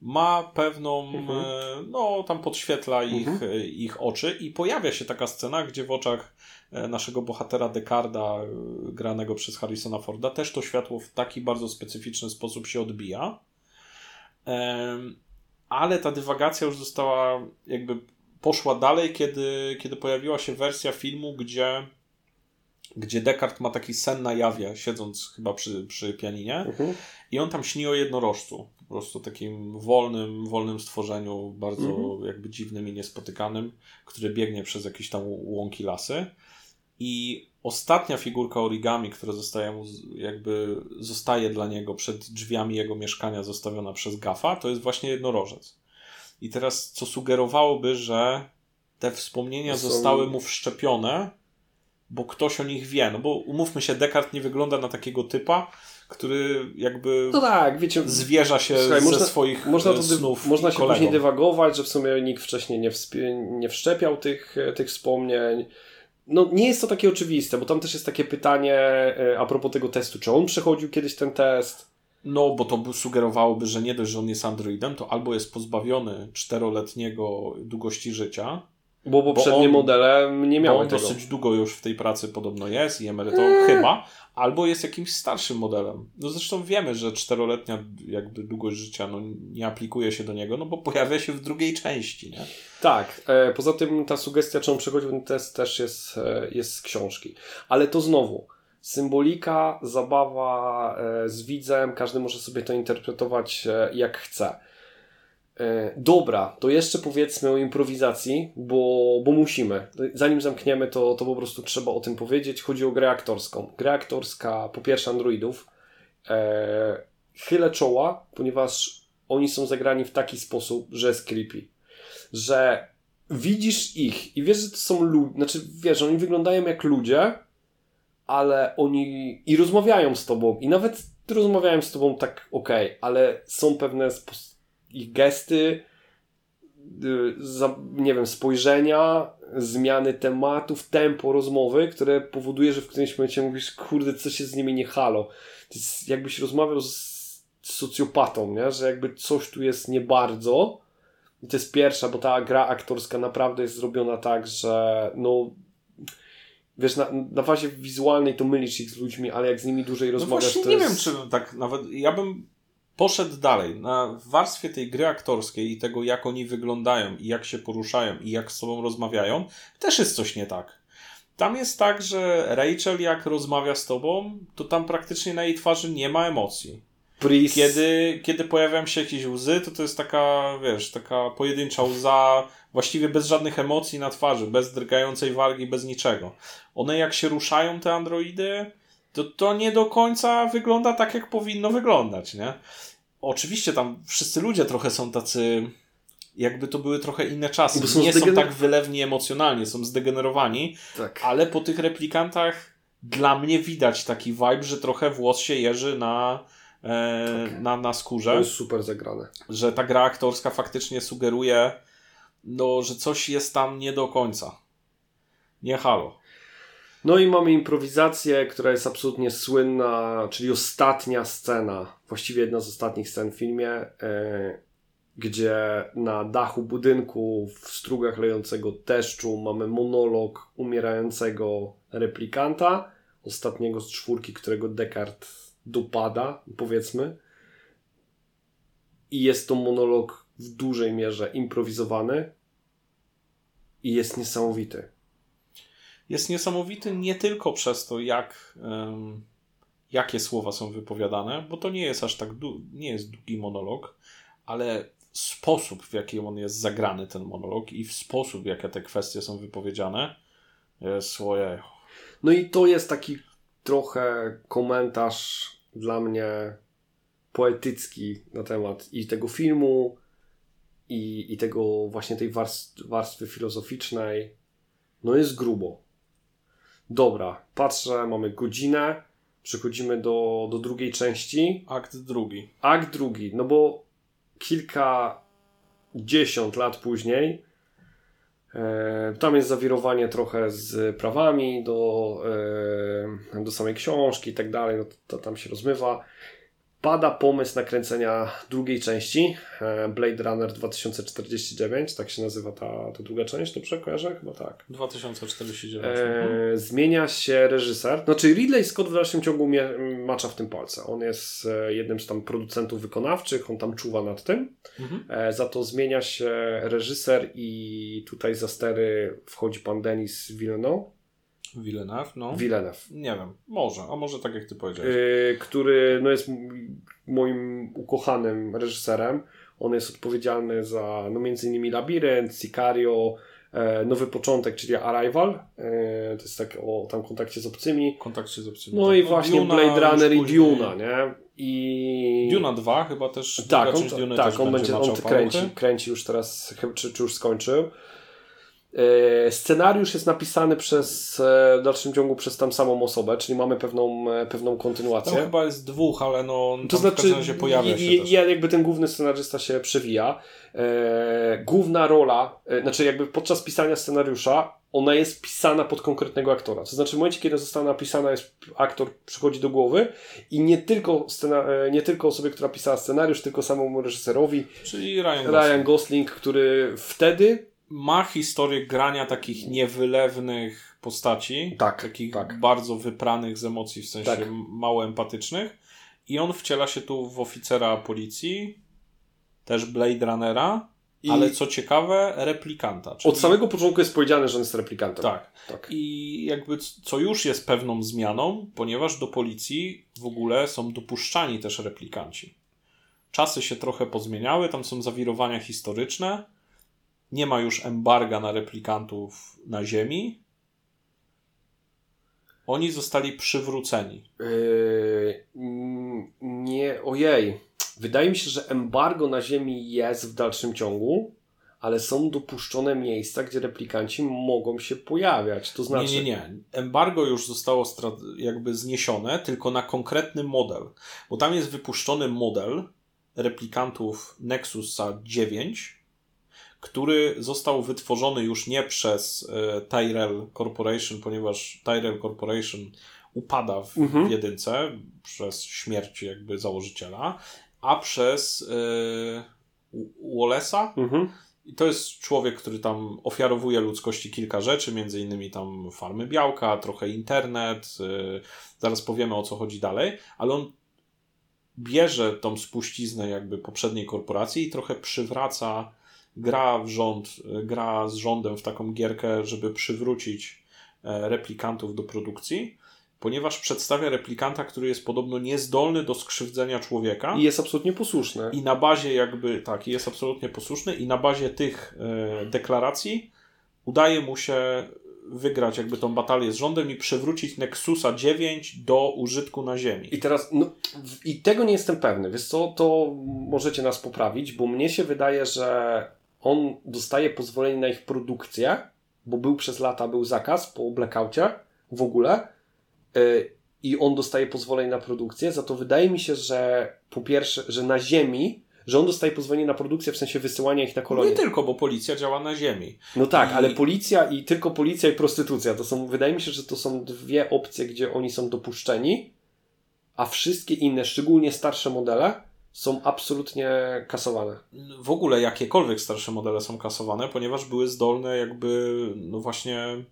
ma pewną, mhm. E, no tam podświetla ich, mhm. E, ich oczy i pojawia się taka scena, gdzie w oczach e, naszego bohatera Decarda, granego przez Harrisona Forda, też to światło w taki bardzo specyficzny sposób się odbija. Ale ta dywagacja już została jakby poszła dalej, kiedy, kiedy pojawiła się wersja filmu, gdzie, gdzie Descartes ma taki sen na jawie, siedząc chyba przy, przy pianinie mhm. i on tam śni o jednorożcu. Po prostu takim wolnym, wolnym stworzeniu, bardzo mhm. jakby dziwnym i niespotykanym, który biegnie przez jakieś tam łąki lasy. I ostatnia figurka origami, która zostaje mu, jakby zostaje dla niego przed drzwiami jego mieszkania zostawiona przez Gafa, to jest właśnie jednorożec. I teraz, co sugerowałoby, że te wspomnienia są... zostały mu wszczepione, bo ktoś o nich wie. No bo umówmy się, Descartes nie wygląda na takiego typa, który jakby no tak, wiecie, zwierza się słuchaj, ze można, swoich można to snów. Można się kolegom. później dywagować, że w sumie nikt wcześniej nie, nie wszczepiał tych, tych wspomnień. No nie jest to takie oczywiste, bo tam też jest takie pytanie e, a propos tego testu, czy on przechodził kiedyś ten test? No, bo to sugerowałoby, że nie dość, że on jest androidem, to albo jest pozbawiony czteroletniego długości życia. Bo poprzednie bo on, modele nie miały bo on tego. dosyć długo już w tej pracy podobno jest i emerytą eee. chyba, albo jest jakimś starszym modelem. No zresztą wiemy, że czteroletnia jakby długość życia no, nie aplikuje się do niego, no bo pojawia się w drugiej części, nie? Tak. E, poza tym ta sugestia, czy on przechodził ten test też jest, e, jest z książki. Ale to znowu symbolika, zabawa e, z widzem, każdy może sobie to interpretować e, jak chce. E, dobra, to jeszcze powiedzmy o improwizacji, bo, bo musimy. Zanim zamkniemy, to, to po prostu trzeba o tym powiedzieć. Chodzi o grę aktorską. Gra aktorska, po pierwsze Androidów. E, chylę czoła, ponieważ oni są zagrani w taki sposób, że jest creepy. Że widzisz ich i wiesz, że to są ludzie, znaczy wiesz, oni wyglądają jak ludzie, ale oni i rozmawiają z tobą i nawet rozmawiają z tobą tak ok, ale są pewne ich gesty, y, nie wiem, spojrzenia, zmiany tematów, tempo rozmowy, które powoduje, że w którymś momencie mówisz, kurde, co się z nimi nie halo. To jest jakbyś rozmawiał z socjopatą, nie? że jakby coś tu jest nie bardzo. I to jest pierwsza, bo ta gra aktorska naprawdę jest zrobiona tak, że no wiesz, na, na fazie wizualnej to mylisz ich z ludźmi, ale jak z nimi dłużej no rozmawiasz, no właśnie nie jest... wiem, czy tak nawet, ja bym poszedł dalej. Na warstwie tej gry aktorskiej i tego, jak oni wyglądają, i jak się poruszają, i jak z sobą rozmawiają, też jest coś nie tak. Tam jest tak, że Rachel, jak rozmawia z tobą, to tam praktycznie na jej twarzy nie ma emocji. Pris. Kiedy, kiedy pojawiają się jakieś łzy, to to jest taka, wiesz, taka pojedyncza łza, właściwie bez żadnych emocji na twarzy, bez drgającej wargi, bez niczego. One jak się ruszają, te androidy, to to nie do końca wygląda tak, jak powinno wyglądać, nie? Oczywiście tam wszyscy ludzie trochę są tacy, jakby to były trochę inne czasy. Bo są nie są zdegener- tak wylewni emocjonalnie, są zdegenerowani, Tak. ale po tych replikantach dla mnie widać taki vibe, że trochę włos się jeży na, e, Tak. na, na To skórze, jest super zagrane. że ta gra aktorska faktycznie sugeruje, no, że coś jest tam nie do końca. Nie halo. No i mamy improwizację, która jest absolutnie słynna, czyli ostatnia scena, właściwie jedna z ostatnich scen w filmie, e, gdzie na dachu budynku w strugach lejącego deszczu mamy monolog umierającego replikanta, ostatniego z czwórki, którego Descartes dopada, powiedzmy. I jest to monolog w dużej mierze improwizowany i jest niesamowity. Jest niesamowity nie tylko przez to, jak, em, jakie słowa są wypowiadane, bo to nie jest aż tak, du- nie jest długi monolog, ale sposób, w jaki on jest zagrany, ten monolog i w sposób, w jakie te kwestie są wypowiedziane, jest swoje. No i to jest taki trochę komentarz dla mnie poetycki na temat i tego filmu, i, i tego właśnie tej warstwy, warstwy filozoficznej. No jest grubo. Dobra, patrzę, mamy godzinę, przechodzimy do, do drugiej części. Akt drugi. Akt drugi, no bo kilka dziesiąt lat później tam jest zawirowanie trochę z prawami do, e, do samej książki i tak dalej, no to tam się rozmywa. Pada pomysł nakręcenia drugiej części, e, Blade Runner 2049, tak się nazywa ta, ta druga część, dobrze kojarzę? Chyba tak. 2049. E, zmienia się reżyser. Znaczy Ridley Scott w dalszym ciągu mie- macza w tym palce. On jest e, jednym z tam producentów wykonawczych, on tam czuwa nad tym. Mhm. E, za to zmienia się reżyser i tutaj za stery wchodzi pan Denis Villeneuve. Villeneuve, no. Villeneuve. Nie wiem, może, a może tak jak ty powiedziałeś. e, który no, jest moim ukochanym reżyserem. On jest odpowiedzialny za no, między innymi Labirynt, Sicario, e, Nowy Początek, czyli Arrival. E, to jest tak o tam kontakcie z obcymi. Kontakcie z obcymi. No tak. i właśnie Dune'a Blade Runner i Duna, nie? I... Duna 2 chyba też. Tak, on, Duny tak, też on będzie, on maczał kręci, kręci już teraz, czy, czy już skończył. E, Scenariusz jest napisany przez, e, w dalszym ciągu przez tam samą osobę, czyli mamy pewną, e, pewną Tam kontynuację. chyba jest dwóch, ale no To tam znaczy, razie pojawia się je- jakby ten główny scenarzysta się przewija. E, główna rola, e, znaczy jakby podczas pisania scenariusza, ona jest pisana pod konkretnego aktora. To znaczy w momencie, kiedy została napisana, jest aktor przychodzi do głowy i nie tylko, scena, nie tylko osobie, która pisała scenariusz, tylko samemu reżyserowi, Czyli Ryan Gosling. Ryan Gosling, który wtedy ma historię grania takich niewylewnych postaci, Tak, takich tak. bardzo wypranych z emocji, w sensie Tak. mało empatycznych. I on wciela się tu w oficera policji, też Blade Runnera, I- ale co ciekawe, replikanta. Czyli... od samego początku jest powiedziane, że on jest replikantem. Tak. tak. I jakby co już jest pewną zmianą, ponieważ do policji w ogóle są dopuszczani też replikanci. Czasy się trochę pozmieniały, tam są zawirowania historyczne. Nie ma już embarga na replikantów na Ziemi. Oni zostali przywróceni. Yy, nie, ojej. Wydaje mi się, że embargo na Ziemi jest w dalszym ciągu, ale są dopuszczone miejsca, gdzie replikanci mogą się pojawiać. To znaczy. Nie, nie, nie. Embargo już zostało jakby zniesione tylko na konkretny model. Bo tam jest wypuszczony model replikantów Nexusa 9, który został wytworzony już nie przez e, Tyrell Corporation, ponieważ Tyrell Corporation upada w, Mhm. w jedynce przez śmierć jakby założyciela, a przez e, Wallace'a, Mhm. i to jest człowiek, który tam ofiarowuje ludzkości kilka rzeczy, między innymi tam farmy białka, trochę internet. Yy, zaraz powiemy o co chodzi dalej, ale on bierze tą spuściznę jakby poprzedniej korporacji i trochę przywraca, gra w rząd, gra z rządem w taką gierkę, żeby przywrócić e, replikantów do produkcji, ponieważ przedstawia replikanta, który jest podobno niezdolny do skrzywdzenia człowieka. I jest absolutnie posłuszny. I na bazie jakby, tak, jest absolutnie posłuszny i na bazie tych e, deklaracji udaje mu się wygrać jakby tą batalię z rządem i przywrócić Nexusa 9 do użytku na Ziemi. I teraz, no, i tego nie jestem pewny. Wiesz co, to możecie nas poprawić, bo mnie się wydaje, że on dostaje pozwolenie na ich produkcję, bo był przez lata, był zakaz po blackoutie w ogóle yy, i on dostaje pozwolenie na produkcję, za to wydaje mi się, że po pierwsze, że na Ziemi że on dostaje pozwolenie na produkcję w sensie wysyłania ich na kolonię. Nie tylko, bo policja działa na ziemi. No tak, I... ale policja i tylko policja i prostytucja to są, wydaje mi się, że to są dwie opcje, gdzie oni są dopuszczeni, a wszystkie inne, szczególnie starsze modele, są absolutnie kasowane. W ogóle jakiekolwiek starsze modele są kasowane, ponieważ były zdolne jakby, no właśnie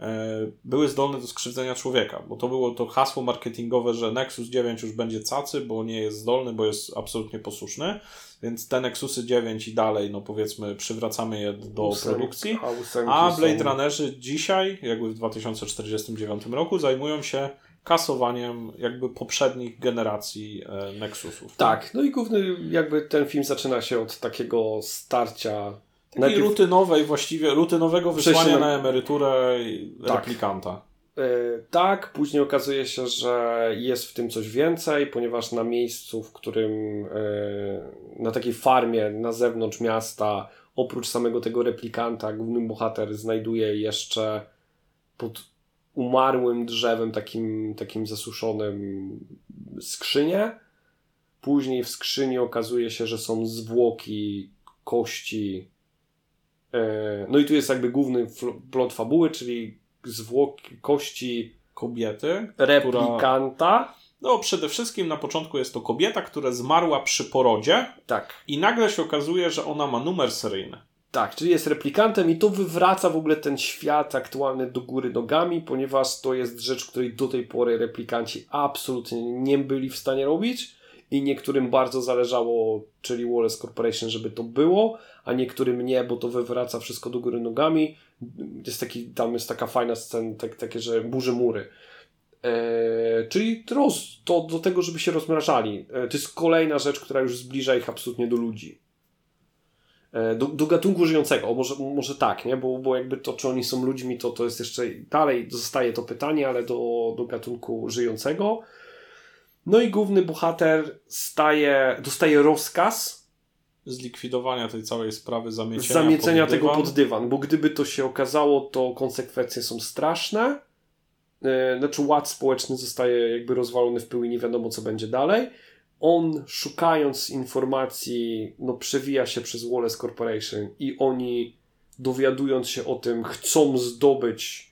E, były zdolne do skrzywdzenia człowieka, bo to było to hasło marketingowe, że Nexus 9 już będzie cacy, bo nie jest zdolny, bo jest absolutnie posłuszny, więc te Nexusy 9 i dalej, no powiedzmy, przywracamy je do produkcji, a, a Blade są... Runnerzy dzisiaj, jakby w 2049 roku, zajmują się kasowaniem jakby poprzednich generacji e, Nexusów. Tak, no i główny jakby ten film zaczyna się od takiego starcia Takiej Najpierw... rutynowej właściwie, rutynowego wysłania na... na emeryturę tak. replikanta. Yy, tak, później okazuje się, że jest w tym coś więcej, ponieważ na miejscu, w którym yy, na takiej farmie na zewnątrz miasta, oprócz samego tego replikanta, główny bohater znajduje jeszcze pod umarłym drzewem, takim, takim zasuszonym skrzynię. Później w skrzyni okazuje się, że są zwłoki kości E, no i tu jest jakby główny plot fabuły, czyli zwłoki kości kobiety, replikanta. Która... No, przede wszystkim na początku jest to kobieta, która zmarła przy porodzie. Tak. I nagle się okazuje, że ona ma numer seryjny. Tak, czyli jest replikantem i to wywraca w ogóle ten świat aktualny do góry nogami, ponieważ to jest rzecz, której do tej pory replikanci absolutnie nie byli w stanie robić i niektórym bardzo zależało, czyli Wallace Corporation, żeby to było, a niektórym nie, bo to wywraca wszystko do góry nogami. Jest taki, tam jest taka fajna scena, tak, takie, że burzy mury. Eee, czyli to do tego, żeby się rozmrażali. Eee, to jest kolejna rzecz, która już zbliża ich absolutnie do ludzi. Eee, do, do, gatunku żyjącego, może, może tak, nie? Bo, bo jakby to, czy oni są ludźmi, to, to jest jeszcze dalej, zostaje to pytanie, ale do, do gatunku żyjącego. No i główny bohater staje, dostaje rozkaz zlikwidowania tej całej sprawy, zamiecienia, zamiecenia pod tego pod dywan, bo gdyby to się okazało, to konsekwencje są straszne. E, znaczy ład społeczny zostaje jakby rozwalony w pył i nie wiadomo co będzie dalej. On szukając informacji, no przewija się przez Wallace Corporation i oni dowiadując się o tym chcą zdobyć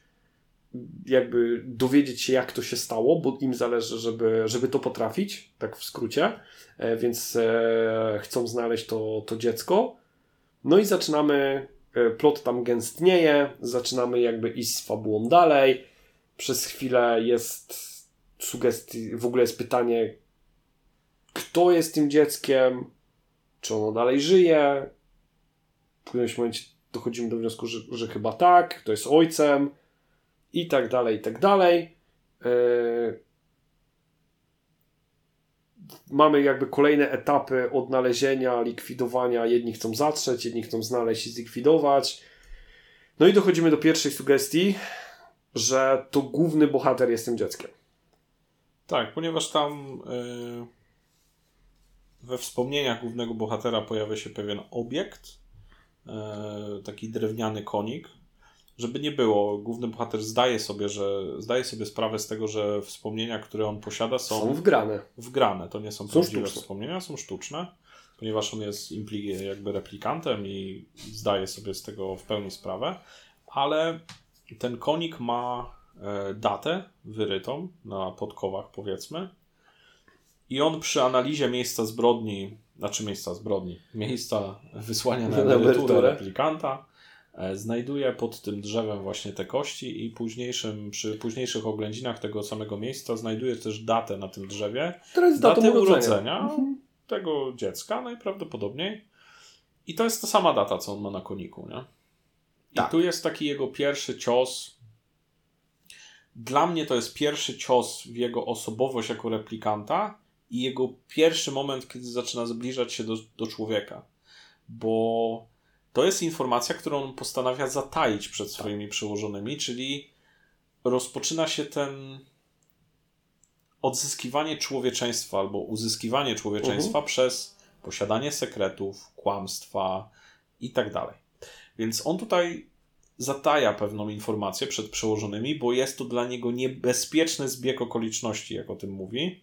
jakby dowiedzieć się, jak to się stało, bo im zależy, żeby, żeby to potrafić, tak w skrócie, e, więc e, chcą znaleźć to, to dziecko. No i zaczynamy, e, plot tam gęstnieje, zaczynamy jakby iść z fabułą dalej. Przez chwilę jest sugestii, w ogóle jest pytanie, kto jest tym dzieckiem, czy ono dalej żyje. W którymś momencie dochodzimy do wniosku, że, że chyba tak, kto jest ojcem i tak dalej, i tak dalej. E, mamy jakby kolejne etapy odnalezienia, likwidowania. Jedni chcą zatrzeć, jedni chcą znaleźć i zlikwidować. No i dochodzimy do pierwszej sugestii, że to główny bohater jest tym dzieckiem. Tak, ponieważ tam yy, we wspomnieniach głównego bohatera pojawia się pewien obiekt, yy, taki drewniany konik, żeby nie było, główny bohater zdaje sobie, że zdaje sobie sprawę z tego, że wspomnienia, które on posiada są, są wgrane. Wgrane, to nie są, są prawdziwe sztuczne. wspomnienia, są sztuczne, ponieważ on jest impli- jakby replikantem i zdaje sobie z tego w pełni sprawę, ale ten konik ma e, datę wyrytą na podkowach powiedzmy i on przy analizie miejsca zbrodni, znaczy miejsca zbrodni, miejsca wysłania na emeryturę replikanta E, znajduje pod tym drzewem właśnie te kości i późniejszym, przy późniejszych oględzinach tego samego miejsca znajduje też datę na tym drzewie. Która jest datą datę urodzenia. urodzenia Mhm. tego dziecka najprawdopodobniej. I to jest ta sama data, co on ma na koniku, nie? I Tak. tu jest taki jego pierwszy cios. Dla mnie to jest pierwszy cios w jego osobowość jako replikanta i jego pierwszy moment, kiedy zaczyna zbliżać się do, do człowieka. Bo to jest informacja, którą on postanawia zataić przed swoimi przełożonymi, czyli rozpoczyna się ten odzyskiwanie człowieczeństwa albo uzyskiwanie człowieczeństwa przez posiadanie sekretów, kłamstwa i tak dalej. Więc on tutaj zataja pewną informację przed przełożonymi, bo jest to dla niego niebezpieczny zbieg okoliczności, jak o tym mówi.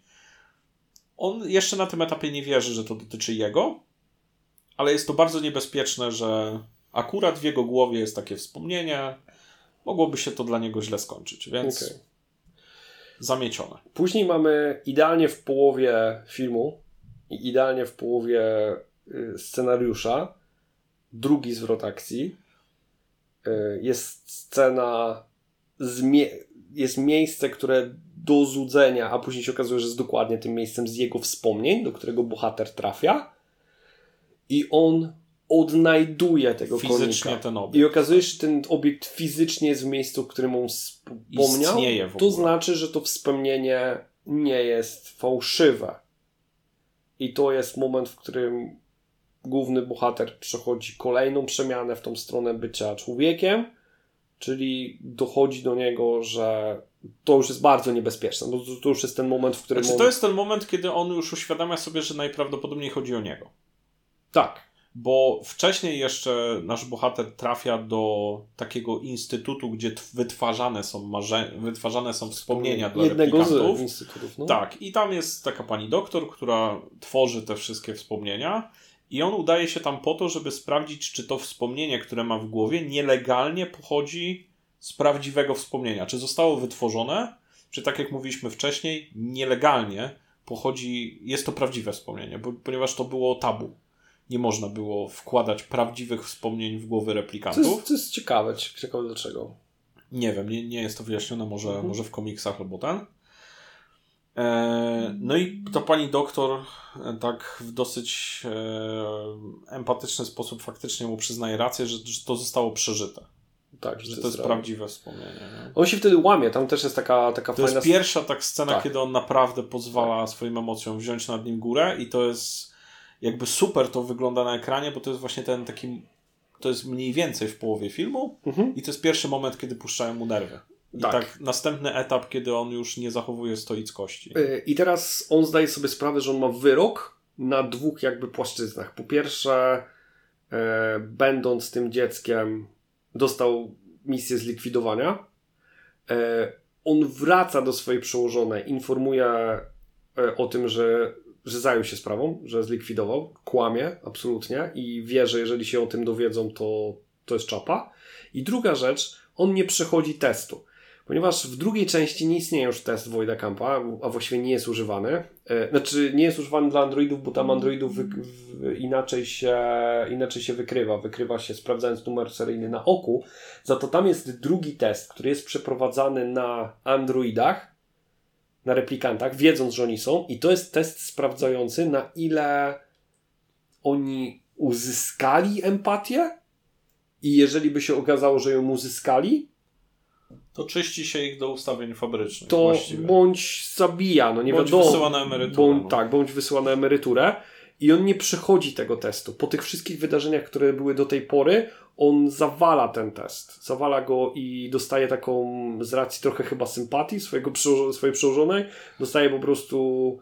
On jeszcze na tym etapie nie wierzy, że to dotyczy jego, ale jest to bardzo niebezpieczne, że akurat w jego głowie jest takie wspomnienie. Mogłoby się to dla niego źle skończyć, więc Okej. zamiecione. Później mamy idealnie w połowie filmu i idealnie w połowie y, scenariusza drugi zwrot akcji. Y, Jest scena, zmie- jest miejsce, które do złudzenia, a później się okazuje, że jest dokładnie tym miejscem z jego wspomnień, do którego bohater trafia. I on odnajduje tego Fizycznie konika. ten obiekt. I okazuje się, że ten obiekt fizycznie jest w miejscu, w którym on wspomniał. Istnieje w To ogóle. znaczy, że to wspomnienie nie jest fałszywe. I to jest moment, w którym główny bohater przechodzi kolejną przemianę w tą stronę bycia człowiekiem, czyli dochodzi do niego, że to już jest bardzo niebezpieczne. To, już jest ten moment, w którym Znaczy, on... to jest ten moment, kiedy on już uświadamia sobie, że najprawdopodobniej chodzi o niego. Tak. Bo wcześniej jeszcze nasz bohater trafia do takiego instytutu, gdzie wytwarzane są, marze... wytwarzane są wspomnienia dla Jednego replikantów. z instytutów. No. Tak, i tam jest taka pani doktor, która tworzy te wszystkie wspomnienia. I on udaje się tam po to, żeby sprawdzić, czy to wspomnienie, które ma w głowie, nielegalnie pochodzi z prawdziwego wspomnienia. Czy zostało wytworzone, czy tak jak mówiliśmy wcześniej, nielegalnie pochodzi, jest to prawdziwe wspomnienie, bo, ponieważ to było tabu. Nie można było wkładać prawdziwych wspomnień w głowy To replikantów. jest, to jest ciekawe, ciekawe dlaczego. Nie wiem, nie, nie jest to wyjaśnione, może, Mhm. może w komiksach albo ten. E, no i ta pani doktor e, tak w dosyć e, empatyczny sposób faktycznie mu przyznaje rację, że, że to zostało przeżyte. Tak, Że to jest realne. prawdziwe wspomnienie. Nie? On się wtedy łamie, tam też jest taka, taka To fajna... jest pierwsza tak scena, Tak. kiedy on naprawdę pozwala swoim emocjom wziąć nad nim górę i to jest jakby super to wygląda na ekranie, bo to jest właśnie ten taki to jest mniej więcej w połowie filmu Mhm. i to jest pierwszy moment, kiedy puszczają mu nerwy. I Tak. tak. następny etap, kiedy on już nie zachowuje stoickości. Y, I teraz on zdaje sobie sprawę, że on ma wyrok na dwóch jakby płaszczyznach. Po pierwsze, e, będąc tym dzieckiem, dostał misję zlikwidowania. E, on wraca do swojej przełożonej, informuje e, o tym, że, że zajął się sprawą, że zlikwidował, kłamie absolutnie i wie, że jeżeli się o tym dowiedzą, to, to jest czapa. I druga rzecz, on nie przechodzi testu. Ponieważ w drugiej części nie istnieje już test Voida Campa, a właściwie nie jest używany. E, Znaczy, nie jest używany dla Androidów, bo tam Androidów wy, w, inaczej, się, inaczej się wykrywa. Wykrywa się sprawdzając numer seryjny na oku. Za to tam jest drugi test, który jest przeprowadzany na Androidach, na replikantach, wiedząc, że oni są. I to jest test sprawdzający, na ile oni uzyskali empatię. I jeżeli by się okazało, że ją uzyskali, To czyści się ich do ustawień fabrycznych to właściwie. bądź zabija, no nie Bądź wiadomo. wysyła na emeryturę, Bądź, no. Tak, bądź wysyła na emeryturę. I on nie przechodzi tego testu. Po tych wszystkich wydarzeniach, które były do tej pory, on zawala ten test. Zawala go i dostaje taką, z racji trochę chyba sympatii swojego swojej przełożonej, dostaje po prostu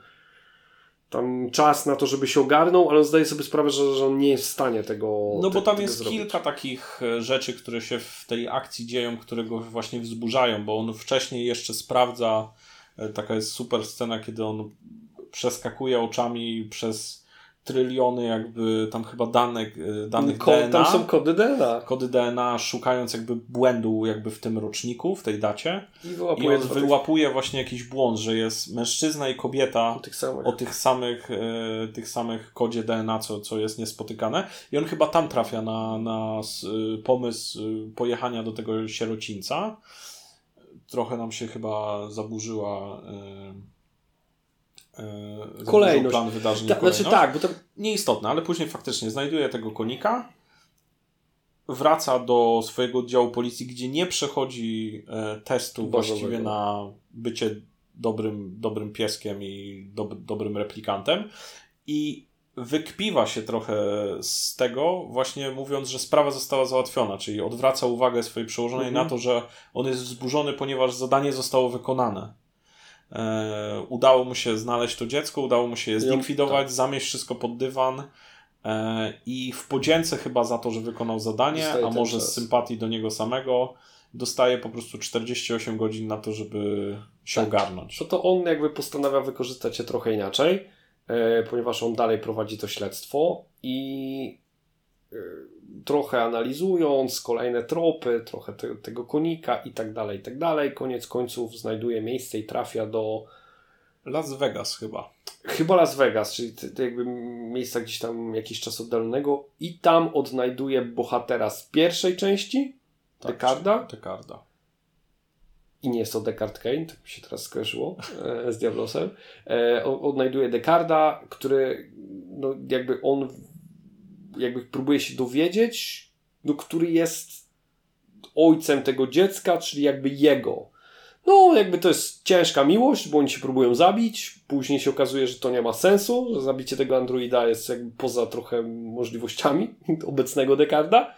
tam czas na to, żeby się ogarnął, ale zdaje sobie sprawę, że, że on nie jest w stanie tego No bo tam jest zrobić. kilka takich e, rzeczy, które się w tej akcji dzieją, które go właśnie wzburzają, bo on wcześniej jeszcze sprawdza, e, taka jest super scena, kiedy on przeskakuje oczami przez tryliony jakby tam chyba danych, danych Ko- DNA. Tam są kody DNA. Kody DNA, szukając jakby błędu jakby w tym roczniku, w tej dacie. I I wyłapuje on to tych, wyłapuje właśnie jakiś błąd, że jest mężczyzna i kobieta tych samych. o tych samych, e, tych samych kodzie DNA, co, co jest niespotykane. I on chyba tam trafia na, na y, pomysł y, pojechania do tego sierocińca. Trochę nam się chyba zaburzyła. E, zaburzył Kolejność. plan wydarzeń. Ta, znaczy tak, bo tam Nieistotne, ale później faktycznie znajduje tego konika. Wraca do swojego oddziału policji, gdzie nie przechodzi e, testu Bazowego. właściwie na bycie dobrym, dobrym pieskiem i dob, dobrym replikantem. I wykpiwa się trochę z tego, właśnie mówiąc, że sprawa została załatwiona, czyli odwraca uwagę swojej przełożonej Mhm. na to, że on jest wzburzony, ponieważ zadanie zostało wykonane. E, udało mu się znaleźć to dziecko, udało mu się je zlikwidować, tak. zamieść wszystko pod dywan. E, I w podzięce chyba za to, że wykonał zadanie, a może czas. z sympatii do niego samego, dostaje po prostu 48 godzin na to, żeby się Tak. ogarnąć. to, to on jakby postanawia wykorzystać się trochę inaczej, e, ponieważ on dalej prowadzi to śledztwo i trochę analizując kolejne tropy, trochę te, tego konika i tak dalej, i tak dalej, koniec końców znajduje miejsce i trafia do Las Vegas chyba. chyba Las Vegas, czyli jakby miejsca gdzieś tam jakiś czas oddalonego i tam odnajduje bohatera z pierwszej części, Decarda. Decarda. i nie jest to Descartes Kane, tak mi się teraz skojarzyło e, z Diablosem, e, odnajduje Decarda, który no, jakby on jakby próbuje się dowiedzieć, no, który jest ojcem tego dziecka, czyli jakby jego. No, jakby to jest ciężka miłość, bo oni się próbują zabić. Później się okazuje, że to nie ma sensu, że zabicie tego androida jest jakby poza trochę możliwościami obecnego Dekarda.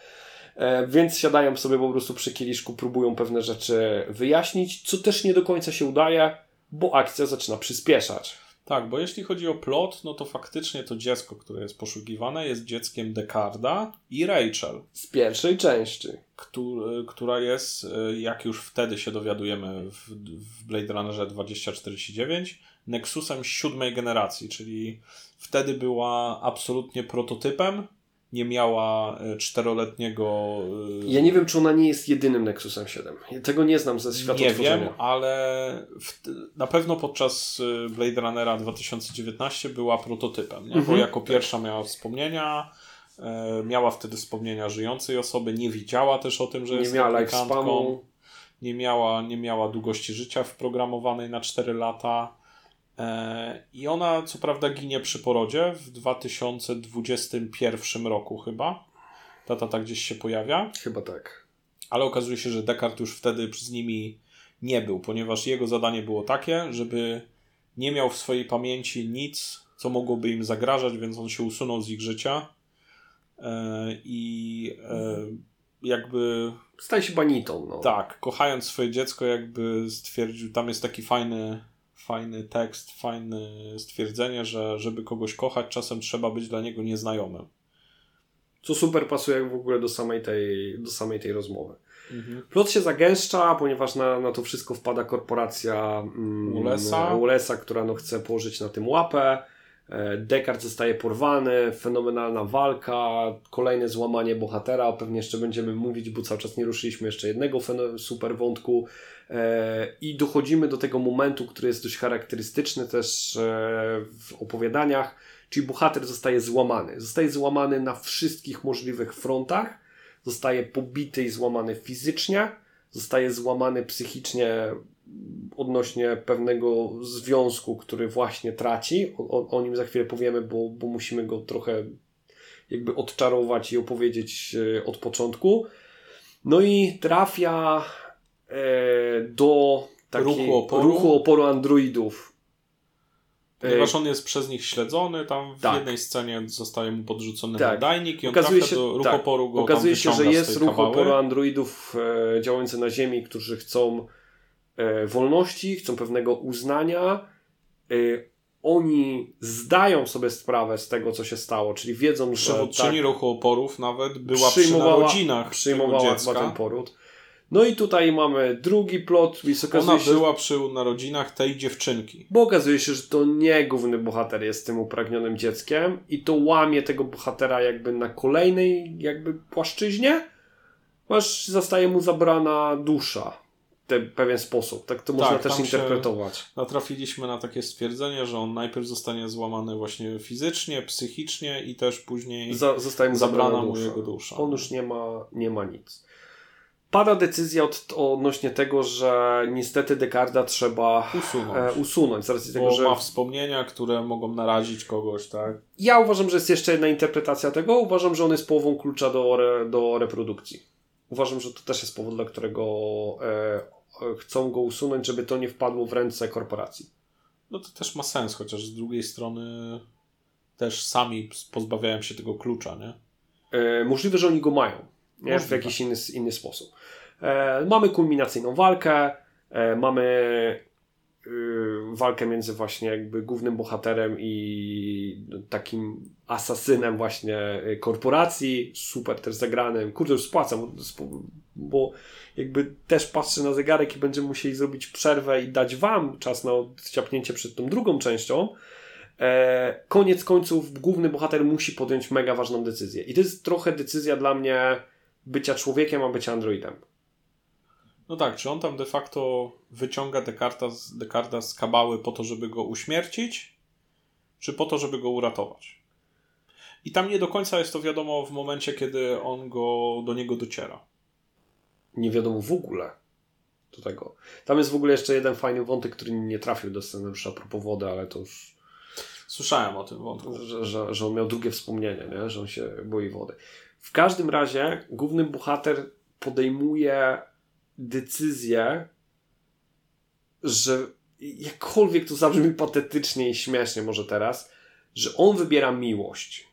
E, więc siadają sobie po prostu przy kieliszku, próbują pewne rzeczy wyjaśnić, co też nie do końca się udaje, bo akcja zaczyna przyspieszać. Tak, bo jeśli chodzi o plot, no to faktycznie to dziecko, które jest poszukiwane, jest dzieckiem Decarda i Rachel, Z pierwszej części. któ- która jest, y, jak już wtedy się dowiadujemy w, w Blade Runnerze 2049, Nexusem siódmej generacji, czyli wtedy była absolutnie prototypem, nie miała y, czteroletniego... y, Ja nie wiem, czy ona nie jest jedynym Nexusem 7. Ja Tego nie znam ze świata Nie wiem, ale w, na pewno podczas y, Blade Runnera 2019 była prototypem, nie? bo Mhm. jako pierwsza miała wspomnienia, e, miała wtedy wspomnienia żyjącej osoby, nie wiedziała też o tym, że Nie jest miała replikantką, nie miała, nie miała długości życia wprogramowanej na 4 lata. E, I ona co prawda ginie przy porodzie w 2021 roku chyba. Ta tata gdzieś się pojawia. Chyba tak. Ale okazuje się, że Descartes już wtedy z nimi nie był, ponieważ jego zadanie było takie, żeby nie miał w swojej pamięci nic, co mogłoby im zagrażać, więc on się usunął z ich życia. E, I e, jakby Staje się banitą. No. tak, kochając swoje dziecko, jakby stwierdził, tam jest taki fajny, fajny tekst, fajne stwierdzenie, że żeby kogoś kochać, czasem trzeba być dla niego nieznajomym. Co super pasuje w ogóle do samej tej, do samej tej rozmowy. Plot się zagęszcza, ponieważ na, na to wszystko wpada korporacja mm, Ulesa. Ulesa, która no, chce położyć na tym łapę. E, Descartes zostaje porwany, fenomenalna walka, kolejne złamanie bohatera, pewnie jeszcze będziemy mówić, bo cały czas nie ruszyliśmy jeszcze jednego super wątku. E, i dochodzimy do tego momentu, który jest dość charakterystyczny też e, w opowiadaniach, czyli bohater zostaje złamany. Zostaje złamany na wszystkich możliwych frontach, zostaje pobity i złamany fizycznie, zostaje złamany psychicznie odnośnie pewnego związku, który właśnie traci. O, o, nim za chwilę powiemy, bo, bo musimy go trochę jakby odczarować i opowiedzieć e, od początku. No i trafia e, do takiej Ruchu oporu. ruchu oporu androidów. Ponieważ on jest przez nich śledzony, tam w Tak. jednej scenie zostaje mu podrzucony Tak. nadajnik i on Okazuje trafia się- do tak. ruchoporu go Okazuje się, że jest ruch oporu androidów e, działający na Ziemi, którzy chcą e, wolności, chcą pewnego uznania. E, oni zdają sobie sprawę z tego, co się stało, czyli wiedzą, że Przewodczyni tak, ruchu oporów nawet była przy narodzinach przyjmowała chyba ten poród. No i tutaj mamy drugi plot. Ona się, była przy narodzinach tej dziewczynki. Bo okazuje się, że to nie główny bohater jest tym upragnionym dzieckiem i to łamie tego bohatera jakby na kolejnej jakby płaszczyźnie, aż zostaje mu zabrana dusza w pewien sposób. Tak to można Tak, też interpretować. Natrafiliśmy na takie stwierdzenie, że on najpierw zostanie złamany właśnie fizycznie, psychicznie i też później Za, zostaje mu zabrana mu jego dusza. On już nie ma, nie ma nic. Pada decyzja od, odnośnie tego, że niestety Dekarda trzeba usunąć. e, usunąć z racji tego, Bo że ma wspomnienia, które mogą narazić kogoś, tak? Ja uważam, że jest jeszcze jedna interpretacja tego. Uważam, że on jest połową klucza do, re, do reprodukcji. Uważam, że to też jest powód, dla którego e, chcą go usunąć, żeby to nie wpadło w ręce korporacji. No to też ma sens, chociaż z drugiej strony też sami pozbawiają się tego klucza, nie? E, możliwe, że oni go mają nie? w jakiś inny, inny sposób. E, mamy kulminacyjną walkę, e, mamy walkę między właśnie jakby głównym bohaterem i takim asasynem właśnie y, korporacji, super też zagranym. Kurde, już spłacam, sp- bo jakby też patrzę na zegarek i będziemy musieli zrobić przerwę i dać wam czas na odciapnięcie przed tą drugą częścią. E, koniec końców główny bohater musi podjąć mega ważną decyzję. I to jest trochę decyzja dla mnie bycia człowiekiem, a bycia androidem. No tak, czy on tam de facto wyciąga Descarta z, Descarta z kabały po to, żeby go uśmiercić, czy po to, żeby go uratować? I tam nie do końca jest to wiadomo w momencie, kiedy on go, do niego dociera. Nie wiadomo w ogóle do tego. Tam jest w ogóle jeszcze jeden fajny wątek, który nie trafił do scenariusza a propos wody, ale to już Słyszałem o tym wątku. że, że, że on miał drugie wspomnienie, nie? że on się boi wody. W każdym razie główny bohater podejmuje decyzję, że jakkolwiek to zabrzmi patetycznie i śmiesznie może teraz, że on wybiera miłość.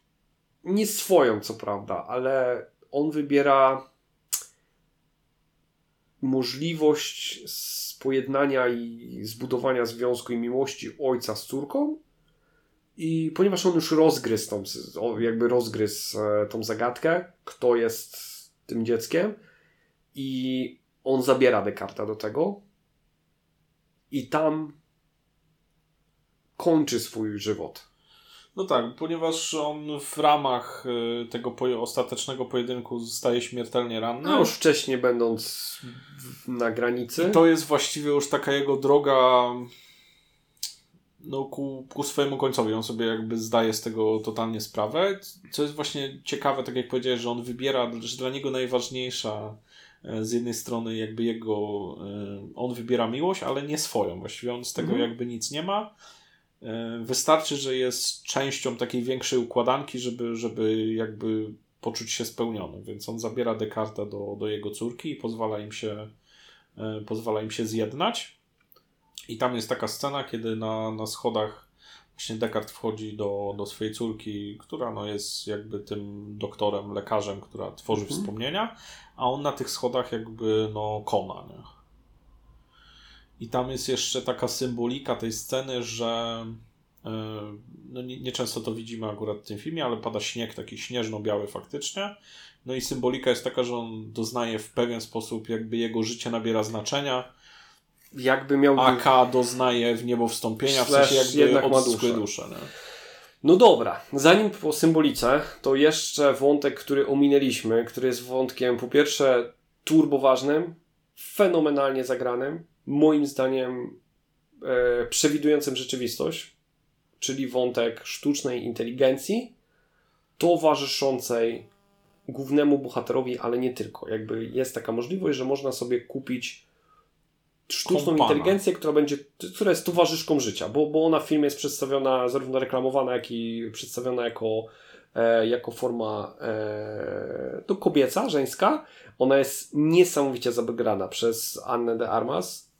Nie swoją, co prawda, ale on wybiera możliwość pojednania i zbudowania związku i miłości ojca z córką i ponieważ on już rozgryzł tą, jakby rozgryzł e, tą zagadkę, kto jest tym dzieckiem i on zabiera Descarta do tego i tam kończy swój żywot. No tak, ponieważ on w ramach y, tego ostatecznego pojedynku zostaje śmiertelnie ranny. No już wcześniej będąc na granicy. I to jest właściwie już taka jego droga no, ku, ku swojemu końcowi. On sobie jakby zdaje z tego totalnie sprawę. Co jest właśnie ciekawe, tak jak powiedziałeś, że on wybiera, że dla niego najważniejsza z jednej strony jakby jego, e, on wybiera miłość, ale nie swoją. Właściwie on z tego Mhm. jakby nic nie ma. E, Wystarczy, że jest częścią takiej większej układanki, żeby, żeby jakby poczuć się spełniony. Więc on zabiera Descarta do, do jego córki i pozwala im się, e, pozwala im się zjednać. I tam jest taka scena, kiedy na, na schodach właśnie Descartes wchodzi do, do swojej córki, która no jest jakby tym doktorem, lekarzem, która tworzy Mhm. wspomnienia, a on na tych schodach jakby no kona. Nie? I tam jest jeszcze taka symbolika tej sceny, że e, no nie, nie często to widzimy akurat w tym filmie, ale pada śnieg taki śnieżno-biały faktycznie. No i symbolika jest taka, że on doznaje w pewien sposób, jakby jego życie nabiera znaczenia, Jakby miał. AK doznaje w niebo wstąpienia, w sensie jakby jednak ma odzyskuje duszę. duszę. Nie? No dobra, zanim po symbolice, to jeszcze wątek, który ominęliśmy, który jest wątkiem po pierwsze turboważnym, fenomenalnie zagranym, moim zdaniem e, przewidującym rzeczywistość, czyli wątek sztucznej inteligencji towarzyszącej głównemu bohaterowi, ale nie tylko. Jakby jest taka możliwość, że można sobie kupić sztuczną Kompana. inteligencję, która będzie, która jest towarzyszką życia, bo, bo ona w filmie jest przedstawiona, zarówno reklamowana, jak i przedstawiona jako, e, jako forma e, to kobieca, żeńska. Ona jest niesamowicie zagrana przez Annę de Armas.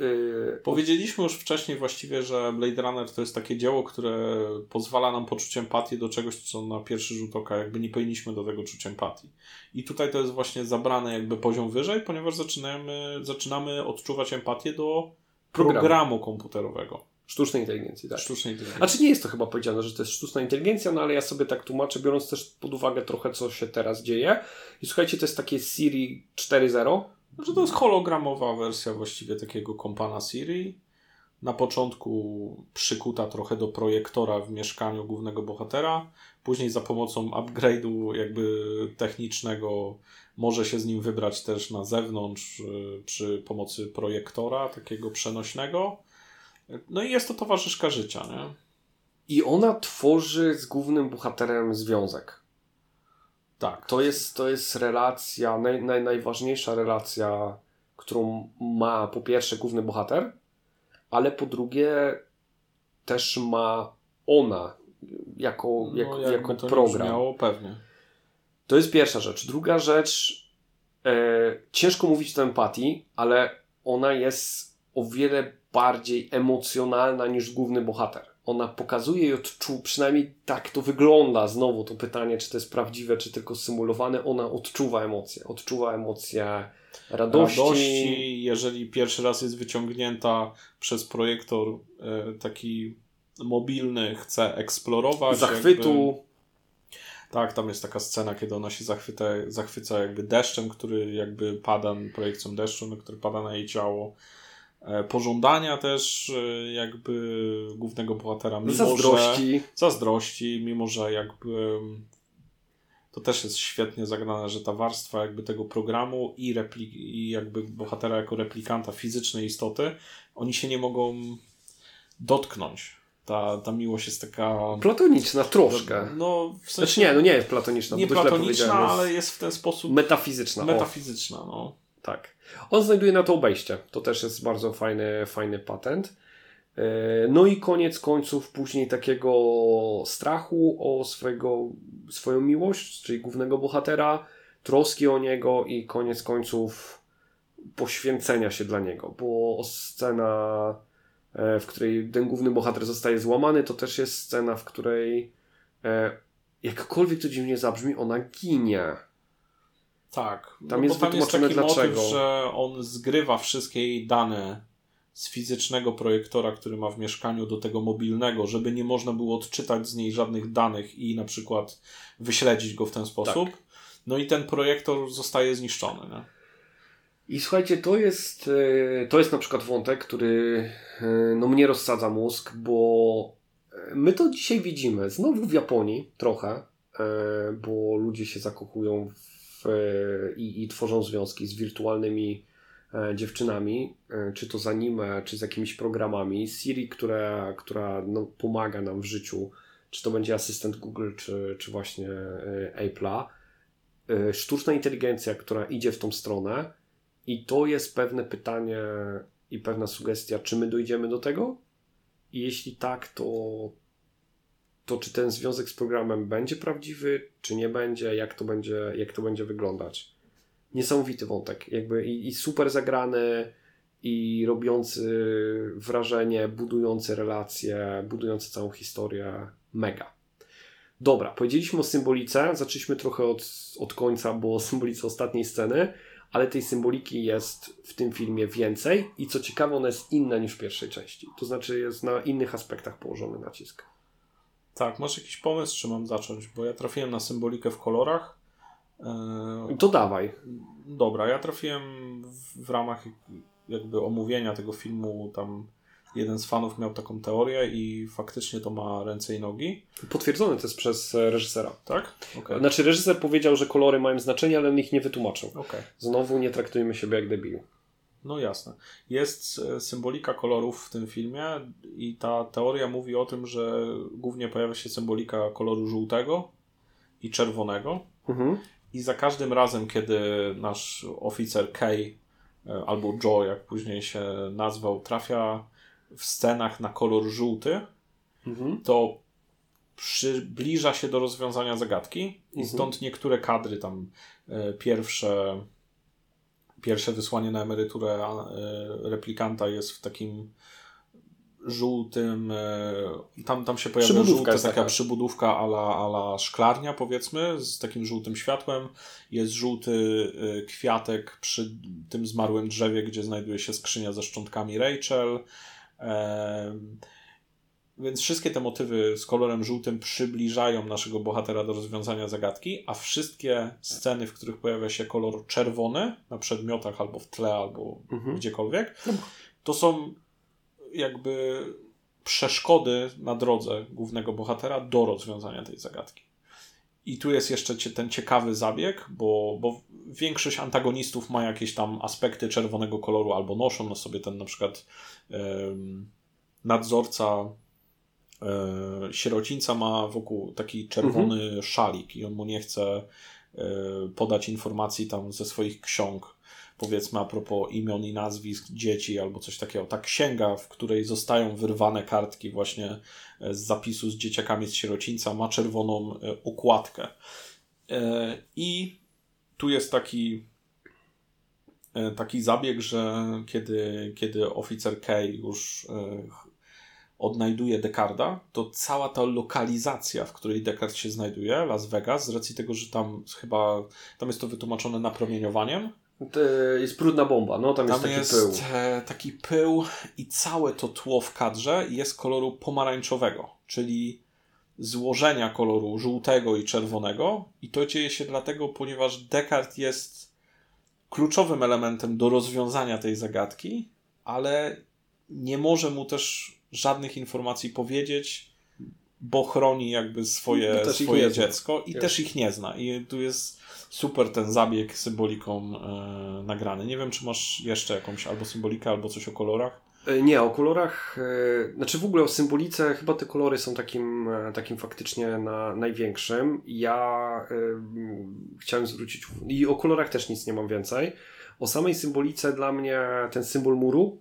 Y, Powiedzieliśmy już wcześniej właściwie, że Blade Runner to jest takie dzieło, które pozwala nam poczuć empatię do czegoś, co na pierwszy rzut oka jakby nie powinniśmy do tego czuć empatii. I tutaj to jest właśnie zabrane jakby poziom wyżej, ponieważ zaczynamy, zaczynamy odczuwać empatię do Programu. programu, komputerowego. sztucznej inteligencji, tak. Sztucznej inteligencji. Znaczy nie jest to chyba powiedziane, że to jest sztuczna inteligencja, no ale ja sobie tak tłumaczę, biorąc też pod uwagę trochę, co się teraz dzieje. I słuchajcie, to jest takie Siri 4.0, Że to jest hologramowa wersja właściwie takiego kompana Siri. Na początku przykuta trochę do projektora w mieszkaniu głównego bohatera. Później za pomocą upgrade'u jakby technicznego może się z nim wybrać też na zewnątrz y, przy pomocy projektora takiego przenośnego. No i jest to towarzyszka życia, nie? I ona tworzy z głównym bohaterem związek. Tak. To jest, to jest relacja, naj, naj, najważniejsza relacja, którą ma po pierwsze główny bohater, ale po drugie też ma ona jako, No, jako, jako to program. brzmiało, pewnie. To jest pierwsza rzecz. Druga rzecz, e, ciężko mówić o empatii, ale ona jest o wiele bardziej emocjonalna niż główny bohater. Ona pokazuje i odczuwa, przynajmniej tak to wygląda, znowu to pytanie, czy to jest prawdziwe, czy tylko symulowane, ona odczuwa emocje. Odczuwa emocje radości. radości, jeżeli pierwszy raz jest wyciągnięta przez projektor e, taki mobilny, chce eksplorować. zachwytu. Jakby, tak, tam jest taka scena, kiedy ona się zachwyta, zachwyca jakby deszczem, który jakby pada, projekcją deszczu, który pada na jej ciało. E, Pożądania też e, jakby głównego bohatera, mimo zazdrości. że zazdrości, mimo że jakby to też jest świetnie zagrane, że ta warstwa jakby tego programu i, repli- i jakby bohatera jako replikanta fizycznej istoty, oni się nie mogą dotknąć. Ta, ta miłość jest taka... Platoniczna troszkę. No, w Znaczy sensie nie, no nie jest platoniczna. nie platoniczna, ale jest w ten sposób metafizyczna. o. metafizyczna. No. Tak. On znajduje na to obejście. To też jest bardzo fajny, fajny patent. E, No i koniec końców później takiego strachu o swojego, swoją miłość, czyli głównego bohatera, troski o niego i koniec końców poświęcenia się dla niego, bo scena, e, w której ten główny bohater zostaje złamany, to też jest scena, w której e, jakkolwiek to dziwnie zabrzmi, ona ginie. Tak. Tam no, jest bo tam jest wytłumaczone taki dlaczego. motyw, że on zgrywa wszystkie jej dane z fizycznego projektora, który ma w mieszkaniu, do tego mobilnego, żeby nie można było odczytać z niej żadnych danych i na przykład wyśledzić go w ten sposób. Tak. No i ten projektor zostaje zniszczony. Nie? I słuchajcie, to jest, e, to jest na przykład wątek, który e, no, mnie rozsadza mózg, bo e, my to dzisiaj widzimy znowu w Japonii trochę, bo ludzie się zakochują w, e, i, i tworzą związki z wirtualnymi e, dziewczynami, e, czy to z anime, czy z jakimiś programami. Siri, która, która no, pomaga nam w życiu, czy to będzie asystent Google, czy, czy właśnie Apple'a. Sztuczna inteligencja, która idzie w tą stronę, i to jest pewne pytanie i pewna sugestia, czy my dojdziemy do tego? I jeśli tak, to, to czy ten związek z programem będzie prawdziwy, czy nie będzie, jak to będzie, jak to będzie wyglądać? Niesamowity wątek, jakby i, i super zagrany, i robiący wrażenie, budujący relacje, budujący całą historię. Mega. Dobra, powiedzieliśmy o symbolice, zaczęliśmy trochę od, od końca, bo o symbolice ostatniej sceny ale tej symboliki jest w tym filmie więcej i co ciekawe, ona jest inna niż w pierwszej części. To znaczy jest na innych aspektach położony nacisk. Tak, masz jakiś pomysł, czy mam zacząć? Bo ja trafiłem na symbolikę w kolorach. E, To dawaj. Dobra, ja trafiłem w, w ramach jakby omówienia tego filmu, tam jeden z fanów miał taką teorię i faktycznie to ma ręce i nogi, Potwierdzone to jest przez e, reżysera. tak? Okej. Znaczy reżyser powiedział, że kolory mają znaczenie, ale on ich nie wytłumaczył. Okej. Znowu nie traktujmy siebie jak debil. No jasne. Jest e, symbolika kolorów w tym filmie i ta teoria mówi o tym, że głównie pojawia się symbolika koloru żółtego i czerwonego Mhm. i za każdym razem, kiedy nasz oficer Kay e, albo Joe, jak później się nazwał, trafia w scenach na kolor żółty, Mhm. to przybliża się do rozwiązania zagadki i Mhm. stąd niektóre kadry tam e, pierwsze pierwsze wysłanie na emeryturę e, replikanta jest w takim żółtym e, tam, tam się pojawia żółta taka taka. przybudówka ala, ala szklarnia powiedzmy z takim żółtym światłem jest żółty e, kwiatek przy tym zmarłym drzewie gdzie znajduje się skrzynia ze szczątkami Rachel więc wszystkie te motywy z kolorem żółtym przybliżają naszego bohatera do rozwiązania zagadki, a wszystkie sceny, w których pojawia się kolor czerwony na przedmiotach albo w tle, albo mhm. gdziekolwiek, to są jakby przeszkody na drodze głównego bohatera do rozwiązania tej zagadki. I tu jest jeszcze ten ciekawy zabieg, bo, bo większość antagonistów ma jakieś tam aspekty czerwonego koloru albo noszą na sobie ten na przykład nadzorca sierocińca ma wokół taki czerwony mhm. szalik i on mu nie chce e, podać informacji tam ze swoich ksiąg powiedzmy a propos imion i nazwisk dzieci albo coś takiego. Ta księga, w której zostają wyrwane kartki właśnie e, z zapisu z dzieciakami z sierocińca ma czerwoną e, okładkę. E, I tu jest taki taki zabieg, że kiedy, kiedy oficer K już odnajduje Dekarda, to cała ta lokalizacja, w której Dekard się znajduje, Las Vegas, z racji tego, że tam chyba tam jest to wytłumaczone napromieniowaniem, jest brudna bomba, no tam, tam jest taki jest pył. E, taki pył i całe to tło w kadrze jest koloru pomarańczowego, czyli złożenia koloru żółtego i czerwonego i to dzieje się dlatego, ponieważ Descartes jest kluczowym elementem do rozwiązania tej zagadki, ale nie może mu też żadnych informacji powiedzieć, bo chroni jakby swoje, no swoje dziecko i też ich nie zna. I tu jest super ten zabieg symboliką e, nagrany. Nie wiem, czy masz jeszcze jakąś albo symbolikę, albo coś o kolorach? E, nie, o kolorach, e, znaczy w ogóle o symbolice, chyba te kolory są takim, e, takim faktycznie na największym. Ja chciałem zwrócić i o kolorach też nic nie mam więcej. O samej symbolice dla mnie ten symbol muru,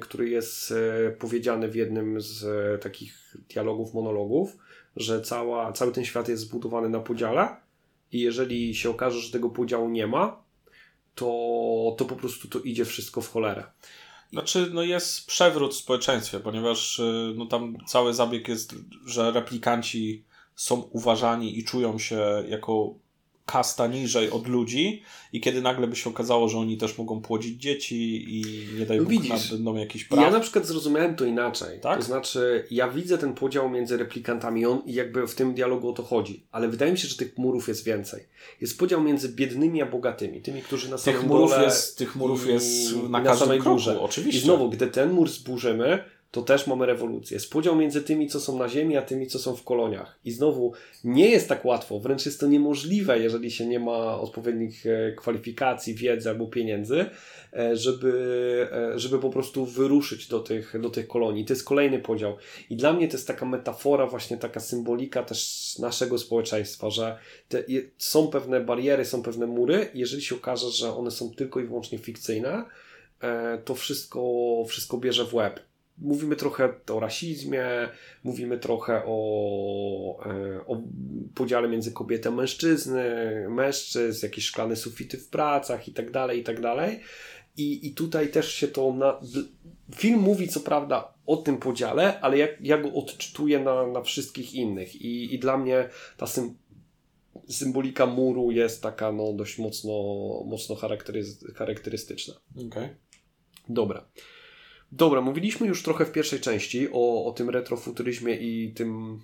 który jest powiedziany w jednym z takich dialogów, monologów, że cała, cały ten świat jest zbudowany na podziale i jeżeli się okaże, że tego podziału nie ma, to, to po prostu to idzie wszystko w cholerę. Znaczy, no jest przewrót w społeczeństwie, ponieważ no tam cały zabieg jest, że replikanci są uważani i czują się jako kasta niżej od ludzi i kiedy nagle by się okazało, że oni też mogą płodzić dzieci i nie daj no Bóg widzisz, będą jakieś praw. Ja na przykład zrozumiałem to inaczej. Tak? To znaczy, ja widzę ten podział między replikantami on, i jakby w tym dialogu o to chodzi, ale wydaje mi się, że tych murów jest więcej. Jest podział między biednymi a bogatymi, tymi, którzy na samym tych murów dole jest, Tych murów jest na, na samej górze. Oczywiście. I znowu, gdy ten mur zburzymy, to też mamy rewolucję. Jest podział między tymi, co są na Ziemi, a tymi, co są w koloniach. I znowu nie jest tak łatwo, wręcz jest to niemożliwe, jeżeli się nie ma odpowiednich e, kwalifikacji, wiedzy albo pieniędzy, e, żeby, e, żeby po prostu wyruszyć do tych, do tych kolonii. To jest kolejny podział. I dla mnie to jest taka metafora, właśnie taka symbolika też naszego społeczeństwa, że te, są pewne bariery, są pewne mury. Jeżeli się okaże, że one są tylko i wyłącznie fikcyjne, to wszystko, wszystko bierze w łeb mówimy trochę o rasizmie, mówimy trochę o, e, o podziale między kobietą a mężczyzny, mężczyzn, jakieś szklane sufity w pracach i tak dalej, i tak dalej. I, i tutaj też się to na... Film mówi co prawda o tym podziale, ale ja, ja go odczytuję na, na wszystkich innych i, i dla mnie ta sym, symbolika muru jest taka no, dość mocno, mocno charakterystyczna. Okay. Dobra. Dobra, mówiliśmy już trochę w pierwszej części o, o tym retrofuturyzmie i tym,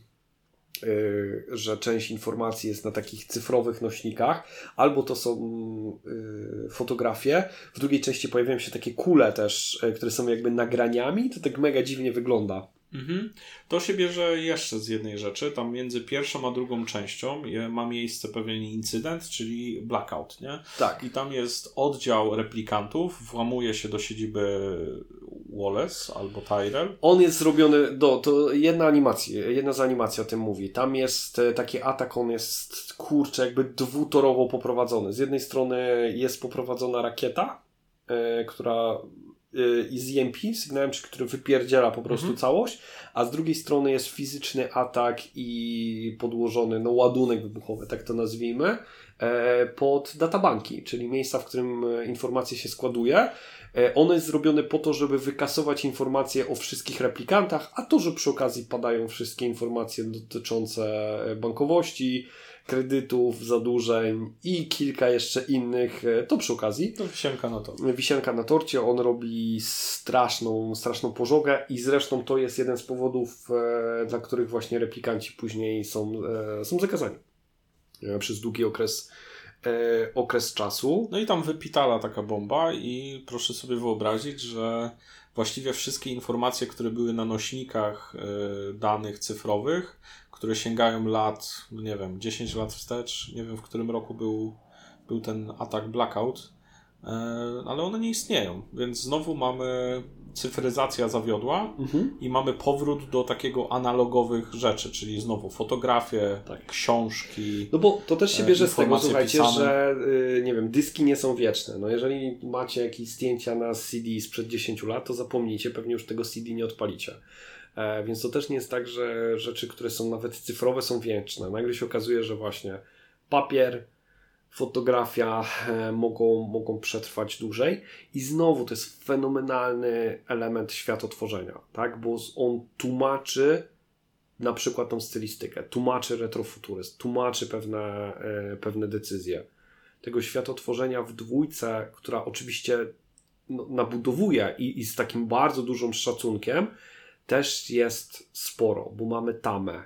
yy, że część informacji jest na takich cyfrowych nośnikach, albo to są yy, fotografie. W drugiej części pojawiają się takie kule też, yy, które są jakby nagraniami. To tak mega dziwnie wygląda. Mhm. To się bierze jeszcze z jednej rzeczy. Tam między pierwszą a drugą częścią ma miejsce pewien incydent, czyli blackout, nie? Tak. I tam jest oddział replikantów, włamuje się do siedziby Wallace albo Tyrell. On jest zrobiony, do, to jedna animacja, jedna z animacji o tym mówi. Tam jest e, taki atak, on jest kurczę, jakby dwutorowo poprowadzony. Z jednej strony jest poprowadzona rakieta, e, która i z EMP, sygnałem, który wypierdziela po prostu mhm. całość, a z drugiej strony jest fizyczny atak i podłożony no, ładunek wybuchowy, tak to nazwijmy, e, pod databanki, czyli miejsca, w którym e, informacje się składuje. E, ono jest zrobione po to, żeby wykasować informacje o wszystkich replikantach, a to, że przy okazji padają wszystkie informacje dotyczące bankowości, kredytów, zadłużeń i kilka jeszcze innych, e, to przy okazji. To wisienka na to. Wisienka na torcie, on robi straszną, straszną pożogę i zresztą to jest jeden z powodów, e, dla których właśnie replikanci później są, e, są zakazani przez długi okres, okres czasu. No i tam wypitala taka bomba i proszę sobie wyobrazić, że właściwie wszystkie informacje, które były na nośnikach danych cyfrowych, które sięgają lat, nie wiem, 10 lat wstecz, nie wiem w którym roku był, był ten atak Blackout, e, ale one nie istnieją, więc znowu mamy cyfryzacja zawiodła Mhm. i mamy powrót do takiego analogowych rzeczy, czyli znowu fotografie, Tak. książki. No bo to też się E, bierze z tego, słuchajcie, pisane. że y, nie wiem, dyski nie są wieczne. No jeżeli macie jakieś zdjęcia na CD sprzed 10 lat, to zapomnijcie, pewnie już tego CD nie odpalicie. E, więc to też nie jest tak, że rzeczy, które są nawet cyfrowe są wieczne. Nagle się okazuje, że właśnie papier, fotografia e, mogą, mogą przetrwać dłużej i znowu to jest fenomenalny element światotworzenia, tak? bo on tłumaczy na przykład tą stylistykę, tłumaczy retrofuturyzm, tłumaczy pewne, e, pewne decyzje. Tego światotworzenia w dwójce, która oczywiście no, nabudowuje i, i z takim bardzo dużym szacunkiem, też jest sporo, bo mamy tamę,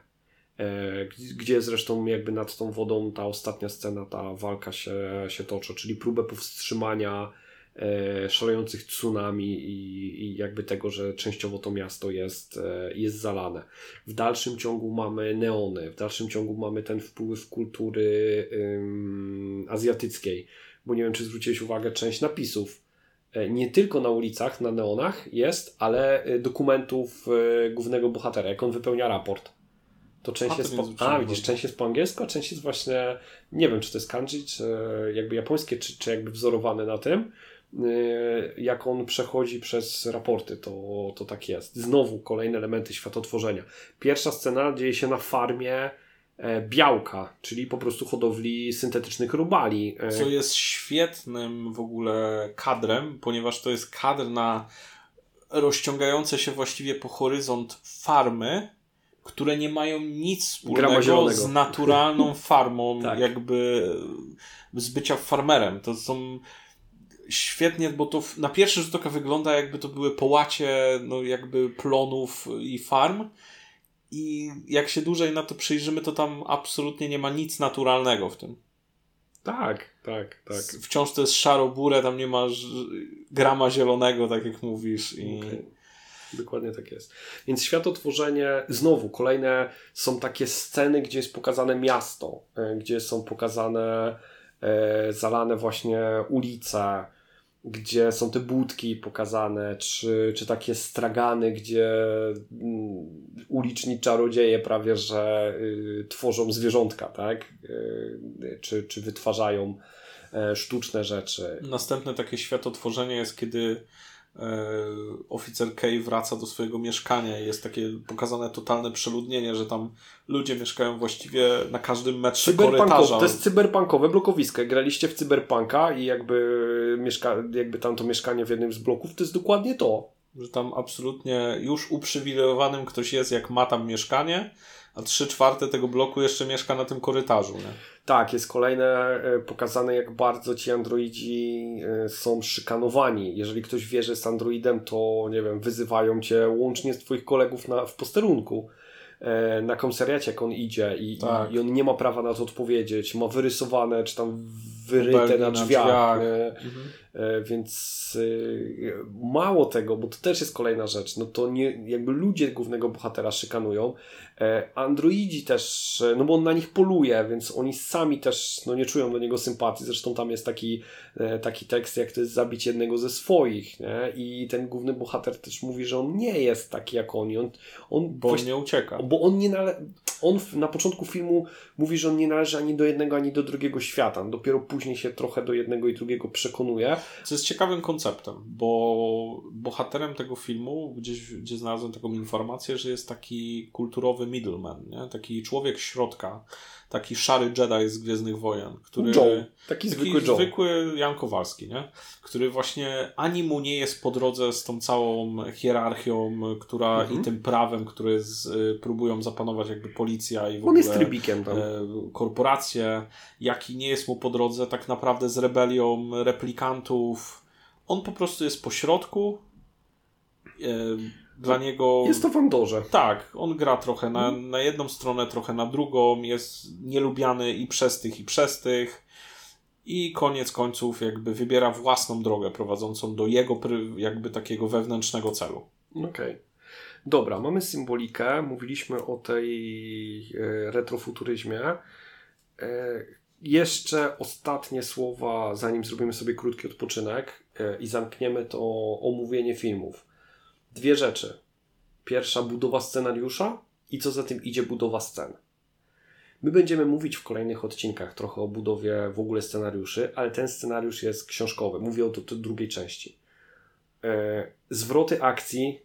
e, gdzie zresztą jakby nad tą wodą ta ostatnia scena, ta walka się, się toczy, czyli próbę powstrzymania e, szalejących tsunami i, i jakby tego, że częściowo to miasto jest, e, jest zalane. W dalszym ciągu mamy neony, w dalszym ciągu mamy ten wpływ kultury ym, azjatyckiej, bo nie wiem, czy zwróciłeś uwagę, część napisów nie tylko na ulicach, na neonach jest, ale e, dokumentów e, głównego bohatera, jak on wypełnia raport. To część A, to jest po, a, widzisz, część jest po angielsku, a część jest właśnie, nie wiem, czy to jest kanji, czy jakby japońskie, czy, czy jakby wzorowane na tym. Jak on przechodzi przez raporty, to, to tak jest. Znowu kolejne elementy światotworzenia. Pierwsza scena dzieje się na farmie e, białka, czyli po prostu hodowli syntetycznych robali. E, Co jest świetnym w ogóle kadrem, ponieważ to jest kadr na rozciągające się właściwie po horyzont farmy, które nie mają nic wspólnego z naturalną farmą, Tak. jakby z bycia farmerem. To są świetnie, bo to na pierwszy rzut oka wygląda jakby to były połacie no jakby plonów i farm i jak się dłużej na to przyjrzymy, to tam absolutnie nie ma nic naturalnego w tym. tak, tak, tak. Wciąż to jest szaro-burę, tam nie ma grama zielonego, tak jak mówisz. I... Okej. Dokładnie tak jest. Więc światotworzenie, znowu kolejne są takie sceny, gdzie jest pokazane miasto, e, gdzie są pokazane e, zalane właśnie ulice, gdzie są te budki pokazane, czy, czy takie stragany, gdzie mm, uliczni czarodzieje prawie że y, tworzą zwierzątka, tak? Y, czy, czy wytwarzają e, sztuczne rzeczy. Następne takie światotworzenie jest, kiedy oficer Kay wraca do swojego mieszkania i jest takie pokazane totalne przeludnienie, że tam ludzie mieszkają właściwie na każdym metrze korytarza. to jest cyberpunkowe blokowisko. Graliście w cyberpunka i jakby, mieszka, jakby tam to mieszkanie w jednym z bloków, to jest dokładnie to. Że tam absolutnie już uprzywilejowanym ktoś jest, jak ma tam mieszkanie, a trzy czwarte tego bloku jeszcze mieszka na tym korytarzu. Nie? Tak, jest kolejne e, pokazane, jak bardzo ci androidzi e, są szykanowani. Jeżeli ktoś wie, że jest androidem, to nie wiem, wyzywają cię łącznie z twoich kolegów na, w posterunku. e, Na komisariacie, jak on idzie i, Tak. i, on nie ma prawa na to odpowiedzieć. Ma wyrysowane, czy tam wyryte Obelgi na na drzwiach. drzwiach. nie? Mhm. Więc mało tego, bo to też jest kolejna rzecz, no to nie, jakby ludzie głównego bohatera szykanują, androidzi też, e, no bo on na nich poluje, więc oni sami też no nie czują do niego sympatii, zresztą tam jest taki, e, taki tekst, jak to jest zabić jednego ze swoich, nie? i ten główny bohater też mówi, że on nie jest taki jak oni, on, on Bo on nie ucieka. bo on nie nale... on na początku filmu mówi, że on nie należy ani do jednego, ani do drugiego świata. Dopiero później się trochę do jednego i drugiego przekonuje. Co jest ciekawym konceptem, bo bohaterem tego filmu, gdzieś gdzie znalazłem taką informację, że jest taki kulturowy middleman, nie? taki człowiek środka, taki szary Jedi z Gwiezdnych Wojen, który... Joe. Taki zwykły taki Joe. zwykły Jan Kowalski, nie? który właśnie ani mu nie jest po drodze z tą całą hierarchią, która Mhm. i tym prawem, które y, próbują zapanować jakby policja i w On ogóle jest trybikiem tam. e, korporacje, jaki nie jest mu po drodze tak naprawdę z rebelią replikantów. On po prostu jest po środku. Dla niego. Jest to w Andorze. Tak, on gra trochę na, na jedną stronę, trochę na drugą. Jest nielubiany i przez tych, i przez tych. I koniec końców jakby wybiera własną drogę prowadzącą do jego jakby takiego wewnętrznego celu. Okej. Dobra, mamy symbolikę. Mówiliśmy o tej e, retrofuturyzmie. E, jeszcze ostatnie słowa, zanim zrobimy sobie krótki odpoczynek e, i zamkniemy to omówienie filmów. Dwie rzeczy. Pierwsza, budowa scenariusza i co za tym idzie, budowa scen. My będziemy mówić w kolejnych odcinkach trochę o budowie w ogóle scenariuszy, ale ten scenariusz jest książkowy. Mówię o to, drugiej części. E, zwroty akcji,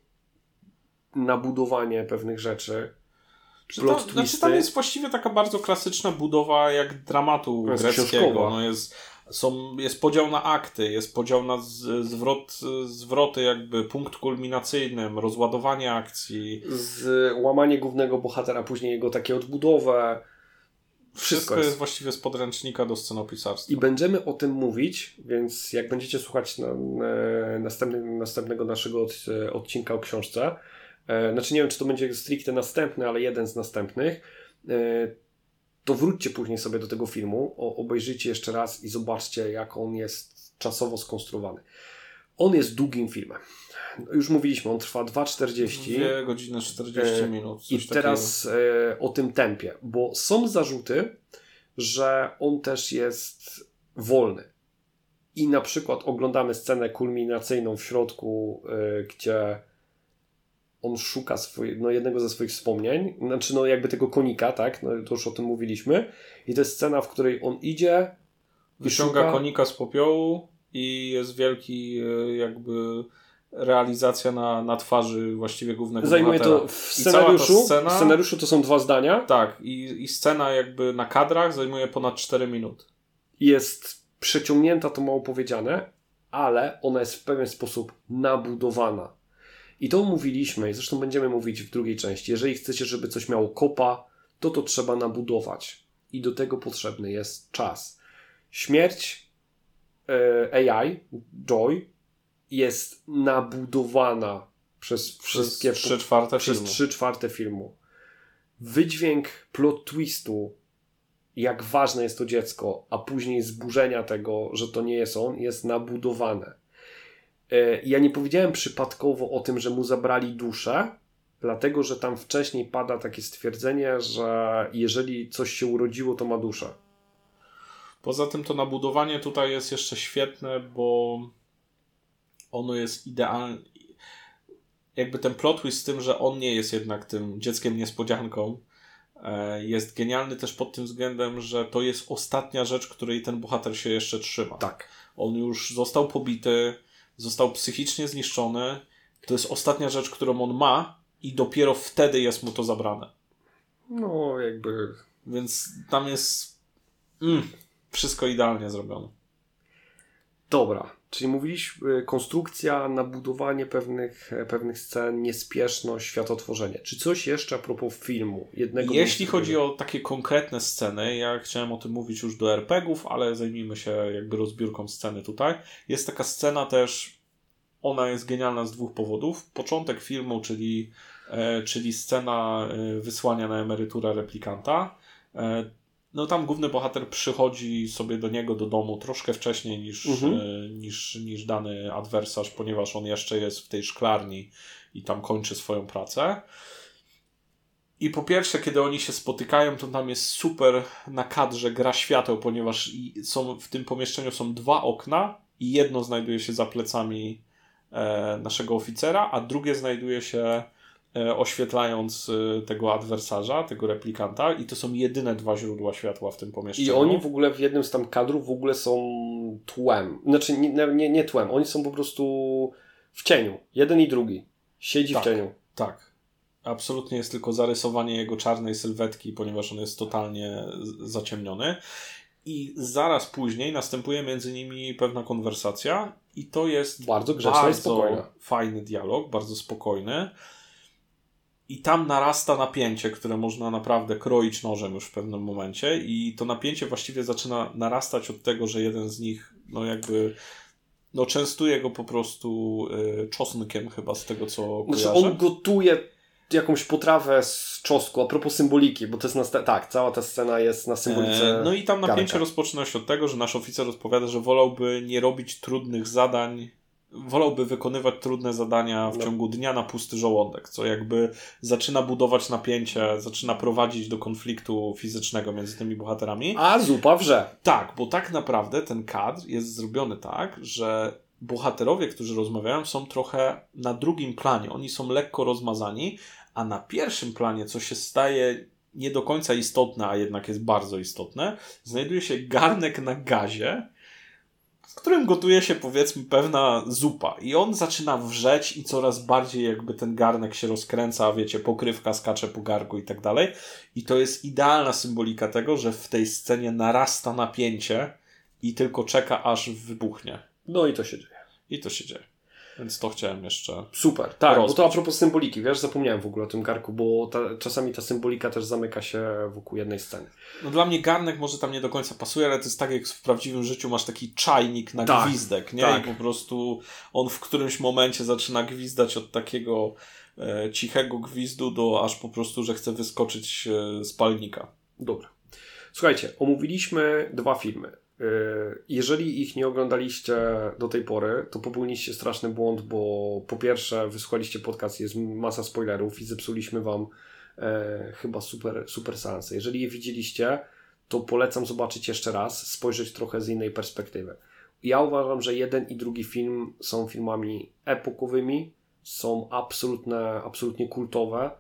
nabudowanie pewnych rzeczy. Czy Plot tam, znaczy twisty. tam jest właściwie taka bardzo klasyczna budowa jak dramatu greckiego. No jest, są, jest podział na akty, jest podział na z, zwrot, zwroty jakby punkt kulminacyjnym, rozładowanie akcji. Z łamanie głównego bohatera, później jego takie odbudowę. Wszystko jest właściwie z podręcznika do scenopisarstwa. I będziemy o tym mówić, więc jak będziecie słuchać na, na, następny, następnego naszego od, odcinka o książce, e, znaczy nie wiem, czy to będzie stricte następny, ale jeden z następnych, e, to wróćcie później sobie do tego filmu, obejrzyjcie jeszcze raz i zobaczcie, jak on jest czasowo skonstruowany. On jest długim filmem. No, Już mówiliśmy, on trwa 2,40. 2 godziny 40 E, minut. I teraz e, o tym tempie, bo są zarzuty, że on też jest wolny. I na przykład oglądamy scenę kulminacyjną w środku, e, gdzie on szuka swoje, no, jednego ze swoich wspomnień, znaczy no jakby tego konika, tak, no, to już o tym mówiliśmy. I to jest scena, w której on idzie, Wyciąga szuka- konika z popiołu i jest wielki e, jakby realizacja na, na twarzy właściwie głównego zajmuje bohatera. to w scenariuszu, scena- w scenariuszu to są dwa zdania, Tak, i, i scena jakby na kadrach zajmuje ponad 4 minuty. jest przeciągnięta, to mało powiedziane, ale ona jest w pewien sposób nabudowana. I to mówiliśmy, i zresztą będziemy mówić w drugiej części. Jeżeli chcecie, żeby coś miało kopa, to to trzeba nabudować. I do tego potrzebny jest czas. Śmierć e, AI, Joy, jest nabudowana przez wszystkie Przez 3 czwarte przez filmu. 3 czwarte filmu. Wydźwięk plot twistu, jak ważne jest to dziecko, a później zburzenia tego, że to nie jest on, jest nabudowane. E, Ja nie powiedziałem przypadkowo o tym, że mu zabrali duszę, dlatego że tam wcześniej pada takie stwierdzenie, że jeżeli coś się urodziło, to ma duszę. Poza tym to nabudowanie tutaj jest jeszcze świetne, bo ono jest idealne. Jakby ten plot twist z tym, że on nie jest jednak tym dzieckiem niespodzianką, e, jest genialny też pod tym względem, że to jest ostatnia rzecz, której ten bohater się jeszcze trzyma. Tak. On już został pobity, został psychicznie zniszczony. To jest ostatnia rzecz, którą on ma, i dopiero wtedy jest mu to zabrane. No, jakby Więc tam jest mm, wszystko idealnie zrobione. Dobra, czyli mówiliśmy konstrukcja, nabudowanie pewnych, e, pewnych scen, niespieszność, światotworzenie. Czy coś jeszcze a propos filmu? Jednego Jeśli chodzi o takie konkretne sceny, ja chciałem o tym mówić już do RPGów, ale zajmijmy się jakby rozbiórką sceny tutaj. Jest taka scena też, ona jest genialna z dwóch powodów. Początek filmu, czyli, e, czyli scena e, wysłania na emeryturę replikanta. No tam główny bohater przychodzi sobie do niego do domu troszkę wcześniej niż, Mhm. e, niż, niż dany adwersarz, ponieważ on jeszcze jest w tej szklarni i tam kończy swoją pracę. I po pierwsze, kiedy oni się spotykają, to tam jest super na kadrze gra świateł, ponieważ są, w tym pomieszczeniu są dwa okna i jedno znajduje się za plecami e, naszego oficera, a drugie znajduje się oświetlając e, tego adwersarza, tego replikanta i to są jedyne dwa źródła światła w tym pomieszczeniu. I oni w ogóle w jednym z tam kadrów w ogóle są tłem. Znaczy nie, nie, nie tłem, oni są po prostu w cieniu. Jeden i drugi. Siedzi Tak. w cieniu. Tak. Absolutnie jest tylko zarysowanie jego czarnej sylwetki, ponieważ on jest totalnie zaciemniony. I zaraz później następuje między nimi pewna konwersacja, i to jest Bardzo grzeczna i bardzo spokojna. fajny dialog, bardzo spokojny. I tam narasta napięcie, które można naprawdę kroić nożem już w pewnym momencie. I to napięcie właściwie zaczyna narastać od tego, że jeden z nich, no jakby, no częstuje go po prostu y, czosnkiem, chyba z tego co Znaczy kojarzę. on gotuje jakąś potrawę z czosnku, a propos symboliki, bo to jest na tak, cała ta scena jest na symbolice. E, No i tam napięcie garnka. rozpoczyna się od tego, że nasz oficer odpowiada, że wolałby nie robić trudnych zadań, wolałby wykonywać trudne zadania w No. ciągu dnia na pusty żołądek, co jakby zaczyna budować napięcie, zaczyna prowadzić do konfliktu fizycznego między tymi bohaterami. A zupa wrze. Tak, bo tak naprawdę ten kadr jest zrobiony tak, że bohaterowie, którzy rozmawiają, są trochę na drugim planie. Oni są lekko rozmazani, a na pierwszym planie, co się staje nie do końca istotne, a jednak jest bardzo istotne, znajduje się garnek na gazie, w którym gotuje się powiedzmy pewna zupa. I on zaczyna wrzeć i coraz bardziej jakby ten garnek się rozkręca, wiecie, pokrywka skacze po garku i tak dalej. I to jest idealna symbolika tego, że w tej scenie narasta napięcie i tylko czeka aż wybuchnie. No i to się dzieje. I to się dzieje. Więc to chciałem jeszcze. Super, tak, bo to Rozbić. a propos symboliki, wiesz, zapomniałem w ogóle o tym garku, bo ta, czasami ta symbolika też zamyka się wokół jednej sceny. No dla mnie garnek może tam nie do końca pasuje, ale to jest tak jak w prawdziwym życiu masz taki czajnik na Tak, gwizdek, nie? tak. I po prostu on w którymś momencie zaczyna gwizdać od takiego e, cichego gwizdu do aż po prostu, że chce wyskoczyć e, z palnika. Dobra. Słuchajcie, omówiliśmy dwa filmy. Yy, Jeżeli ich nie oglądaliście do tej pory, to popełniliście straszny błąd, bo po pierwsze wysłuchaliście podcast, jest masa spoilerów i zepsuliśmy wam e, chyba super, super seansy. Jeżeli je widzieliście, to polecam zobaczyć jeszcze raz, spojrzeć trochę z innej perspektywy. Ja uważam, że jeden i drugi film są filmami epokowymi, są absolutne, absolutnie kultowe,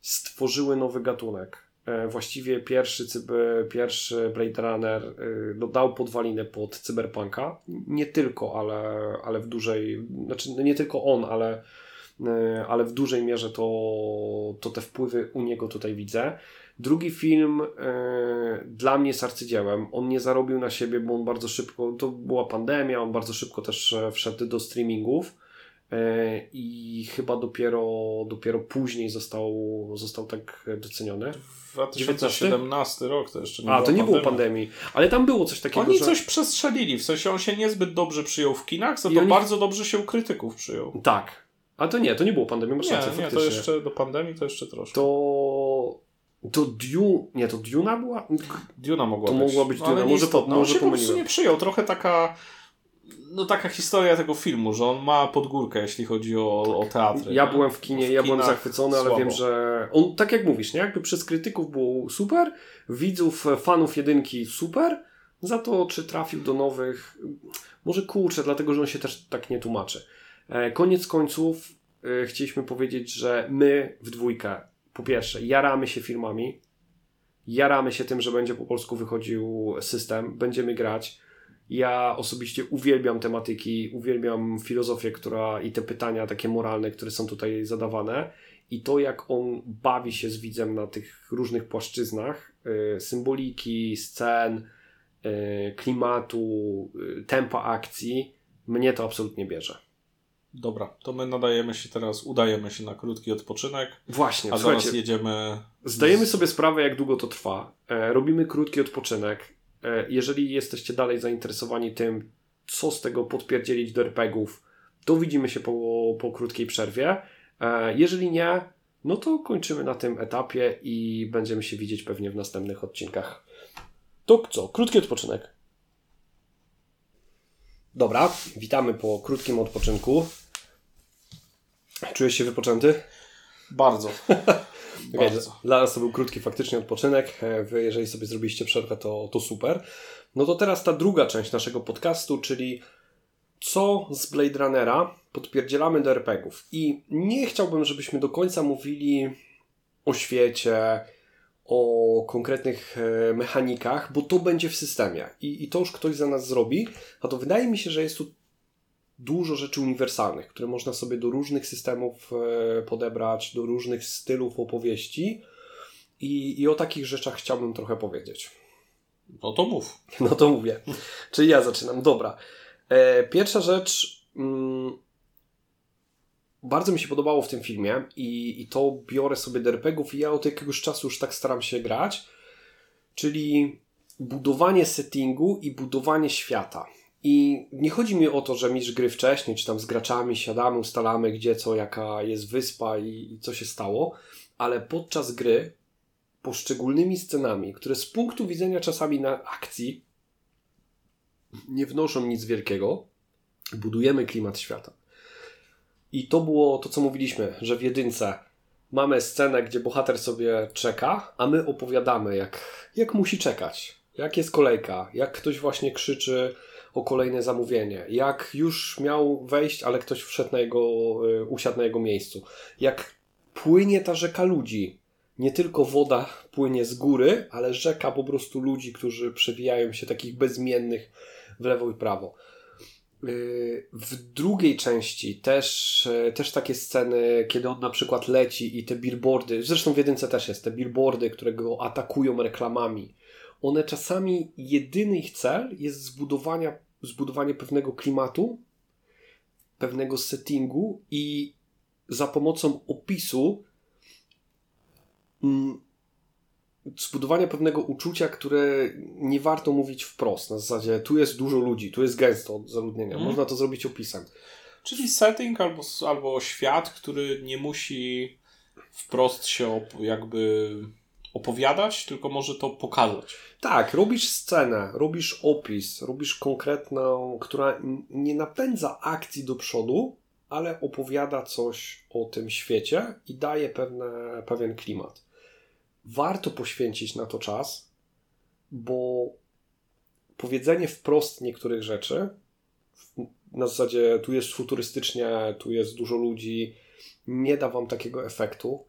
stworzyły nowy gatunek. E, Właściwie pierwszy, cyber, pierwszy Blade Runner e, no, dał podwalinę pod cyberpunka. Nie tylko, ale, ale w dużej, znaczy no nie tylko on, ale, e, ale w dużej mierze to, to te wpływy u niego tutaj widzę. Drugi film e, dla mnie jest arcydziełem. On nie zarobił na siebie, bo on bardzo szybko, to była pandemia, on bardzo szybko też e, wszedł do streamingów. E, I chyba dopiero, dopiero później został, został tak doceniony. 2017 rok to jeszcze nie A, to nie było pandemii, ale tam było coś takiego, Oni że... coś przestrzelili, w sensie on się niezbyt dobrze przyjął w kinach, za to oni- bardzo dobrze się u krytyków przyjął. Tak. A to nie, to nie było pandemii, masz Nie, rację, nie, to jeszcze do pandemii to jeszcze troszkę. To... To Dune... Nie, to Duna była? Duna mogła To być. mogła być No, ale Duna, może po- istotne. może się po prostu nie przyjął. Trochę taka no taka historia tego filmu, że on ma podgórkę, jeśli chodzi o, o teatry. Ja nie? byłem w kinie, W ja byłem zachwycony, ale słabo. wiem, że on, tak jak mówisz, nie? jakby przez krytyków było super, widzów, e, fanów jedynki super, za to czy trafił do nowych, może kurczę, dlatego, że on się też tak nie tłumaczy. E, Koniec końców e, chcieliśmy powiedzieć, że my w dwójkę, po pierwsze, jaramy się filmami, jaramy się tym, że będzie po polsku wychodził system, będziemy grać. Ja osobiście uwielbiam tematyki, uwielbiam filozofię, która i te pytania takie moralne, które są tutaj zadawane i to, jak on bawi się z widzem na tych różnych płaszczyznach, y, symboliki, scen, y, klimatu, y, tempa akcji, mnie to absolutnie bierze. Dobra, to my nadajemy się teraz, udajemy się na krótki odpoczynek, Właśnie, a zaraz jedziemy. Zdajemy sobie sprawę, jak długo to trwa. E, robimy krótki odpoczynek. E, jeżeli jesteście dalej zainteresowani tym, co z tego podpierdzielić do RPGów, to widzimy się po, po krótkiej przerwie. E, jeżeli nie, no to kończymy na tym etapie i będziemy się widzieć pewnie w następnych odcinkach. To co? Krótki odpoczynek. Dobra, witamy po krótkim odpoczynku. Czujesz się wypoczęty? Bardzo. Bardzo. Dla nas to był krótki faktycznie odpoczynek. E, Wy, jeżeli sobie zrobiliście przerwę, to, to super. No to teraz ta druga część naszego podcastu, czyli co z Blade Runnera podpierdzielamy do RPGów. I nie chciałbym, żebyśmy do końca mówili o świecie, o konkretnych e, mechanikach, bo to będzie w systemie i, i to już ktoś za nas zrobi, a to wydaje mi się, że jest tu dużo rzeczy uniwersalnych, które można sobie do różnych systemów e, podebrać, do różnych stylów opowieści i, i o takich rzeczach chciałbym trochę powiedzieć. No to mów. No to mówię. Czyli ja zaczynam. Dobra. E, pierwsza rzecz. Mm, bardzo mi się podobało w tym filmie i, i to biorę sobie do RPGów i ja od jakiegoś czasu już tak staram się grać. Czyli budowanie settingu i budowanie świata. I nie chodzi mi o to, że mistrz gry wcześniej, czy tam z graczami siadamy, ustalamy gdzie co, jaka jest wyspa i, i co się stało, ale podczas gry poszczególnymi scenami, które z punktu widzenia czasami na akcji nie wnoszą nic wielkiego, budujemy klimat świata. I to było to, co mówiliśmy, że w jedynce mamy scenę, gdzie bohater sobie czeka, a my opowiadamy, jak, jak musi czekać, jak jest kolejka, jak ktoś właśnie krzyczy o kolejne zamówienie, jak już miał wejść, ale ktoś wszedł na jego, y, usiadł na jego miejscu, jak płynie ta rzeka ludzi, nie tylko woda płynie z góry, ale rzeka po prostu ludzi, którzy przewijają się takich bezmiennych w lewo i prawo. Yy, w drugiej części też, yy, też takie sceny, kiedy on na przykład leci i te billboardy, zresztą w jedynce też jest, te billboardy, które go atakują reklamami, one czasami jedyny ich cel jest zbudowania, zbudowanie pewnego klimatu, pewnego settingu i za pomocą opisu Mm, zbudowania pewnego uczucia, które nie warto mówić wprost. Na zasadzie tu jest dużo ludzi, tu jest gęsto od zaludnienia. Mm. Można to zrobić opisem. Czyli setting albo, albo świat, który nie musi wprost się jakby opowiadać, tylko może to pokazać. Tak, robisz scenę, robisz opis, robisz konkretną, która nie napędza akcji do przodu, ale opowiada coś o tym świecie i daje pewne, pewien klimat warto poświęcić na to czas, bo powiedzenie wprost niektórych rzeczy, na zasadzie tu jest futurystycznie, tu jest dużo ludzi, nie da wam takiego efektu.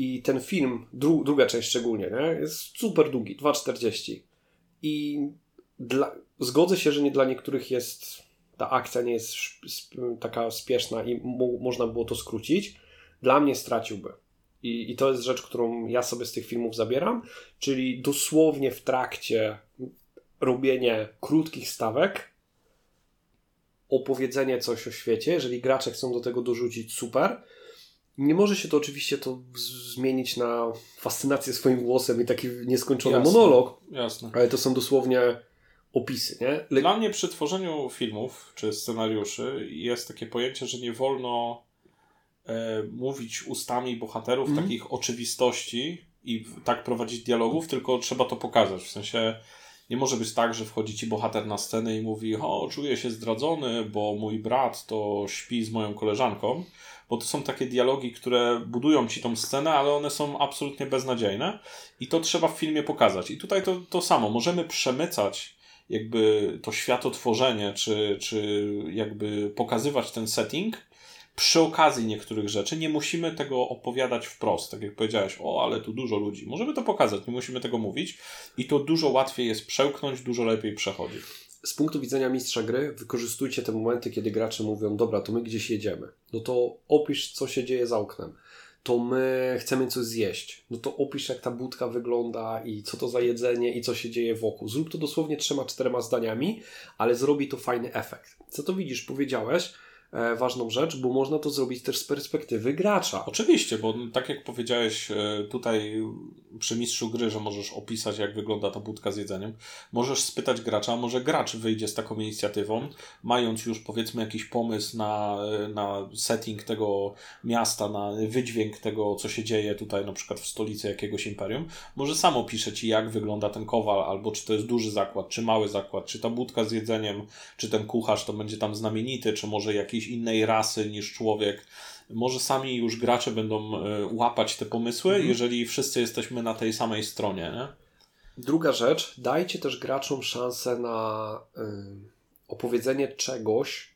I ten film, dru druga część szczególnie, nie, jest super długi, 2,40. I dla, zgodzę się, że nie dla niektórych jest ta akcja nie jest taka spieszna i można było to skrócić. Dla mnie straciłby. I, I to jest rzecz, którą ja sobie z tych filmów zabieram, czyli dosłownie w trakcie robienie krótkich stawek, opowiedzenie coś o świecie. Jeżeli gracze chcą do tego dorzucić, super. Nie może się to oczywiście to zmienić na fascynację swoim głosem i taki nieskończony jasne, monolog, jasne. ale to są dosłownie opisy. Nie? Le... Dla mnie przy tworzeniu filmów czy scenariuszy jest takie pojęcie, że nie wolno e, mówić ustami bohaterów mm. takich oczywistości i tak prowadzić dialogów, tylko trzeba to pokazać. W sensie nie może być tak, że wchodzi ci bohater na scenę i mówi: O, czuję się zdradzony, bo mój brat to śpi z moją koleżanką. Bo to są takie dialogi, które budują ci tą scenę, ale one są absolutnie beznadziejne i to trzeba w filmie pokazać. I tutaj to, to samo. Możemy przemycać jakby to światotworzenie, czy, czy jakby pokazywać ten setting, przy okazji niektórych rzeczy. Nie musimy tego opowiadać wprost, tak jak powiedziałeś, o, ale tu dużo ludzi. Możemy to pokazać, nie musimy tego mówić i to dużo łatwiej jest przełknąć, dużo lepiej przechodzi. Z punktu widzenia mistrza gry, wykorzystujcie te momenty, kiedy gracze mówią, dobra, to my gdzieś jedziemy. No to opisz, co się dzieje za oknem. To my chcemy coś zjeść. No to opisz, jak ta budka wygląda i co to za jedzenie i co się dzieje wokół. Zrób to dosłownie trzema, czterema zdaniami, ale zrobi to fajny efekt. Co to widzisz? Powiedziałeś, ważną rzecz, bo można to zrobić też z perspektywy gracza. Oczywiście, bo tak jak powiedziałeś e, tutaj przy mistrzu gry, że możesz opisać, jak wygląda ta budka z jedzeniem, możesz spytać gracza, może gracz wyjdzie z taką inicjatywą, mając już powiedzmy jakiś pomysł na, e, na setting tego miasta, na wydźwięk tego, co się dzieje tutaj na przykład w stolicy jakiegoś imperium, może sam opisze ci, jak wygląda ten kowal, albo czy to jest duży zakład, czy mały zakład, czy ta budka z jedzeniem, czy ten kucharz to będzie tam znamienity, czy może jakiś jakiejś innej rasy niż człowiek. Może sami już gracze będą e, łapać te pomysły, mhm. jeżeli wszyscy jesteśmy na tej samej stronie. Nie? Druga rzecz, dajcie też graczom szansę na y, opowiedzenie czegoś,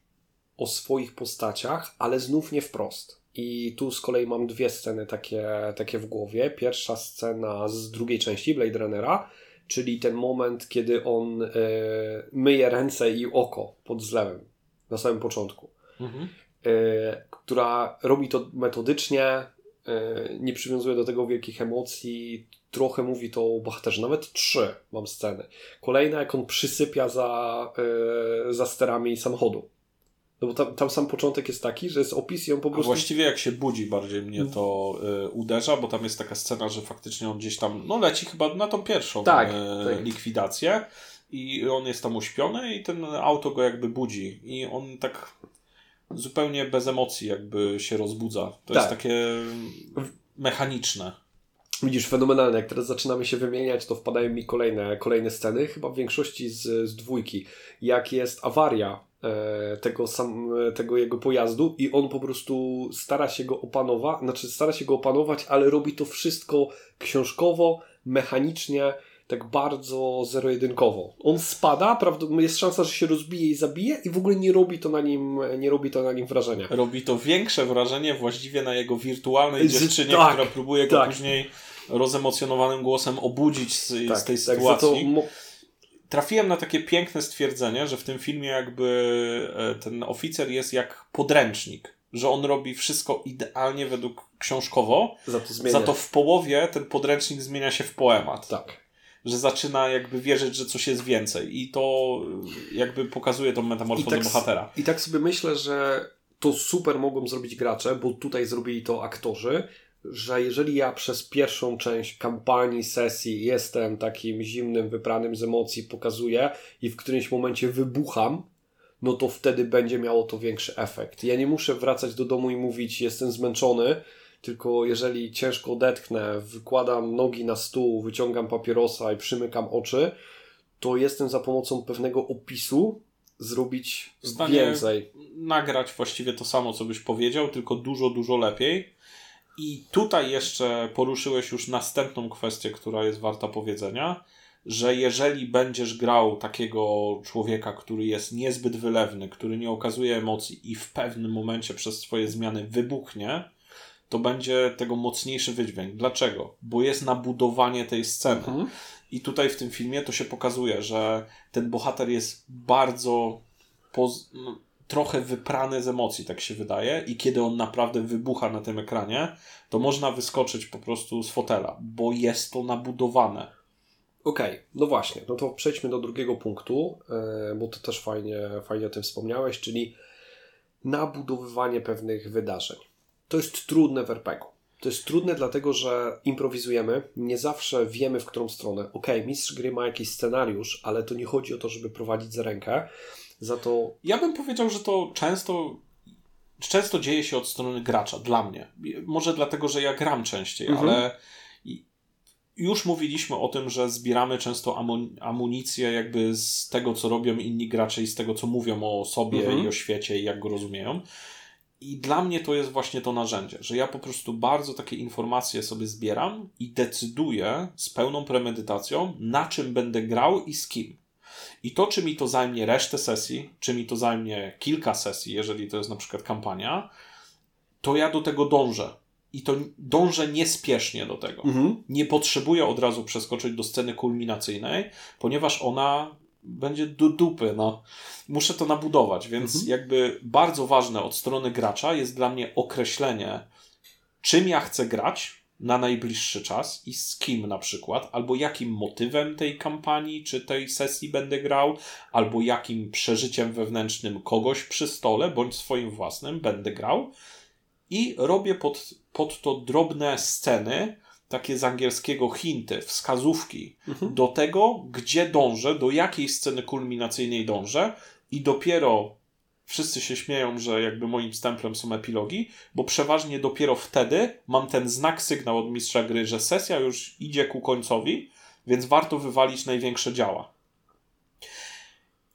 o swoich postaciach, ale znów nie wprost. I tu z kolei mam dwie sceny takie, takie w głowie. Pierwsza scena z drugiej części Blade Runnera, czyli ten moment, kiedy on y, myje ręce i oko pod zlewem na samym początku. Mhm. Y, która robi to metodycznie, y, nie przywiązuje do tego wielkich emocji, trochę mówi to o bohaterze. Nawet trzy mam sceny. Kolejna, jak on przysypia za, za sterami samochodu. No bo tam, tam, sam początek jest taki, że jest opis i on po prostu... A właściwie jak się budzi bardziej mnie to y, uderza, bo tam jest taka scena, że faktycznie on gdzieś tam, no leci chyba na tą pierwszą tak, y, tak. likwidację i on jest tam uśpiony i ten auto go jakby budzi i on tak zupełnie bez emocji jakby się rozbudza. To tak. jest takie mechaniczne. Widzisz, fenomenalne. Jak teraz zaczynamy się wymieniać, to wpadają mi kolejne, kolejne sceny, chyba w większości z, z dwójki. Jak jest awaria e, tego, sam, tego jego pojazdu i on po prostu stara się go opanować, znaczy stara się go opanować, ale robi to wszystko książkowo, mechanicznie, tak bardzo zero-jedynkowo. On spada, prawda, jest szansa, że się rozbije i zabije i w ogóle nie robi to na nim, nie robi to na nim wrażenia. Robi to większe wrażenie właściwie na jego wirtualnej dziewczynie, tak, która próbuje go tak. później rozemocjonowanym głosem obudzić z, tak, z tej tak, sytuacji. Mo- Trafiłem na takie piękne stwierdzenie, że w tym filmie jakby e, ten oficer jest jak podręcznik że on robi wszystko idealnie według książkowo, za to, za to w połowie ten podręcznik zmienia się w poemat. Tak że zaczyna jakby wierzyć, że coś jest więcej i to jakby pokazuje tą metamorfozę tak, bohatera. I tak sobie myślę, że to super mogą zrobić gracze, bo tutaj zrobili to aktorzy, że jeżeli ja przez pierwszą część kampanii, sesji jestem takim zimnym, wypranym z emocji, pokazuję i w którymś momencie wybucham, no to wtedy będzie miało to większy efekt. Ja nie muszę wracać do domu i mówić, jestem zmęczony, tylko jeżeli ciężko odetchnę, wykładam nogi na stół, wyciągam papierosa i przymykam oczy, to jestem za pomocą pewnego opisu zrobić w więcej. Nagrać właściwie to samo, co byś powiedział, tylko dużo, dużo lepiej. I tutaj jeszcze poruszyłeś już następną kwestię, która jest warta powiedzenia, że jeżeli będziesz grał takiego człowieka, który jest niezbyt wylewny, który nie okazuje emocji i w pewnym momencie przez swoje zmiany wybuchnie, to będzie tego mocniejszy wydźwięk. Dlaczego? Bo jest nabudowanie tej sceny. Mhm. I tutaj w tym filmie to się pokazuje, że ten bohater jest bardzo poz... no, trochę wyprany z emocji, tak się wydaje. I kiedy on naprawdę wybucha na tym ekranie, to można wyskoczyć po prostu z fotela, bo jest to nabudowane. Okej, okay, no właśnie, no to przejdźmy do drugiego punktu, e, bo to też fajnie, fajnie o tym wspomniałeś, czyli nabudowywanie pewnych wydarzeń. To jest trudne w RPG. To jest trudne dlatego, że improwizujemy, nie zawsze wiemy w którą stronę. Ok, mistrz gry ma jakiś scenariusz, ale to nie chodzi o to, żeby prowadzić za rękę. Za to... Ja bym powiedział, że to często często dzieje się od strony gracza, dla mnie. Może dlatego, że ja gram częściej, mhm. ale już mówiliśmy o tym, że zbieramy często amunicję jakby z tego, co robią inni gracze i z tego, co mówią o sobie mhm. i o świecie i jak go rozumieją. I dla mnie to jest właśnie to narzędzie, że ja po prostu bardzo takie informacje sobie zbieram i decyduję z pełną premedytacją, na czym będę grał i z kim. I to, czy mi to zajmie resztę sesji, czy mi to zajmie kilka sesji, jeżeli to jest na przykład kampania, to ja do tego dążę. I to dążę niespiesznie do tego. Mhm. Nie potrzebuję od razu przeskoczyć do sceny kulminacyjnej, ponieważ ona będzie do dupy, no. Muszę to nabudować, więc mhm. jakby bardzo ważne od strony gracza jest dla mnie określenie, czym ja chcę grać na najbliższy czas i z kim na przykład, albo jakim motywem tej kampanii czy tej sesji będę grał, albo jakim przeżyciem wewnętrznym kogoś przy stole bądź swoim własnym będę grał. I robię pod, pod to drobne sceny, takie z angielskiego hinty, wskazówki mhm. do tego, gdzie dążę, do jakiej sceny kulminacyjnej dążę i dopiero wszyscy się śmieją, że jakby moim stemplem są epilogi, bo przeważnie dopiero wtedy mam ten znak, sygnał od mistrza gry, że sesja już idzie ku końcowi, więc warto wywalić największe działa.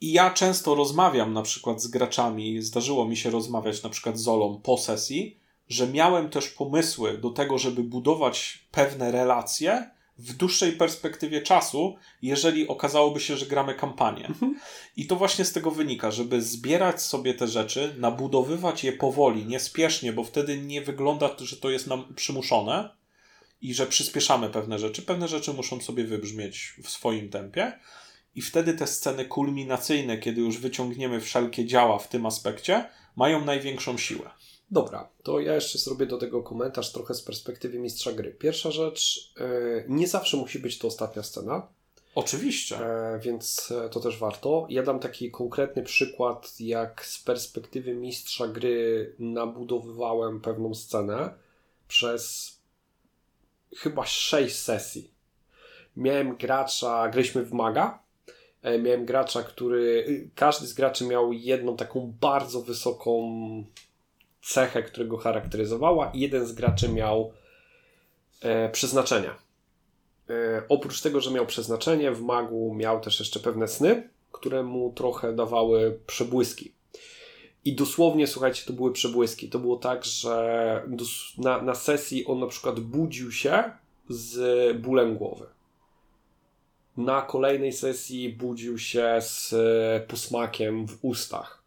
I ja często rozmawiam na przykład z graczami, zdarzyło mi się rozmawiać na przykład z Zolą po sesji, że miałem też pomysły do tego, żeby budować pewne relacje w dłuższej perspektywie czasu, jeżeli okazałoby się, że gramy kampanię. Mhm. I to właśnie z tego wynika, żeby zbierać sobie te rzeczy, nabudowywać je powoli, niespiesznie, bo wtedy nie wygląda, że to jest nam przymuszone i że przyspieszamy pewne rzeczy. Pewne rzeczy muszą sobie wybrzmieć w swoim tempie. I wtedy te sceny kulminacyjne, kiedy już wyciągniemy wszelkie działa w tym aspekcie, mają największą siłę. Dobra, to ja jeszcze zrobię do tego komentarz trochę z perspektywy mistrza gry. Pierwsza rzecz, yy, nie zawsze musi być to ostatnia scena. Oczywiście. E, więc e, to też warto. Ja dam taki konkretny przykład, jak z perspektywy mistrza gry nabudowywałem pewną scenę przez chyba 6 sesji. Miałem gracza, graliśmy w maga. E, miałem gracza, który. Każdy z graczy miał jedną taką bardzo wysoką cechę, którego charakteryzowała, i jeden z graczy miał e, przeznaczenia. E, oprócz tego, że miał przeznaczenie, w magu miał też jeszcze pewne sny, które mu trochę dawały przebłyski. I dosłownie, słuchajcie, to były przebłyski. To było tak, że na, na sesji on na przykład budził się z bólem głowy. Na kolejnej sesji budził się z posmakiem w ustach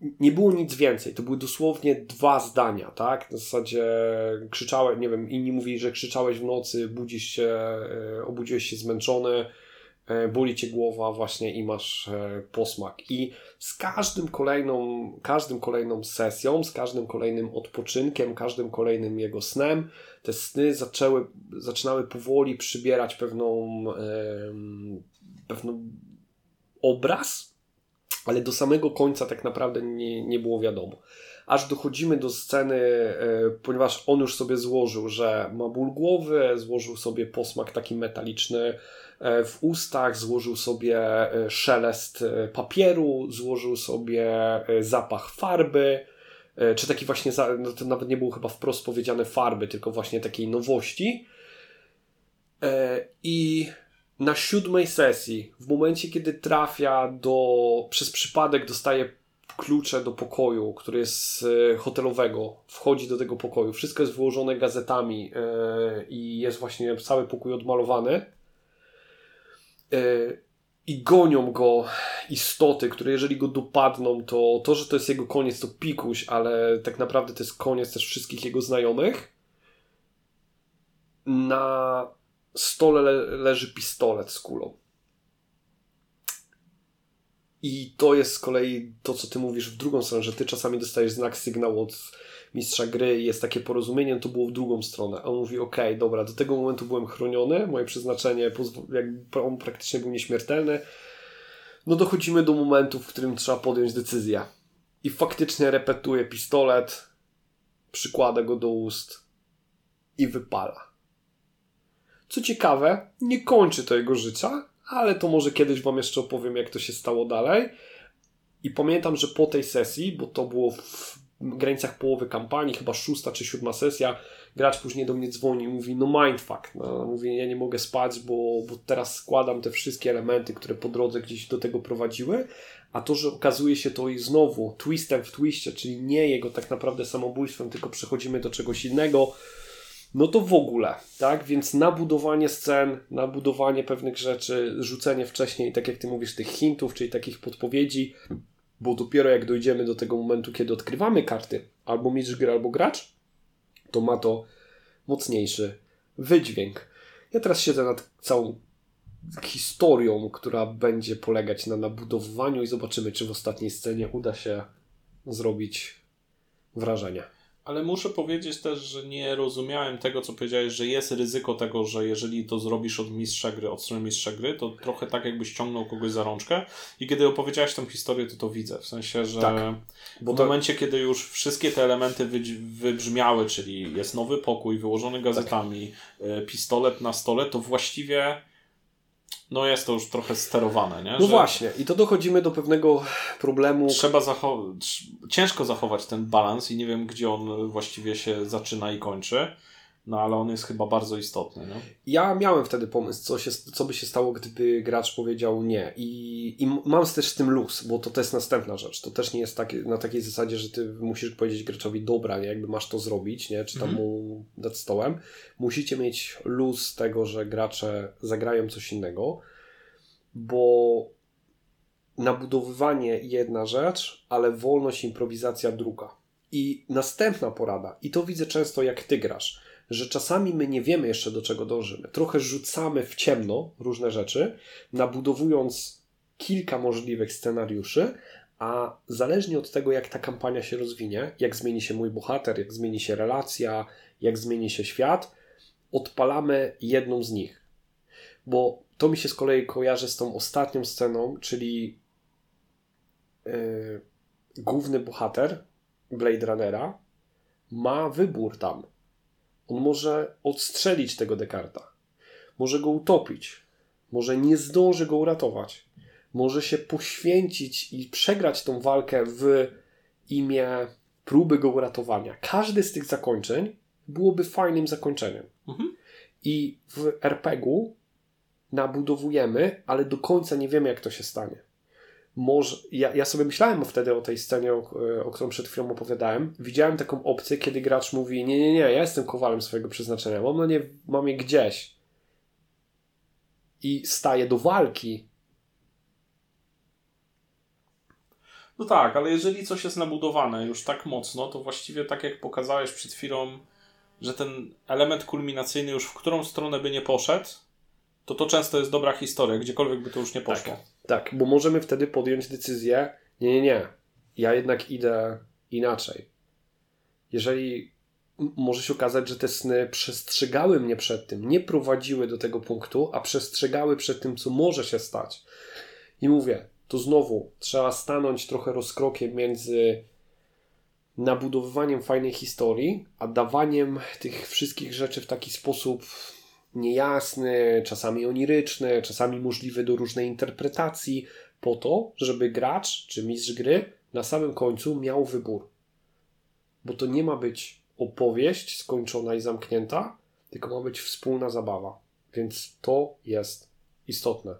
nie było nic więcej. To były dosłownie dwa zdania, tak? Na zasadzie krzyczałeś, nie wiem, inni mówili, że krzyczałeś w nocy, budzisz się, e, obudziłeś się zmęczony, e, boli cię głowa właśnie i masz e, posmak. I z każdym kolejną, każdym kolejną sesją, z każdym kolejnym odpoczynkiem, każdym kolejnym jego snem, te sny zaczęły, zaczynały powoli przybierać pewną, pewną obraz, ale do samego końca tak naprawdę nie, nie było wiadomo. Aż dochodzimy do sceny, e, ponieważ on już sobie złożył, że ma ból głowy, złożył sobie posmak taki metaliczny e, w ustach, złożył sobie e, szelest papieru, złożył sobie zapach farby, czy taki właśnie, no to nawet nie było chyba wprost powiedziane farby, tylko właśnie takiej nowości. I na siódmej sesji, w momencie kiedy trafia do, przez przypadek dostaje klucze do pokoju, który jest e, hotelowego, wchodzi do tego pokoju, wszystko jest wyłożone gazetami yy, i jest właśnie cały pokój odmalowany. Yy, I gonią go istoty, które jeżeli go dopadną, to to, że to jest jego koniec, to pikuś, ale tak naprawdę to jest koniec też wszystkich jego znajomych. Na stole le leży pistolet z kulą. I to jest z kolei to, co ty mówisz w drugą stronę, że ty czasami dostajesz znak, sygnał od mistrza gry i jest takie porozumienie, to było w drugą stronę. A on mówi, okay, dobra, do tego momentu byłem chroniony, moje przeznaczenie, jakby on praktycznie był nieśmiertelny. No dochodzimy do momentu, w którym trzeba podjąć decyzję. I faktycznie repetuje pistolet, przykłada go do ust i wypala. Co ciekawe, nie kończy to jego życia, ale to może kiedyś Wam jeszcze opowiem, jak to się stało dalej. I pamiętam, że po tej sesji, bo to było w granicach połowy kampanii, chyba szósta czy siódma sesja, gracz później do mnie dzwoni i mówi, no mindfuck, no, mówi, ja nie mogę spać, bo, bo teraz składam te wszystkie elementy, które po drodze gdzieś do tego prowadziły, a to, że okazuje się to i znowu twistem w twiście, czyli nie jego tak naprawdę samobójstwem, tylko przechodzimy do czegoś innego, no to w ogóle, tak? Więc nabudowanie scen, nabudowanie pewnych rzeczy, rzucenie wcześniej, tak jak ty mówisz, tych hintów, czyli takich podpowiedzi, bo dopiero jak dojdziemy do tego momentu, kiedy odkrywamy karty, albo mistrz gry, albo gracz, to ma to mocniejszy wydźwięk. Ja teraz siedzę nad całą historią, która będzie polegać na nabudowywaniu i zobaczymy, czy w ostatniej scenie uda się zrobić wrażenie. Ale muszę powiedzieć też, że nie rozumiałem tego, co powiedziałeś, że jest ryzyko tego, że jeżeli to zrobisz od mistrza gry, od strony mistrza gry, to trochę tak jakbyś ciągnął kogoś za rączkę. I kiedy opowiedziałeś tę historię, to to widzę. W sensie, że tak, bo w to... momencie, kiedy już wszystkie te elementy wybrzmiały, czyli jest nowy pokój, wyłożony gazetami, tak. pistolet na stole, to właściwie no jest to już trochę sterowane, nie? No że właśnie, i to dochodzimy do pewnego problemu. Trzeba zachować, ciężko zachować ten balans i nie wiem, gdzie on właściwie się zaczyna i kończy, no ale on jest chyba bardzo istotny. No? Ja miałem wtedy pomysł, co, się, co by się stało, gdyby gracz powiedział nie. I, I mam też z tym luz, bo to, to jest następna rzecz. To też nie jest tak, na takiej zasadzie, że ty musisz powiedzieć graczowi, dobra, nie, jakby masz to zrobić, nie, czy tam mhm. mu dać stołem. Musicie mieć luz tego, że gracze zagrają coś innego, bo nabudowywanie jedna rzecz, ale wolność, improwizacja druga. I następna porada, i to widzę często jak ty grasz że czasami my nie wiemy jeszcze do czego dążymy. Trochę rzucamy w ciemno różne rzeczy, nabudowując kilka możliwych scenariuszy, a zależnie od tego, jak ta kampania się rozwinie, jak zmieni się mój bohater, jak zmieni się relacja, jak zmieni się świat, odpalamy jedną z nich. Bo to mi się z kolei kojarzy z tą ostatnią sceną, czyli yy, główny bohater Blade Runnera ma wybór tam on może odstrzelić tego Descarta. Może go utopić. Może nie zdąży go uratować. Może się poświęcić i przegrać tą walkę w imię próby go uratowania. Każdy z tych zakończeń byłoby fajnym zakończeniem. Mhm. I w RPG-u nabudowujemy, ale do końca nie wiemy, jak to się stanie może, ja, ja sobie myślałem wtedy o tej scenie, o, o którą przed chwilą opowiadałem. Widziałem taką opcję, kiedy gracz mówi: Nie, nie, nie, ja jestem kowalem swojego przeznaczenia, mam, no nie, mam je gdzieś. I staje do walki. No tak, ale jeżeli coś jest nabudowane już tak mocno, to właściwie tak jak pokazałeś przed chwilą, że ten element kulminacyjny już w którą stronę by nie poszedł, to to często jest dobra historia, gdziekolwiek by to już nie poszło. Tak, tak bo możemy wtedy podjąć decyzję, nie, nie, nie, ja jednak idę inaczej. Jeżeli może się okazać, że te sny przestrzegały mnie przed tym, nie prowadziły do tego punktu, a przestrzegały przed tym, co może się stać. I mówię, to znowu trzeba stanąć trochę rozkrokiem między nabudowywaniem fajnej historii, a dawaniem tych wszystkich rzeczy w taki sposób niejasny, czasami oniryczny, czasami możliwy do różnej interpretacji, po to, żeby gracz czy mistrz gry na samym końcu miał wybór. Bo to nie ma być opowieść skończona i zamknięta, tylko ma być wspólna zabawa. Więc to jest istotne.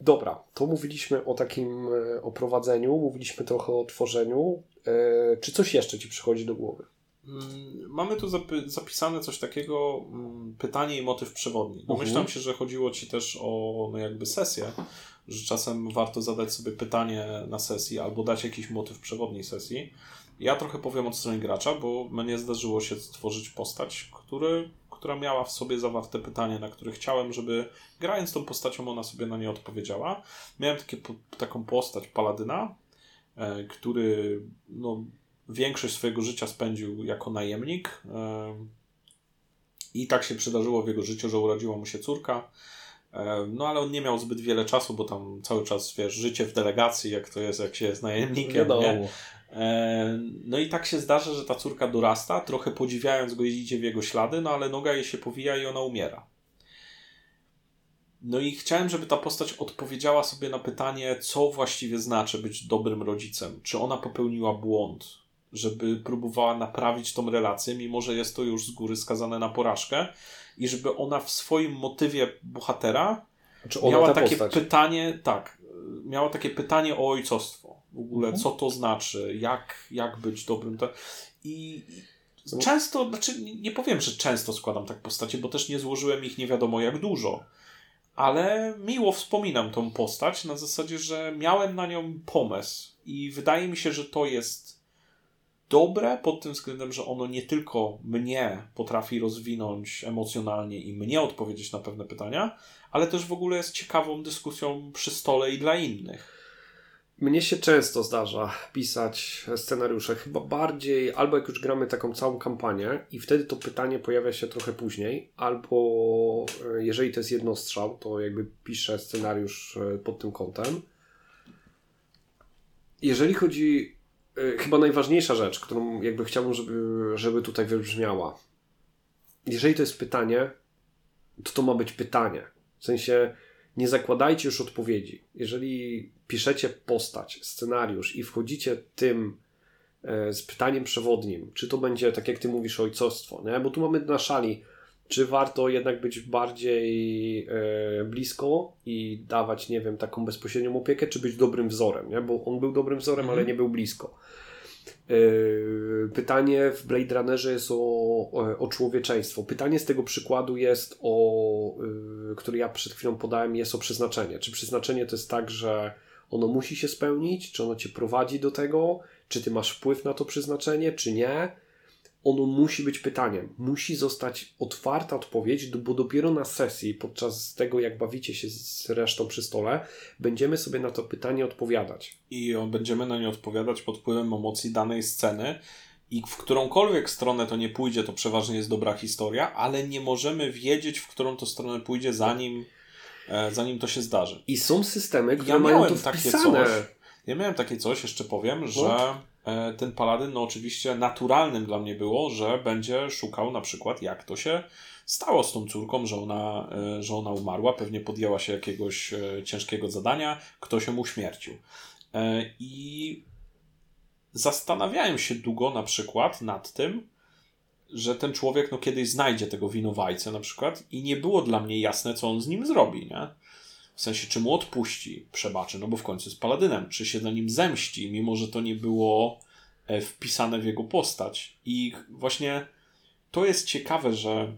Dobra, to mówiliśmy o takim e, oprowadzeniu, mówiliśmy trochę o tworzeniu. E, czy coś jeszcze Ci przychodzi do głowy? Mm, mamy tu zapisane coś takiego, mm, pytanie i motyw przewodni. Domyślam mhm. się, że chodziło Ci też o no jakby sesję, że czasem warto zadać sobie pytanie na sesji albo dać jakiś motyw przewodni sesji. Ja trochę powiem od strony gracza, bo mnie zdarzyło się stworzyć postać, który, która miała w sobie zawarte pytanie, na które chciałem, żeby grając tą postacią ona sobie na nie odpowiedziała. Miałem takie, taką postać paladyna, e, który no, większość swojego życia spędził jako najemnik. I tak się przydarzyło w jego życiu, że urodziła mu się córka. No ale on nie miał zbyt wiele czasu, bo tam cały czas, wiesz, życie w delegacji, jak to jest, jak się jest najemnikiem. Nie? No i tak się zdarza, że ta córka dorasta, trochę podziwiając go idzie w jego ślady, no ale noga jej się powija i ona umiera. No i chciałem, żeby ta postać odpowiedziała sobie na pytanie, co właściwie znaczy być dobrym rodzicem. Czy ona popełniła błąd? Żeby próbowała naprawić tą relację, mimo że jest to już z góry skazane na porażkę, i żeby ona w swoim motywie bohatera znaczy miała takie postać. pytanie, tak, miała takie pytanie o ojcostwo. W ogóle, mhm. co to znaczy, jak, jak być dobrym. To... I często, znaczy nie powiem, że często składam tak postacie, bo też nie złożyłem ich nie wiadomo jak dużo. Ale miło wspominam tą postać na zasadzie, że miałem na nią pomysł i wydaje mi się, że to jest dobre pod tym względem, że ono nie tylko mnie potrafi rozwinąć emocjonalnie i mnie odpowiedzieć na pewne pytania, ale też w ogóle jest ciekawą dyskusją przy stole i dla innych. Mnie się często zdarza pisać scenariusze, chyba bardziej albo jak już gramy taką całą kampanię i wtedy to pytanie pojawia się trochę później, albo e, jeżeli to jest jednostrzał, to jakby piszę scenariusz e, pod tym kątem. Jeżeli chodzi chyba najważniejsza rzecz, którą jakby chciałbym, żeby, żeby tutaj wybrzmiała. Jeżeli to jest pytanie, to to ma być pytanie. W sensie nie zakładajcie już odpowiedzi. Jeżeli piszecie postać, scenariusz i wchodzicie tym e, z pytaniem przewodnim, czy to będzie, tak jak ty mówisz, ojcostwo, nie? bo tu mamy na szali, czy warto jednak być bardziej e, blisko i dawać, nie wiem, taką bezpośrednią opiekę, czy być dobrym wzorem, nie? bo on był dobrym wzorem, mhm. ale nie był blisko. E, pytanie w Blade Runnerze jest o, o człowieczeństwo. Pytanie z tego przykładu jest o, e, który ja przed chwilą podałem, jest o przeznaczenie. Czy przeznaczenie to jest tak, że ono musi się spełnić, czy ono cię prowadzi do tego, czy ty masz wpływ na to przeznaczenie, czy nie? Ono musi być pytaniem. Musi zostać otwarta odpowiedź, bo dopiero na sesji, podczas tego jak bawicie się z resztą przy stole, będziemy sobie na to pytanie odpowiadać. I będziemy na nie odpowiadać pod wpływem emocji danej sceny. I w którąkolwiek stronę to nie pójdzie, to przeważnie jest dobra historia, ale nie możemy wiedzieć, w którą to stronę pójdzie, zanim, e, zanim to się zdarzy. I są systemy, które ja mają to wpisane. Takie coś, ja miałem takie coś, jeszcze powiem, że E, ten paladyn, no oczywiście naturalnym dla mnie było, że będzie szukał na przykład, jak to się stało z tą córką, że ona, e, że ona umarła, pewnie podjęła się jakiegoś e, ciężkiego zadania, kto się mu śmiercił. I zastanawiałem się długo na przykład nad tym, że ten człowiek no kiedyś znajdzie tego winowajcę na przykład i nie było dla mnie jasne, co on z nim zrobi, nie? W sensie, czy mu odpuści, przebaczy, no bo w końcu jest paladynem, czy się na nim zemści, mimo że to nie było e, wpisane w jego postać. I właśnie to jest ciekawe, że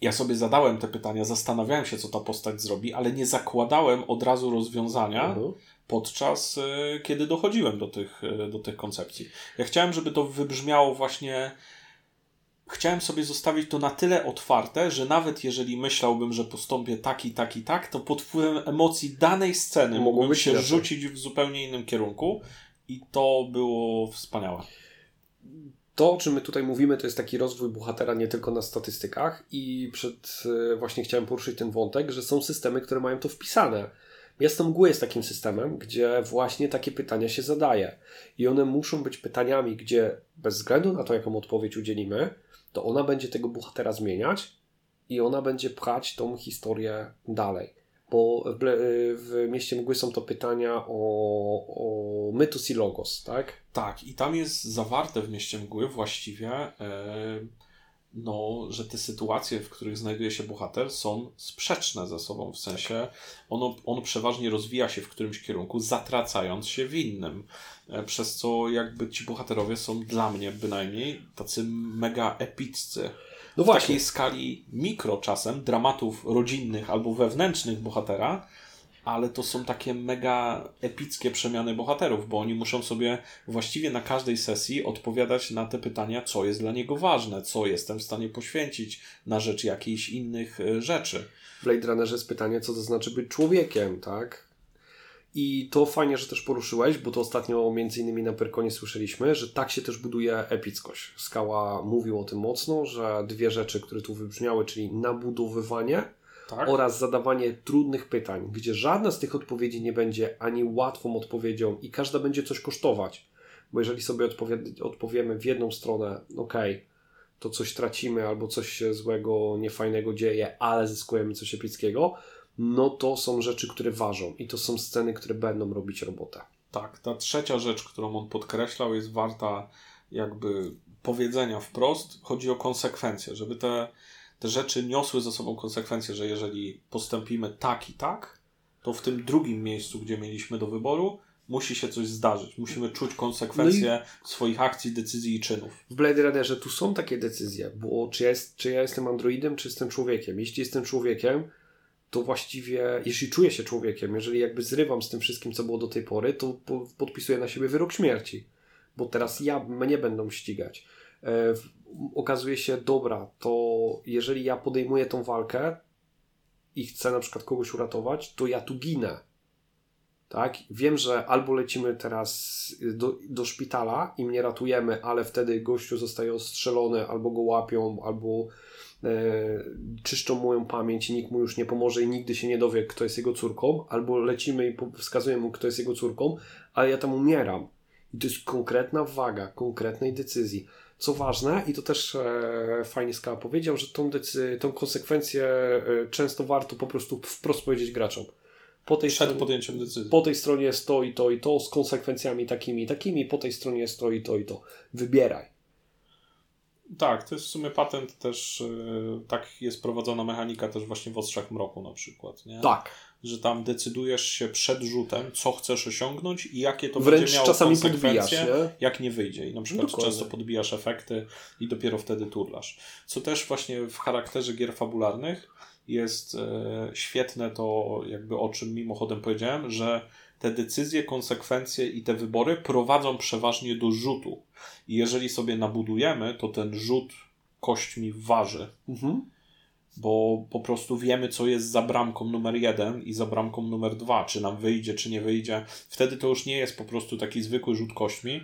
ja sobie zadałem te pytania, zastanawiałem się, co ta postać zrobi, ale nie zakładałem od razu rozwiązania mhm. podczas e, kiedy dochodziłem do tych, e, do tych koncepcji. Ja chciałem, żeby to wybrzmiało właśnie chciałem sobie zostawić to na tyle otwarte, że nawet jeżeli myślałbym, że postąpię tak i tak i tak, to pod wpływem emocji danej sceny mógłbym się rzucić w zupełnie innym kierunku i to było wspaniałe. To, o czym my tutaj mówimy, to jest taki rozwój bohatera nie tylko na statystykach i przed e, właśnie chciałem poruszyć ten wątek, że są systemy, które mają to wpisane. Miasto Mgły jest takim systemem, gdzie właśnie takie pytania się zadaje. I one muszą być pytaniami, gdzie bez względu na to, jaką odpowiedź udzielimy, to ona będzie tego bohatera zmieniać i ona będzie pchać tą historię dalej. Bo w, w Mieście Mgły są to pytania o, o mytus i logos, tak? Tak, i tam jest zawarte w Mieście Mgły właściwie, e, no, że te sytuacje, w których znajduje się bohater, są sprzeczne ze sobą. W sensie ono, on przeważnie rozwija się w którymś kierunku, zatracając się w innym. E, przez co jakby ci bohaterowie są dla mnie bynajmniej tacy mega epiccy. No właśnie. W takiej skali mikro czasem, dramatów rodzinnych albo wewnętrznych bohatera, ale to są takie mega epickie przemiany bohaterów, bo oni muszą sobie właściwie na każdej sesji odpowiadać na te pytania, co jest dla niego ważne, co jestem w stanie poświęcić na rzecz jakichś innych e, rzeczy. W Blade Runnerze jest pytanie, co to znaczy być człowiekiem, tak? I to fajnie, że też poruszyłeś, bo to ostatnio między innymi na Perkonie słyszeliśmy, że tak się też buduje epickość. Skała mówił o tym mocno, że dwie rzeczy, które tu wybrzmiały, czyli nabudowywanie tak? oraz zadawanie trudnych pytań, gdzie żadna z tych odpowiedzi nie będzie ani łatwą odpowiedzią i każda będzie coś kosztować. Bo jeżeli sobie odpowie, odpowiemy w jedną stronę, ok, to coś tracimy albo coś się złego, niefajnego dzieje, ale zyskujemy coś epickiego, no to są rzeczy, które ważą i to są sceny, które będą robić robotę. Tak, ta trzecia rzecz, którą on podkreślał, jest warta jakby powiedzenia wprost. Chodzi o konsekwencje, żeby te, te rzeczy niosły ze sobą konsekwencje, że jeżeli postąpimy tak i tak, to w tym drugim miejscu, gdzie mieliśmy do wyboru, musi się coś zdarzyć. Musimy czuć konsekwencje no swoich akcji, decyzji i czynów. W Blade Runnerze tu są takie decyzje, bo czy ja, jest, czy ja jestem androidem, czy jestem człowiekiem. Jeśli jestem człowiekiem, to właściwie, jeśli czuję się człowiekiem, jeżeli jakby zrywam z tym wszystkim, co było do tej pory, to podpisuję na siebie wyrok śmierci, bo teraz ja, mnie będą ścigać. Okazuje się, dobra, to jeżeli ja podejmuję tą walkę i chcę na przykład kogoś uratować, to ja tu ginę. Tak? Wiem, że albo lecimy teraz do, do szpitala i mnie ratujemy, ale wtedy gościu zostaje ostrzelony, albo go łapią, albo E, czyszczą moją pamięć i nikt mu już nie pomoże i nigdy się nie dowie, kto jest jego córką, albo lecimy i wskazujemy mu, kto jest jego córką, ale ja tam umieram. I to jest konkretna waga, konkretnej decyzji. Co ważne, i to też e, fajnie Skała powiedział, że tą, decy- tą konsekwencję e, często warto po prostu wprost powiedzieć graczom. po tej Przed stronie, podjęciem decyzji. po tej stronie jest to i to i to, z konsekwencjami takimi i takimi, po tej stronie jest to i to i to. Wybieraj. Tak, to jest w sumie patent też, yy, tak jest prowadzona mechanika też właśnie w Ostrzach Mroku na przykład, nie? Tak. Że tam decydujesz się przed rzutem, co chcesz osiągnąć i jakie to Wręcz będzie miało czasami konsekwencje, podbijasz, nie? jak nie wyjdzie. I na przykład Dokładnie. często podbijasz efekty i dopiero wtedy turlasz. Co też właśnie w charakterze gier fabularnych jest e, świetne to jakby o czym mimochodem powiedziałem, że te decyzje, konsekwencje i te wybory prowadzą przeważnie do rzutu. I jeżeli sobie nabudujemy, to ten rzut kośćmi waży Mhm. Bo po prostu wiemy, co jest za bramką numer jeden i za bramką numer dwa, czy nam wyjdzie, czy nie wyjdzie. Wtedy to już nie jest po prostu taki zwykły rzut kośćmi,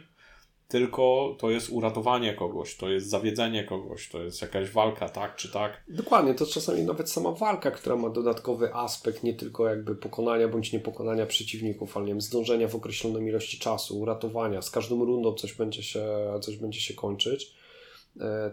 tylko to jest uratowanie kogoś, to jest zawiedzenie kogoś, to jest jakaś walka, tak czy tak. Dokładnie, to czasami nawet sama walka, która ma dodatkowy aspekt, nie tylko jakby pokonania bądź niepokonania przeciwników, ale nie wiem, zdążenia w określonej ilości czasu, uratowania, z każdą rundą coś będzie się, coś będzie się kończyć,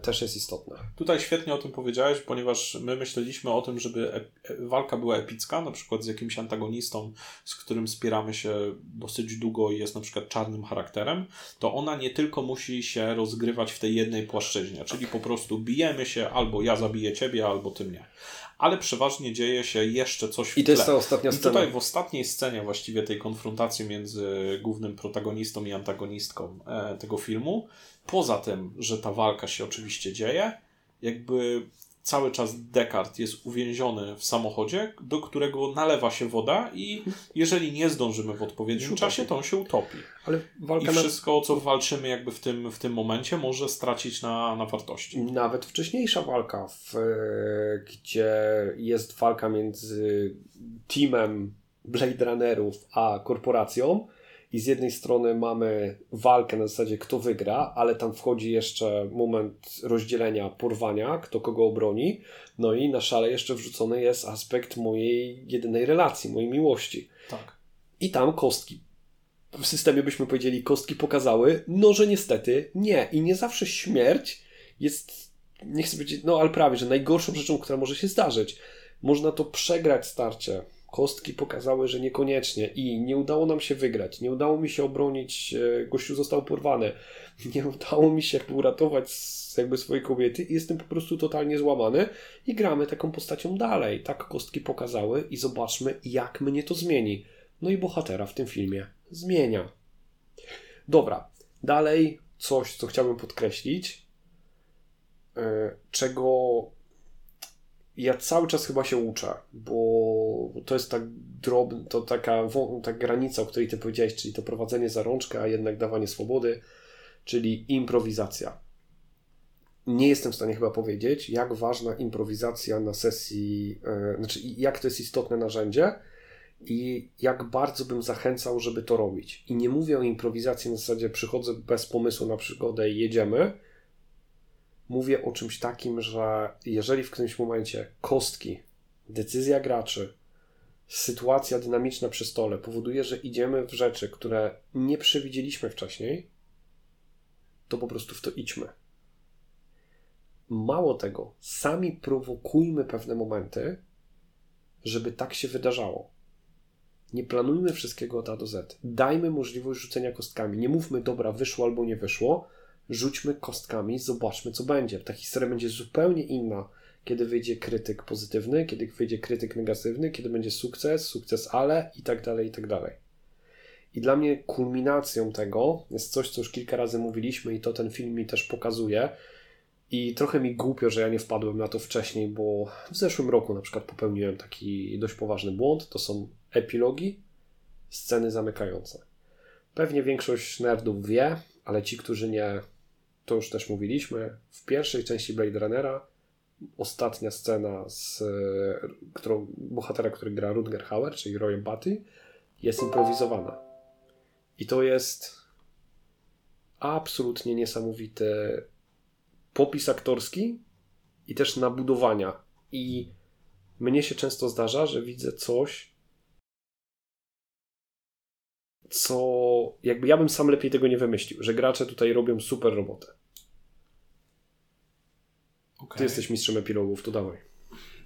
też jest istotne. Tutaj świetnie o tym powiedziałeś, ponieważ my myśleliśmy o tym, żeby ep- e- walka była epicka, na przykład z jakimś antagonistą, z którym spieramy się dosyć długo i jest na przykład czarnym charakterem, to ona nie tylko musi się rozgrywać w tej jednej płaszczyźnie, czyli po prostu bijemy się, albo ja zabiję ciebie, albo ty mnie. Ale przeważnie dzieje się jeszcze coś w I to jest tle. ta ostatnia I scena. tutaj w ostatniej scenie właściwie tej konfrontacji między głównym protagonistą i antagonistką e, tego filmu, poza tym, że ta walka się oczywiście dzieje, jakby cały czas Descartes jest uwięziony w samochodzie, do którego nalewa się woda i jeżeli nie zdążymy w odpowiednim czasie, to on się utopi. Ale I walka na... wszystko, o co walczymy jakby w tym, w tym momencie, może stracić na, na wartości. Nawet wcześniejsza walka, w, e, gdzie jest walka między teamem Blade Runnerów a korporacją i z jednej strony mamy walkę na zasadzie kto wygra, ale tam wchodzi jeszcze moment rozdzielenia, porwania, kto kogo obroni, no i na szale jeszcze wrzucony jest aspekt mojej jedynej relacji, mojej miłości. Tak. I tam kostki. W systemie byśmy powiedzieli, kostki pokazały, no że niestety nie. I nie zawsze śmierć jest, nie chcę powiedzieć, no ale prawie, że najgorszą rzeczą, która może się zdarzyć. Można to przegrać starcie. Kostki pokazały, że niekoniecznie i nie udało nam się wygrać. Nie udało mi się obronić, e, gościu został porwany. Nie udało mi się jakby uratować jakby swojej kobiety i jestem po prostu totalnie złamany i gramy taką postacią dalej. Tak kostki pokazały i zobaczmy, jak mnie to zmieni. No i bohatera w tym filmie zmienia. Dobra, dalej coś, co chciałbym podkreślić, e, czego ja cały czas chyba się uczę, bo to jest tak drobna, to taka ta granica, o której ty powiedziałeś, czyli to prowadzenie za rączkę, a jednak dawanie swobody, czyli improwizacja. Nie jestem w stanie chyba powiedzieć, jak ważna improwizacja na sesji, e, znaczy jak to jest istotne narzędzie, i jak bardzo bym zachęcał, żeby to robić. I nie mówię o improwizacji na zasadzie przychodzę bez pomysłu na przygodę i jedziemy. Mówię o czymś takim, że jeżeli w którymś momencie kostki, decyzja graczy, sytuacja dynamiczna przy stole powoduje, że idziemy w rzeczy, które nie przewidzieliśmy wcześniej, to po prostu w to idźmy. Mało tego, sami prowokujmy pewne momenty, żeby tak się wydarzało. Nie planujmy wszystkiego od A do Z. Dajmy możliwość rzucenia kostkami. Nie mówmy, dobra, wyszło albo nie wyszło. Rzućmy kostkami, zobaczmy, co będzie. Ta historia będzie zupełnie inna, kiedy wyjdzie krytyk pozytywny, kiedy wyjdzie krytyk negatywny, kiedy będzie sukces, sukces ale i tak dalej, i tak dalej. I dla mnie kulminacją tego jest coś, co już kilka razy mówiliśmy i to ten film mi też pokazuje. I trochę mi głupio, że ja nie wpadłem na to wcześniej, bo w zeszłym roku na przykład popełniłem taki dość poważny błąd. To są epilogi, sceny zamykające. Pewnie większość nerdów wie, ale ci, którzy nie, to już też mówiliśmy. W pierwszej części Blade Runnera ostatnia scena z e, którą, bohatera, który gra Rutger Hauer, czyli Roy Batty, jest improwizowana. I to jest absolutnie niesamowity popis aktorski i też nabudowania. I mnie się często zdarza, że widzę coś, co jakby ja bym sam lepiej tego nie wymyślił, że gracze tutaj robią super robotę. Okay. Ty jesteś mistrzem epilogów, to dawaj.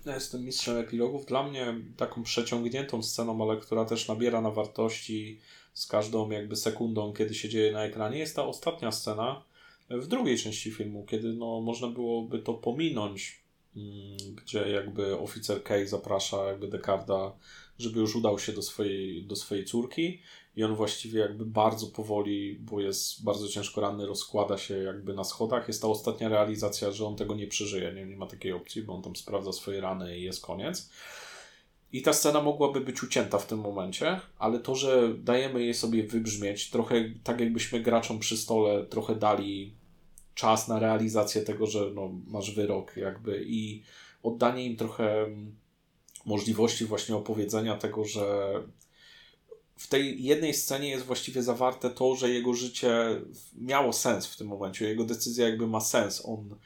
Ja jestem mistrzem epilogów. Dla mnie taką przeciągniętą sceną, ale która też nabiera na wartości z każdą jakby sekundą, kiedy się dzieje na ekranie, jest ta ostatnia scena w drugiej części filmu, kiedy no, można byłoby to pominąć, mm, gdzie jakby oficer Kay zaprasza jakby Dekarda, żeby już udał się do swojej, do swojej córki i on właściwie jakby bardzo powoli, bo jest bardzo ciężko ranny, rozkłada się jakby na schodach. Jest ta ostatnia realizacja, że on tego nie przeżyje, nie, nie ma takiej opcji, bo on tam sprawdza swoje rany i jest koniec. I ta scena mogłaby być ucięta w tym momencie, ale to, że dajemy jej sobie wybrzmieć, trochę tak jakbyśmy graczom przy stole trochę dali czas na realizację tego, że no, masz wyrok jakby i oddanie im trochę możliwości właśnie opowiedzenia tego, że w tej jednej scenie jest właściwie zawarte to, że jego życie miało sens w tym momencie. Jego decyzja jakby ma sens. On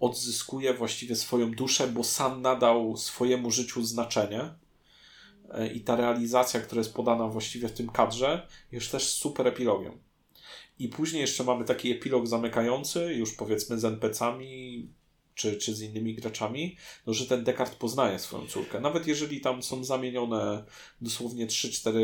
odzyskuje właściwie swoją duszę, bo sam nadał swojemu życiu znaczenie. I ta realizacja, która jest podana właściwie w tym kadrze, jest też super epilogiem. I później jeszcze mamy taki epilog zamykający, już powiedzmy z NPC-ami, czy, czy z innymi graczami, no, że ten Descartes poznaje swoją córkę. Nawet jeżeli tam są zamienione dosłownie 3-4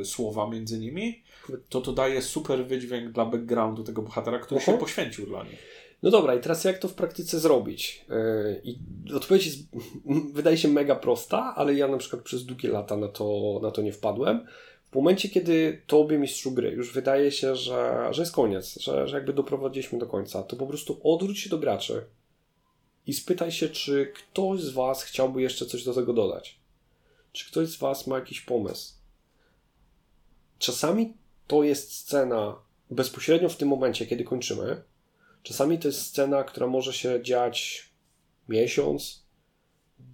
y, słowa między nimi, to to daje super wydźwięk dla backgroundu tego bohatera, który uh -huh. się mhm. poświęcił dla nich. No dobra, i teraz jak to w praktyce zrobić? Yy, I odpowiedź jest, wydaje się mega prosta, ale ja na przykład przez długie lata na to, na to nie wpadłem. W momencie, kiedy tobie mistrzu gry już wydaje się, że, że jest koniec, że, że jakby doprowadziliśmy do końca, to po prostu odwróć się do graczy i spytaj się, czy ktoś z Was chciałby jeszcze coś do tego dodać. Czy ktoś z Was ma jakiś pomysł? Czasami to jest scena bezpośrednio w tym momencie, kiedy kończymy. Czasami to jest scena, która może się dziać miesiąc,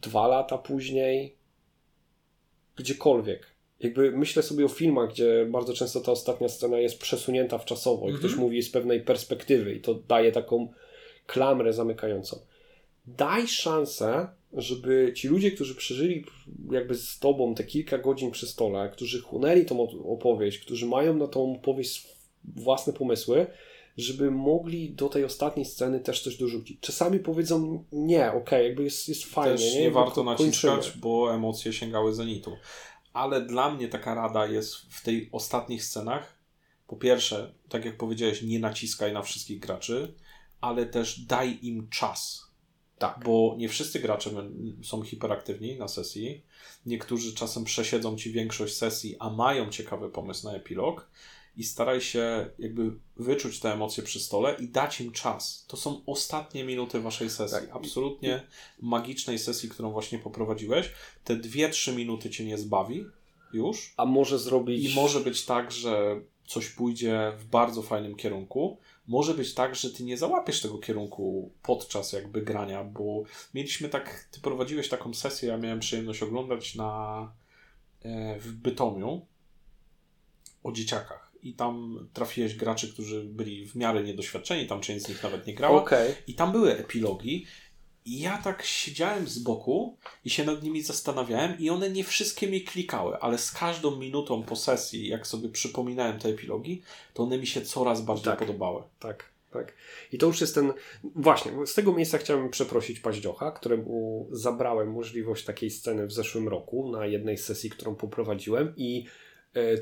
dwa lata później, gdziekolwiek. Jakby myślę sobie o filmach, gdzie bardzo często ta ostatnia scena jest przesunięta w czasowo i mm -hmm. ktoś mówi z pewnej perspektywy i to daje taką klamrę zamykającą daj szansę, żeby ci ludzie, którzy przeżyli jakby z tobą te kilka godzin przy stole, którzy chłonęli tą opowieść, którzy mają na tą opowieść własne pomysły, żeby mogli do tej ostatniej sceny też coś dorzucić. Czasami powiedzą nie, okej, okay, jakby jest, jest fajnie. Też nie, nie warto naciskać, bo emocje sięgały zenitu. Ale dla mnie taka rada jest w tej ostatnich scenach. Po pierwsze, tak jak powiedziałeś, nie naciskaj na wszystkich graczy, ale też daj im czas tak. Bo nie wszyscy gracze są hiperaktywni na sesji. Niektórzy czasem przesiedzą ci większość sesji, a mają ciekawy pomysł na epilog. I staraj się jakby wyczuć te emocje przy stole i dać im czas. To są ostatnie minuty waszej sesji. Tak. Absolutnie magicznej sesji, którą właśnie poprowadziłeś. Te dwie, trzy minuty cię nie zbawi już. A może zrobić. I może być tak, że coś pójdzie w bardzo fajnym kierunku, może być tak, że ty nie załapiesz tego kierunku podczas jakby grania, bo mieliśmy tak, ty prowadziłeś taką sesję, ja miałem przyjemność oglądać na e, w Bytomiu o dzieciakach. I tam trafiłeś graczy, którzy byli w miarę niedoświadczeni, tam część z nich nawet nie grała. Okay. I tam były epilogi. I ja tak siedziałem z boku i się nad nimi zastanawiałem, i one nie wszystkie mi klikały, ale z każdą minutą po sesji, jak sobie przypominałem te epilogi, to one mi się coraz bardziej tak, podobały. Tak, tak. I to już jest ten. Właśnie, z tego miejsca chciałem przeprosić Paździocha, któremu zabrałem możliwość takiej sceny w zeszłym roku na jednej sesji, którą poprowadziłem i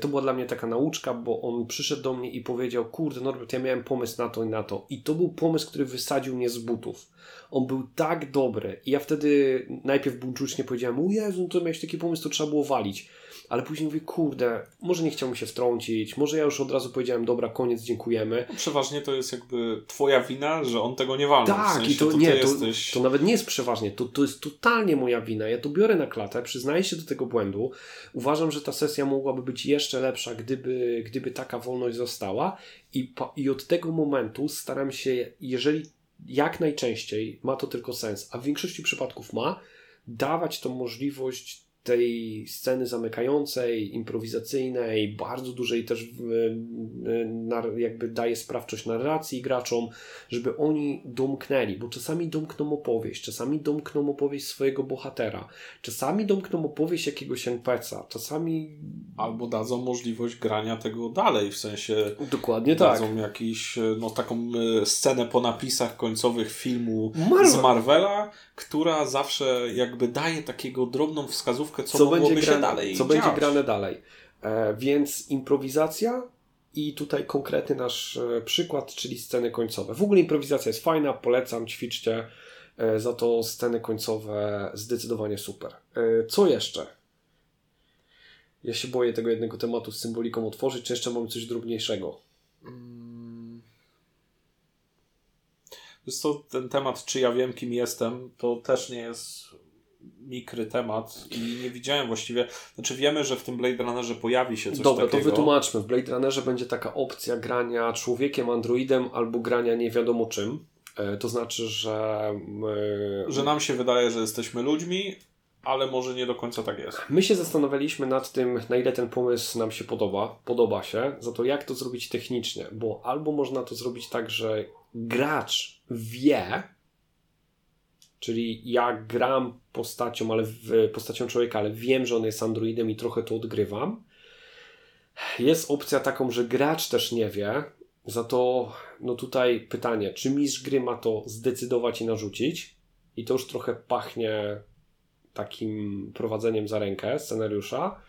to była dla mnie taka nauczka, bo on przyszedł do mnie i powiedział: Kurde, Norbert, ja miałem pomysł na to i na to. I to był pomysł, który wysadził mnie z butów. On był tak dobry. I ja wtedy najpierw buńczucznie powiedziałem: O Jezu, no to miałeś taki pomysł, to trzeba było walić ale później mówię, kurde, może nie chciał mi się wtrącić, może ja już od razu powiedziałem, dobra, koniec, dziękujemy. No, przeważnie to jest jakby twoja wina, że on tego nie walnął. Tak, w sensie, i to, to nie, to, jesteś... to, nawet nie jest przeważnie, to, to jest totalnie moja wina. Ja to biorę na klatę, przyznaję się do tego błędu. Uważam, że ta sesja mogłaby być jeszcze lepsza, gdyby, gdyby taka wolność została i, i od tego momentu staram się, jeżeli jak najczęściej ma to tylko sens, a w większości przypadków ma, dawać tą możliwość tej sceny zamykającej, improwizacyjnej, bardzo dużej też jakby daje sprawczość narracji graczom, żeby oni domknęli, bo czasami domkną opowieść, czasami domkną opowieść swojego bohatera, czasami domkną opowieść jakiegoś NPC-a, czasami... Albo dadzą możliwość grania tego dalej, w sensie Dokładnie dadzą tak. jakiś, no taką scenę po napisach końcowych filmu Marvel. z Marvela, która zawsze jakby daje takiego drobną wskazówkę, co, co będzie grane, dalej Co będzie grane dalej. E, więc improwizacja i tutaj konkretny nasz e, przykład, czyli sceny końcowe. W ogóle improwizacja jest fajna, polecam, ćwiczcie. E, za to sceny końcowe zdecydowanie super. E, co jeszcze? Ja się boję tego jednego tematu z symboliką otworzyć, czy jeszcze mamy coś drobniejszego? Hmm. Jest to ten temat, czy ja wiem, kim jestem, to też nie jest mikry temat i nie widziałem właściwie, znaczy wiemy, że w tym Blade Runnerze pojawi się coś Dobra, takiego. to wytłumaczmy. W Blade Runnerze będzie taka opcja grania człowiekiem, androidem albo grania nie wiadomo czym. E, to znaczy, że... My... Że nam się wydaje, że jesteśmy ludźmi, ale może nie do końca tak jest. My się zastanawialiśmy nad tym, na ile ten pomysł nam się podoba, podoba się, za to jak to zrobić technicznie, bo albo można to zrobić tak, że gracz wie, Czyli ja gram postacią, ale w, postacią człowieka, ale wiem, że on jest androidem i trochę to odgrywam. Jest opcja taką, że gracz też nie wie. Za to, no tutaj pytanie, czy mistrz gry ma to zdecydować i narzucić? I to już trochę pachnie takim prowadzeniem za rękę scenariusza.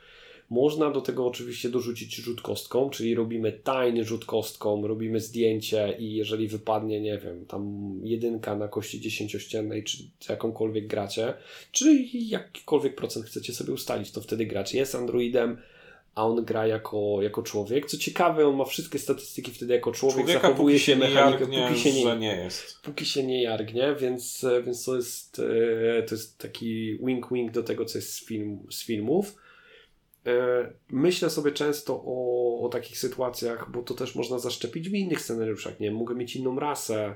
Można do tego oczywiście dorzucić rzut kostką, czyli robimy tajny rzut kostką, robimy zdjęcie i jeżeli wypadnie, nie wiem, tam jedynka na kości dziesięciościennej, czy jakąkolwiek gracie, czy jakikolwiek procent chcecie sobie ustalić, to wtedy gracz jest androidem, a on gra jako, jako człowiek. Co ciekawe, on ma wszystkie statystyki wtedy jako człowiek, Człowieka, zachowuje się mechanikę, póki się nie, nie jest. Póki się nie jargnie, więc, więc to, jest, e, to jest taki wink-wink do tego, co jest z, film, z filmów. E, myślę sobie często o, o takich sytuacjach, bo to też można zaszczepić w innych scenariuszach. Nie mogę mieć inną rasę,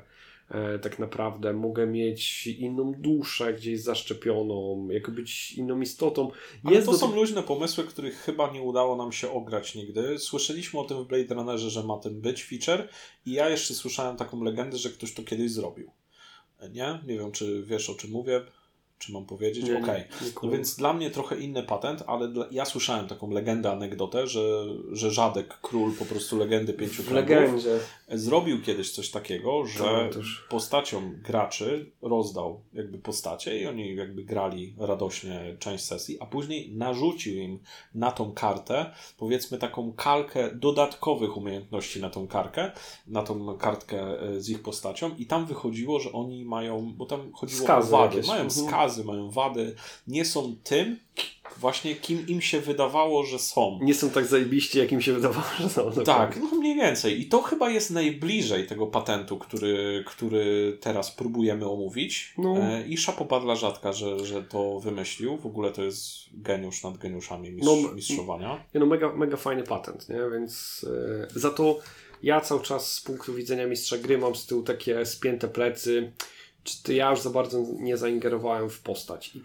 e, tak naprawdę, mogę mieć inną duszę gdzieś zaszczepioną, jak być inną istotą. Jest Ale to są luźne pomysły, których chyba nie udało nam się ograć nigdy. Słyszeliśmy o tym w Blade Runnerze, że ma tym być feature i ja jeszcze słyszałem taką legendę, że ktoś to kiedyś zrobił. Nie? Nie wiem, czy wiesz o czym mówię czy mam powiedzieć? Okej. Okay. No więc dla mnie trochę inny patent, ale dla, ja słyszałem taką legendę, anegdotę, że, że Żadek, król po prostu legendy pięciu legendzie. zrobił kiedyś coś takiego, że postaciom graczy rozdał jakby postacie i oni jakby grali radośnie część sesji, a później narzucił im na tą kartę, powiedzmy taką kalkę dodatkowych umiejętności na tą kartkę, na tą kartkę e, z ich postacią i tam wychodziło, że oni mają, bo tam chodziło skazy o wady, jakieś. mają mhm. Mają wady, nie są tym, właśnie kim im się wydawało, że są. Nie są tak zajebiści, jak im się wydawało, że są. Tak, no mniej więcej. I to chyba jest najbliżej tego patentu, który, który teraz próbujemy omówić. No. E, I szapoba dla Rzadka, że, że to wymyślił. W ogóle to jest geniusz nad geniuszami mistrz, no, mistrzowania. no mega, mega fajny patent, nie? Więc yy, za to ja cały czas z punktu widzenia mistrza gry mam z tyłu takie spięte plecy czy ja już za bardzo nie zaingerowałem w postać. I,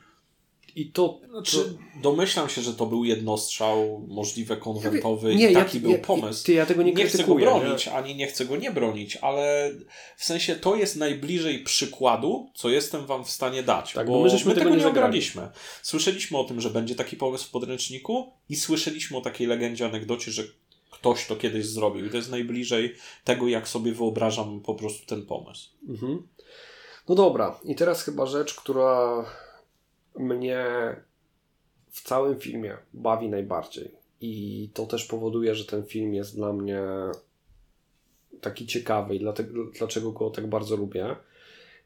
i to, znaczy, to... Domyślam się, że to był jednostrzał, możliwe konwentowy nie, i taki ja, był ja, pomysł. Ty, ja tego nie, nie chcę go bronić, nie? ani nie chcę go nie bronić, ale w sensie to jest najbliżej przykładu, co jestem wam w stanie dać. Tak, bo, my, żeśmy my tego, tego nie obraliśmy. Słyszeliśmy o tym, że będzie taki pomysł w podręczniku i słyszeliśmy o takiej legendzie, anegdocie, że ktoś to kiedyś zrobił. I to jest najbliżej tego, jak sobie wyobrażam po prostu ten pomysł. Mhm. No dobra, i teraz chyba rzecz, która mnie w całym filmie bawi najbardziej. I to też powoduje, że ten film jest dla mnie taki ciekawy i dlatego, dlaczego go tak bardzo lubię.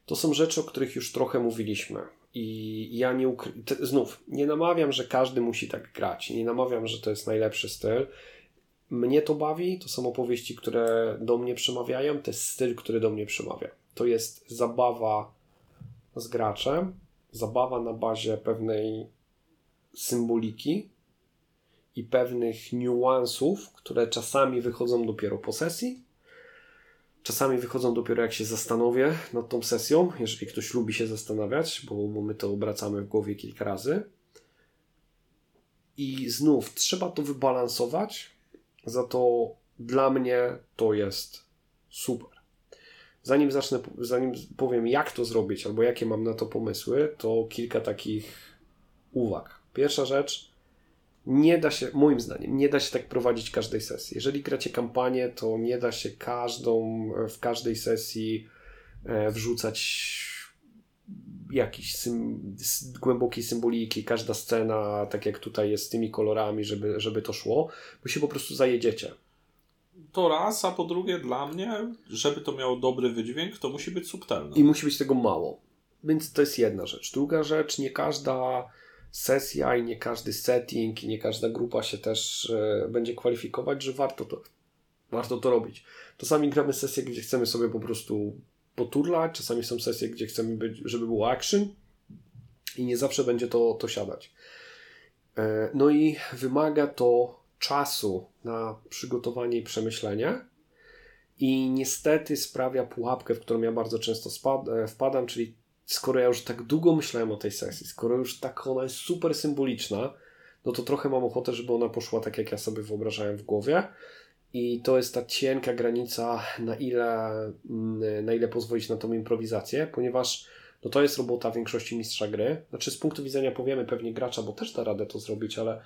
To są rzeczy, o których już trochę mówiliśmy. I ja nie ukry... znów nie namawiam, że każdy musi tak grać. Nie namawiam, że to jest najlepszy styl. Mnie to bawi, to są opowieści, które do mnie przemawiają, to jest styl, który do mnie przemawia to jest zabawa z graczem, zabawa na bazie pewnej symboliki i pewnych niuansów, które czasami wychodzą dopiero po sesji, czasami wychodzą dopiero jak się zastanowię nad tą sesją, jeżeli ktoś lubi się zastanawiać, bo, bo my to obracamy w głowie kilka razy. I znów trzeba to wybalansować, za to dla mnie to jest super. Zanim zacznę, zanim powiem jak to zrobić albo jakie mam na to pomysły, to kilka takich uwag. Pierwsza rzecz, nie da się, moim zdaniem, nie da się tak prowadzić każdej sesji. Jeżeli gracie kampanię, to nie da się każdą, w każdej sesji e, wrzucać jakiś sym, głębokiej symboliki, każda scena, tak jak tutaj jest z tymi kolorami, żeby, żeby to szło, bo się po prostu zajedziecie. To raz, a po drugie dla mnie, żeby to miało dobry wydźwięk, to musi być subtelne. I musi być tego mało. Więc to jest jedna rzecz. Druga rzecz, nie każda sesja i nie każdy setting i nie każda grupa się też e, będzie kwalifikować, że warto to, warto to robić. Czasami gramy sesje, gdzie chcemy sobie po prostu poturlać, czasami są sesje, gdzie chcemy, być, żeby było action i nie zawsze będzie to, to siadać. E, no i wymaga to czasu na przygotowanie i przemyślenie i niestety sprawia pułapkę, w którą ja bardzo często e, wpadam, czyli skoro ja już tak długo myślałem o tej sesji, skoro już tak ona jest super symboliczna, no to trochę mam ochotę, żeby ona poszła tak, jak ja sobie wyobrażałem w głowie. I to jest ta cienka granica, na ile, mm, na ile pozwolić na tą improwizację, ponieważ no to jest robota większości mistrza gry. Znaczy, z punktu widzenia powiemy pewnie gracza, bo też da radę to zrobić, ale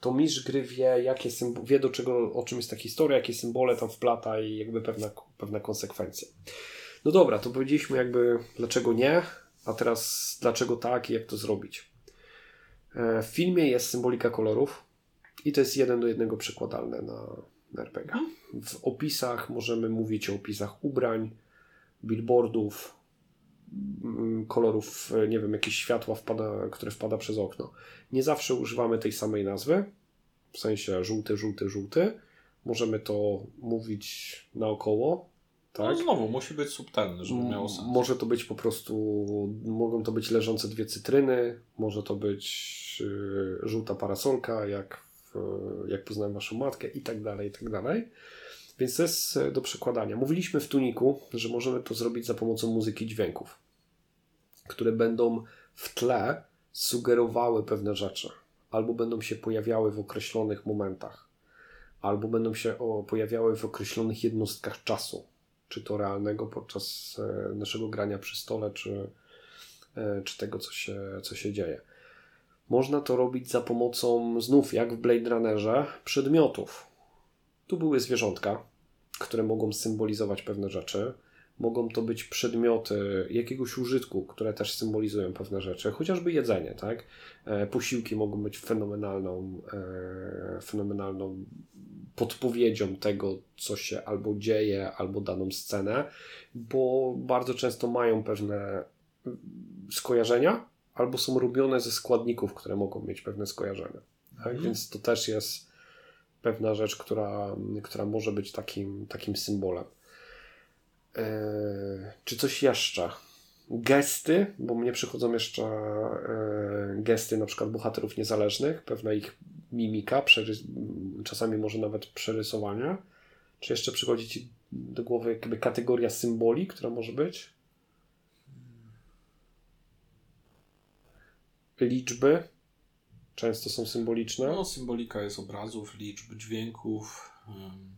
to mistrz gry wie, jakie wie do czego, o czym jest ta historia, jakie symbole tam wplata i jakby pewna, pewna konsekwencja. No dobra, to powiedzieliśmy jakby dlaczego nie, a teraz dlaczego tak i jak to zrobić. E, w filmie jest symbolika kolorów i to jest jeden do jednego przekładalne na, na RPG. W opisach możemy mówić o opisach ubrań, billboardów, kolorów, nie wiem, jakieś światła, wpada, które wpada przez okno. Nie zawsze używamy tej samej nazwy, w sensie żółty, żółty, żółty. Możemy to mówić naokoło, tak? No znowu, musi być subtelny, żeby miało sens. Może to być po prostu, mogą to być leżące dwie cytryny, może to być yy, żółta parasolka, jak, w, jak poznałem Waszą matkę i tak dalej, i tak dalej. Więc to jest e, do przekładania. Mówiliśmy w Tuniku, że możemy to zrobić za pomocą muzyki dźwięków, które będą w tle sugerowały pewne rzeczy, albo będą się pojawiały w określonych momentach, albo będą się pojawiały w określonych jednostkach czasu czy to realnego podczas e, naszego grania przy stole, czy, e, czy tego, co się, co się dzieje. Można to robić za pomocą, znów jak w Blade Runnerze, przedmiotów. Tu były zwierzątka, które mogą symbolizować pewne rzeczy. Mogą to być przedmioty jakiegoś użytku, które też symbolizują pewne rzeczy, chociażby jedzenie, tak? E, posiłki mogą być fenomenalną, fenomenalną podpowiedzią tego, co się albo dzieje, albo daną scenę, bo bardzo często mają pewne skojarzenia, albo są robione ze składników, które mogą mieć pewne skojarzenia. Tak? Mhm. Więc to też jest pewna rzecz, która, która może być takim, takim symbolem. Eee, czy coś jeszcze? Gesty, bo mnie przychodzą jeszcze e, gesty na przykład bohaterów niezależnych, pewna ich mimika, czasami może nawet przerysowania. Czy jeszcze przychodzi Ci do głowy jakby kategoria symboli, która może być? Liczby często są symboliczne. No, symbolika jest obrazów, liczb, dźwięków, um,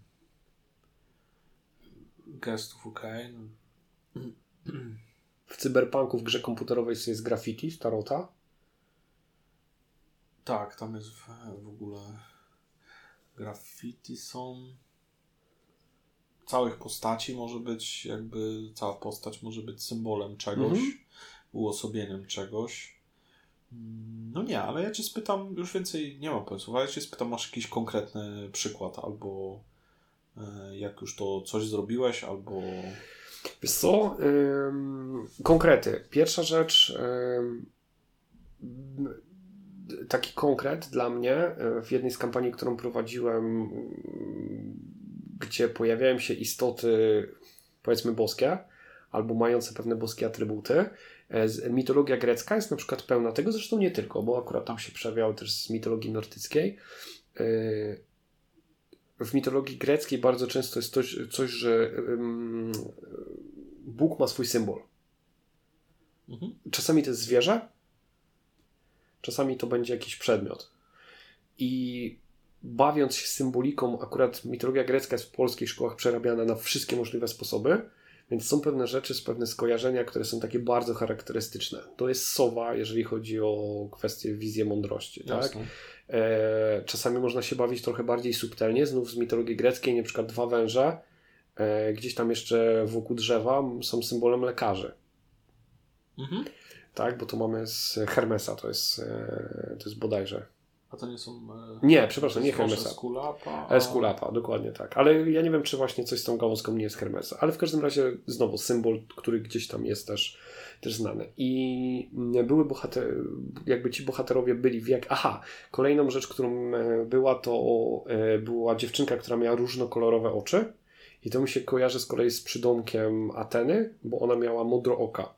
gestów, ok. No. W cyberpunku w grze komputerowej jest graffiti, starota. Tak, tam jest w, w ogóle graffiti są całych postaci może być jakby cała postać może być symbolem czegoś, mhm. uosobieniem czegoś. No nie, ale ja cię spytam, już więcej nie mam pomysłów, ale ja cię spytam, masz jakiś konkretny przykład albo e, jak już to coś zrobiłeś, albo... Wiesz co, ym, konkrety. Pierwsza rzecz, ym, taki konkret dla mnie e, w jednej z kampanii, którą prowadziłem, gdzie pojawiają się istoty, powiedzmy boskie, albo mające pewne boskie atrybuty. E, mitologia grecka jest na przykład pełna tego, zresztą nie tylko, bo akurat tam się przejawiały też z mitologii nordyckiej. E, w mitologii greckiej bardzo często jest coś, coś że Bóg ma swój symbol. Mhm. Czasami to jest zwierzę, czasami to będzie jakiś przedmiot. I bawiąc się symboliką, akurat mitologia grecka jest w polskich szkołach przerabiana na wszystkie możliwe sposoby, więc są pewne rzeczy, pewne skojarzenia, które są takie bardzo charakterystyczne. To jest sowa, jeżeli chodzi o kwestię wizję mądrości. Tak? E, czasami można się bawić trochę bardziej subtelnie, znów z mitologii greckiej, na przykład dwa węże, e, gdzieś tam jeszcze wokół drzewa są symbolem lekarzy. Mhm. Tak, bo to mamy z Hermesa, to jest, e, to jest bodajże a to nie są. E, nie, przepraszam, nie Hermesa. Esculapa. A... Esculapa, dokładnie tak. Ale ja nie wiem, czy właśnie coś z tą gałązką nie jest Hermesa. Ale w każdym razie, znowu, symbol, który gdzieś tam jest też, też znany. I były bohater, jakby ci bohaterowie byli w jak. Aha, kolejną rzecz, którą e, była, to e, była dziewczynka, która miała różnokolorowe oczy. I to mi się kojarzy z kolei z przydomkiem Ateny, bo ona miała modro oka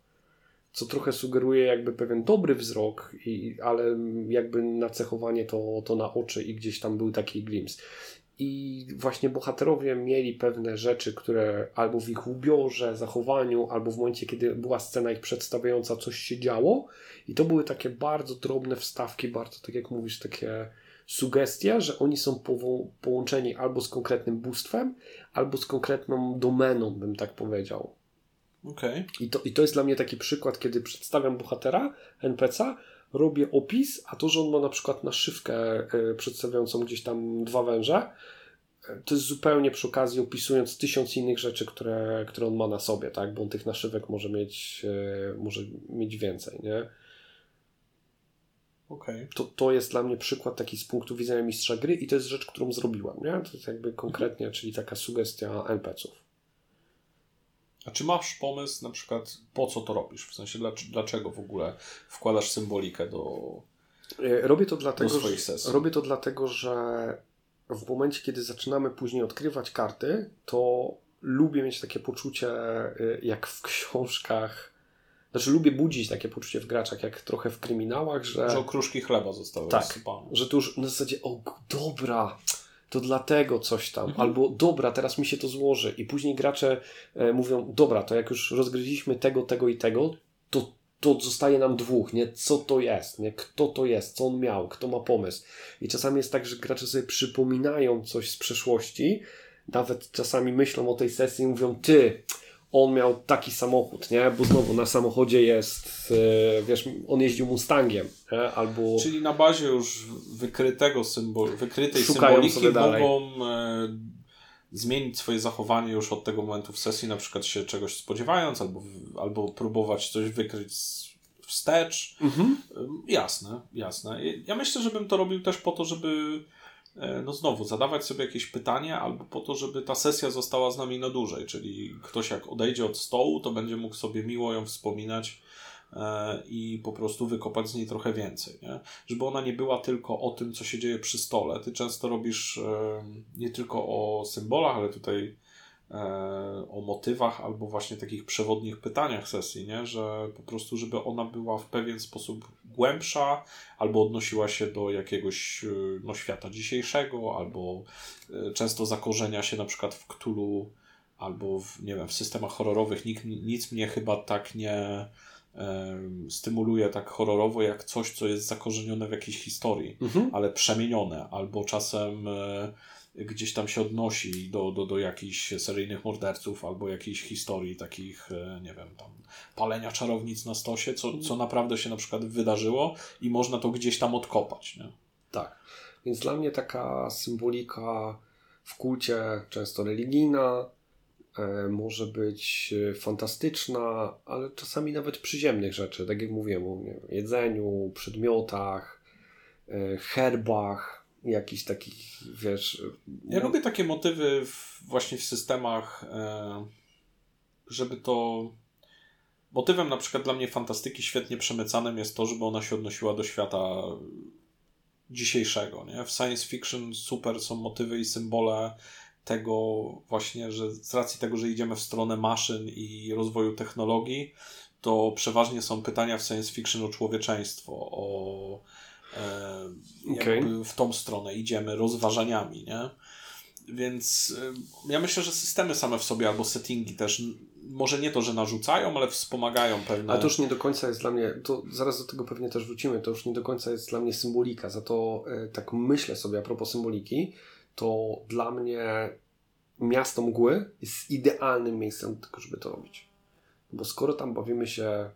co trochę sugeruje jakby pewien dobry wzrok, i, ale jakby nacechowanie to, to na oczy i gdzieś tam był taki glimpse. I właśnie bohaterowie mieli pewne rzeczy, które albo w ich ubiorze, zachowaniu, albo w momencie, kiedy była scena ich przedstawiająca, coś się działo. I to były takie bardzo drobne wstawki, bardzo, tak jak mówisz, takie sugestie, że oni są połączeni albo z konkretnym bóstwem, albo z konkretną domeną, bym tak powiedział. Okay. I, to, I to jest dla mnie taki przykład, kiedy przedstawiam bohatera, NPC, robię opis, a to, że on ma na przykład naszywkę y, przedstawiającą gdzieś tam dwa węże, e, to jest zupełnie przy okazji opisując tysiąc innych rzeczy, które, które on ma na sobie, tak? Bo on tych naszywek może mieć, y, może mieć więcej, nie? Okay. To, to jest dla mnie przykład taki z punktu widzenia mistrza gry i to jest rzecz, którą zrobiłem, nie? To jest jakby konkretnie, czyli taka sugestia NPC-ów. A czy masz pomysł na przykład, po co to robisz? W sensie, dlaczego w ogóle wkładasz symbolikę do, e, robię to dlatego, do swoich sesji? Robię to dlatego, że w momencie, kiedy zaczynamy później odkrywać karty, to lubię mieć takie poczucie, e, jak w książkach. Znaczy, lubię budzić takie poczucie w graczach, jak trochę w kryminałach, że. Że okruszki chleba zostały tak, rozsypane. Że to już na zasadzie, o dobra, to dlatego coś tam, mhm. albo dobra, teraz mi się to złoży i później gracze e, mówią, dobra, to jak już rozgryźliśmy tego, tego i tego, to, to zostaje nam dwóch, nie? Co to jest, nie? Kto to jest, co on miał, kto ma pomysł. I czasami jest tak, że gracze sobie przypominają coś z przeszłości, nawet czasami myślą o tej sesji i mówią, ty, on miał taki samochód, nie? Bo znowu na samochodzie jest, e, wiesz, on jeździł Mustangiem, nie? albo... Czyli na bazie już wykrytego symbol, wykrytej symboliki mogą e, zmienić swoje zachowanie już od tego momentu w sesji, na przykład się czegoś spodziewając, albo, albo próbować coś wykryć wstecz. Mhm. E, jasne, jasne. Ja myślę, że bym to robił też po to, żeby no znowu, zadawać sobie jakieś pytanie, albo po to, żeby ta sesja została z nami na dłużej, czyli ktoś jak odejdzie od stołu, to będzie mógł sobie miło ją wspominać e, i po prostu wykopać z niej trochę więcej, nie? Żeby ona nie była tylko o tym, co się dzieje przy stole. Ty często robisz e, nie tylko o symbolach, ale tutaj E, o motywach albo właśnie takich przewodnich pytaniach sesji, nie? że po prostu, żeby ona była w pewien sposób głębsza, albo odnosiła się do jakiegoś e, no, świata dzisiejszego, albo e, często zakorzenia się na przykład w Cthulhu, albo w, nie wiem, w systemach horrorowych. Nikt, nic mnie chyba tak nie stymuluje tak horrorowo, jak coś, co jest zakorzenione w jakiejś historii, mhm. ale przemienione, albo czasem gdzieś tam się odnosi do, do, do jakichś seryjnych morderców albo jakichś historii takich, e, nie wiem, tam palenia czarownic na stosie, co, co naprawdę się na przykład wydarzyło i można to gdzieś tam odkopać. Nie? Tak. Więc dla mnie taka symbolika w kulcie, często religijna, e, może być fantastyczna, ale czasami nawet przyziemnych rzeczy, tak jak mówiłem o jedzeniu, przedmiotach, e, herbach, jakichś takich, wiesz... Ja lubię takie motywy w, właśnie w systemach, e, żeby to... Motywem na przykład dla mnie fantastyki świetnie przemycanym jest to, żeby ona się odnosiła do świata dzisiejszego. Nie? W science fiction super są motywy i symbole tego właśnie, że z racji tego, że idziemy w stronę maszyn i rozwoju technologii, to przeważnie są pytania w science fiction o człowieczeństwo, o okay. w tą stronę idziemy rozważaniami, nie? więc y, ja myślę, że systemy same w sobie albo settingi też, może nie to, że narzucają, ale wspomagają pewne. A to już nie do końca jest dla mnie, to zaraz do tego pewnie też wrócimy, to już nie do końca jest dla mnie symbolika. Za to e, tak myślę sobie a propos symboliki, to dla mnie miasto mgły jest idealnym miejscem do tego, żeby to robić. Bo skoro tam bawimy się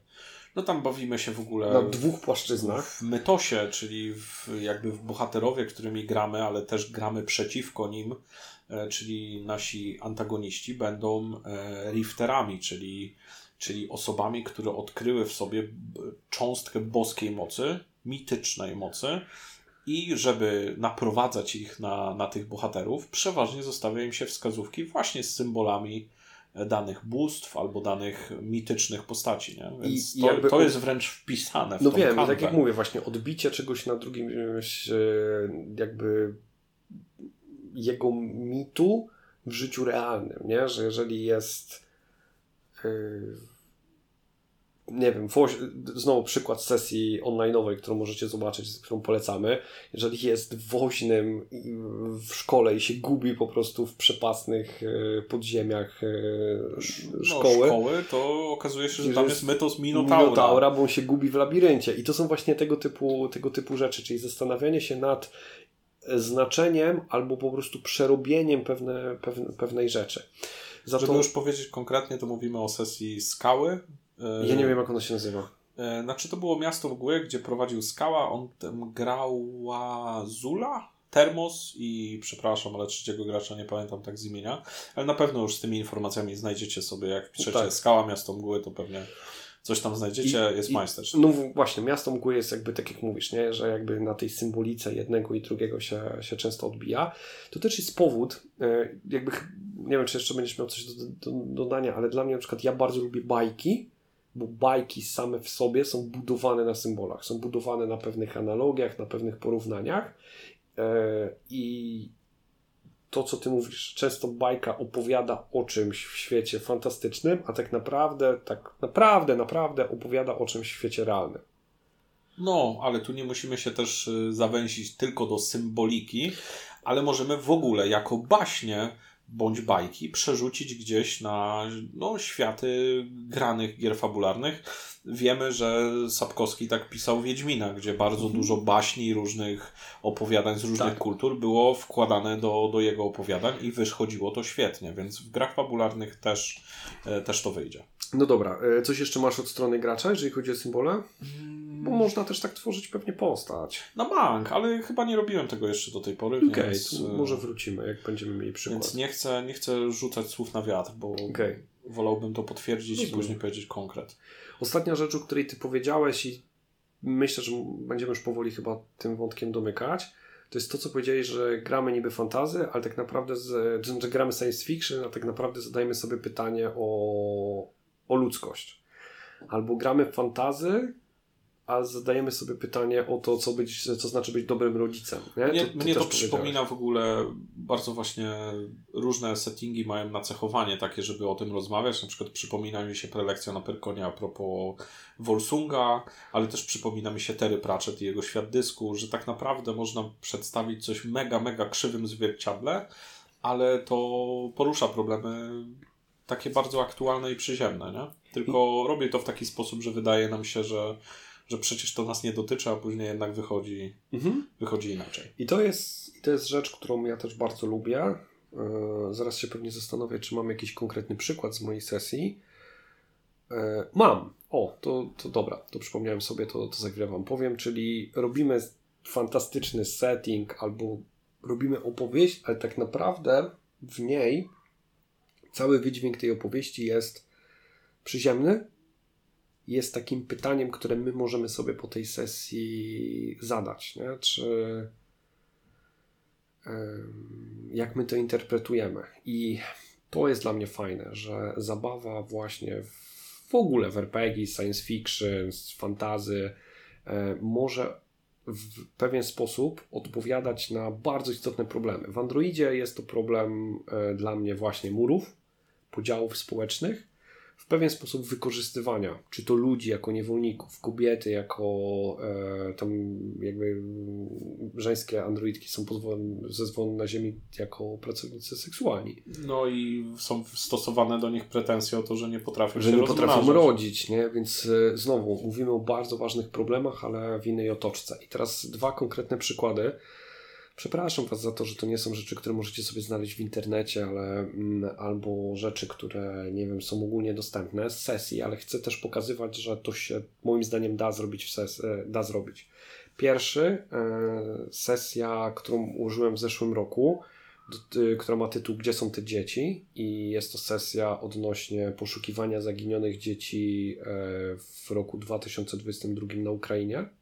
no tam bawimy się w ogóle. Na dwóch płaszczyznach. W mytosie, czyli w, jakby w bohaterowie, którymi gramy, ale też gramy przeciwko nim, e, czyli nasi antagoniści będą e, rifterami, czyli, czyli osobami, które odkryły w sobie cząstkę boskiej mocy, mitycznej mocy. I żeby naprowadzać ich na, na tych bohaterów, przeważnie zostawia im się wskazówki właśnie z symbolami danych bóstw albo danych mitycznych postaci. Nie? Więc I, to, to jest wręcz wpisane w No wiem, kanwę. tak jak mówię, właśnie odbicie czegoś na drugim, e, jakby jego mitu w życiu realnym, nie? że jeżeli jest e, nie wiem, znowu przykład sesji online'owej, którą możecie zobaczyć, którą polecamy. Jeżeli jest woźnym w szkole i się gubi po prostu w przepasnych e, podziemiach e, szkoły, no, szkoły to okazuje się, że tam jest mytos Minotaura. Minotaura, bo on się gubi w labiryncie. I to są właśnie tego typu, tego typu rzeczy, czyli zastanawianie się nad znaczeniem albo po prostu przerobieniem pewne, pewne, pewnej rzeczy. Za Żeby to... już powiedzieć konkretnie, to mówimy o sesji skały, ja nie wiem, jak ono się nazywa. E, znaczy, to było miasto w mgły, gdzie prowadził Skała. On tam grał Zula, Termos i przepraszam, ale trzeciego gracza nie pamiętam tak z imienia. Ale na pewno już z tymi informacjami znajdziecie sobie, jak piszecie tak. Skała, miasto mgły, to pewnie coś tam znajdziecie, I, jest majsterz. No właśnie, miasto mgły jest jakby tak jak mówisz, nie? że jakby na tej symbolice jednego i drugiego się, się często odbija. To też jest powód, e, jakby, nie wiem czy jeszcze będziesz miał coś do, do, do dodania, ale dla mnie na przykład ja bardzo lubię bajki, bo bajki same w sobie są budowane na symbolach, są budowane na pewnych analogiach, na pewnych porównaniach e, i to, co ty mówisz, często bajka opowiada o czymś w świecie fantastycznym, a tak naprawdę, tak naprawdę, naprawdę opowiada o czymś w świecie realnym. No, ale tu nie musimy się też y, zawęzić tylko do symboliki, ale możemy w ogóle jako baśnie bądź bajki przerzucić gdzieś na no, światy granych gier fabularnych. Wiemy, że Sapkowski tak pisał Wiedźmina, gdzie bardzo mhm. dużo baśni różnych opowiadań z różnych tak. kultur było wkładane do, do jego opowiadań i wychodziło to świetnie, więc w grach fabularnych też, e, też to wyjdzie. No dobra, e, coś jeszcze masz od strony gracza, jeżeli chodzi o symbole? Mm, bo można też tak tworzyć pewnie postać. Na bank, ale chyba nie robiłem tego jeszcze do tej pory. Okej, okay, może wrócimy, jak będziemy mieli przykład. Więc nie chcę, nie chcę rzucać słów na wiatr, bo okay. wolałbym to potwierdzić i później powiedzieć konkret. Ostatnia rzecz, o której ty powiedziałeś i myślę, że będziemy już powoli chyba tym wątkiem domykać, to jest to, co powiedziałeś, że gramy niby fantazy, ale tak naprawdę, z, gramy science fiction, a tak naprawdę zadajmy sobie pytanie o, o ludzkość. Albo gramy w fantazy, a zadajemy sobie pytanie o to, co, być, co znaczy być dobrym rodzicem. Nie? Mnie to, mnie to przypomina w ogóle bardzo właśnie różne settingi mają nacechowanie takie, żeby o tym rozmawiać. Na przykład przypomina mi się prelekcja na Perkonie a propos Volsunga, ale też przypomina mi się Terry Pratchett i jego świat dysku, że tak naprawdę można przedstawić coś mega, mega krzywym zwierciadle, ale to porusza problemy takie bardzo aktualne i przyziemne, nie? Tylko robię to w taki sposób, że wydaje nam się, że że przecież to nas nie dotyczy, a później jednak wychodzi, mhm. wychodzi inaczej. I to, jest, I to jest rzecz, którą ja też bardzo lubię. Yy, zaraz się pewnie zastanowię, czy mam jakiś konkretny przykład z mojej sesji. Yy, mam. O, to, to dobra, to przypomniałem sobie, to, to za chwilę Wam powiem, czyli robimy fantastyczny setting albo robimy opowieść, ale tak naprawdę w niej cały wydźwięk tej opowieści jest przyziemny, jest takim pytaniem, które my możemy sobie po tej sesji zadać. Nie? Czy jak my to interpretujemy. I to jest dla mnie fajne, że zabawa właśnie w ogóle w RPG, science fiction, fantazy e, może w pewien sposób odpowiadać na bardzo istotne problemy. W Androidzie jest to problem e, dla mnie właśnie murów, podziałów społecznych, w pewien sposób wykorzystywania, czy to ludzi jako niewolników, kobiety jako e, tam jakby żeńskie androidki są zezwolone na ziemi jako pracownicy seksualni. No i są stosowane do nich pretensje o to, że nie potrafią że nie potrafią rodzić, nie? Więc e, znowu mówimy o bardzo ważnych problemach, ale w innej otoczce. I teraz dwa konkretne przykłady. Przepraszam Was za to, że to nie są rzeczy, które możecie sobie znaleźć w internecie, ale mm, albo rzeczy, które nie wiem, są ogólnie dostępne z sesji, ale chcę też pokazywać, że to się moim zdaniem da zrobić w ses- e, da zrobić. Pierwszy, e, sesja, którą użyłem w zeszłym roku, która ma tytuł Gdzie są te dzieci? I jest to sesja odnośnie poszukiwania zaginionych dzieci e, w roku 2022 na Ukrainie.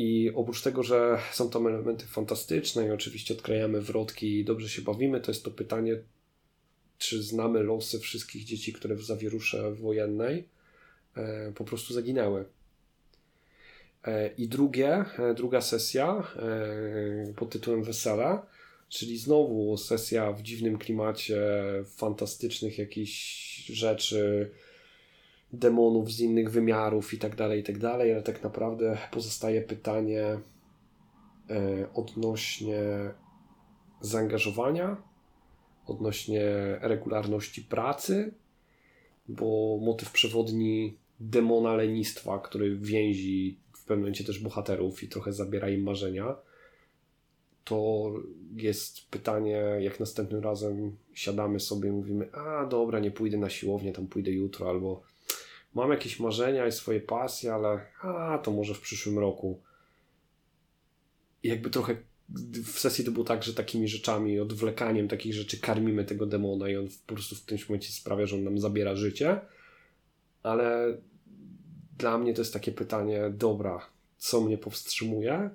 I oprócz tego, że są tam elementy fantastyczne i oczywiście odkrajamy wrotki i dobrze się bawimy, to jest to pytanie, czy znamy losy wszystkich dzieci, które w zawierusze wojennej e, po prostu zaginęły. E, I drugie, e, druga sesja pod tytułem Wesela, czyli znowu sesja w dziwnym klimacie, fantastycznych jakichś rzeczy, demonów z innych wymiarów i tak dalej, i tak dalej, ale tak naprawdę pozostaje pytanie e, odnośnie zaangażowania, odnośnie regularności pracy, bo motyw przewodni demona lenistwa, który więzi w pewnym momencie też bohaterów i trochę zabiera im marzenia, to jest pytanie, jak następnym razem siadamy sobie i mówimy, a dobra, nie pójdę na siłownię, tam pójdę jutro, albo mam jakieś marzenia i swoje pasje, ale a to może w przyszłym roku. I jakby trochę w sesji to było tak, że takimi rzeczami, odwlekaniem takich rzeczy karmimy tego demona i on po prostu w tym momencie sprawia, że on nam zabiera życie. Ale dla mnie to jest takie pytanie, dobra, co mnie powstrzymuje,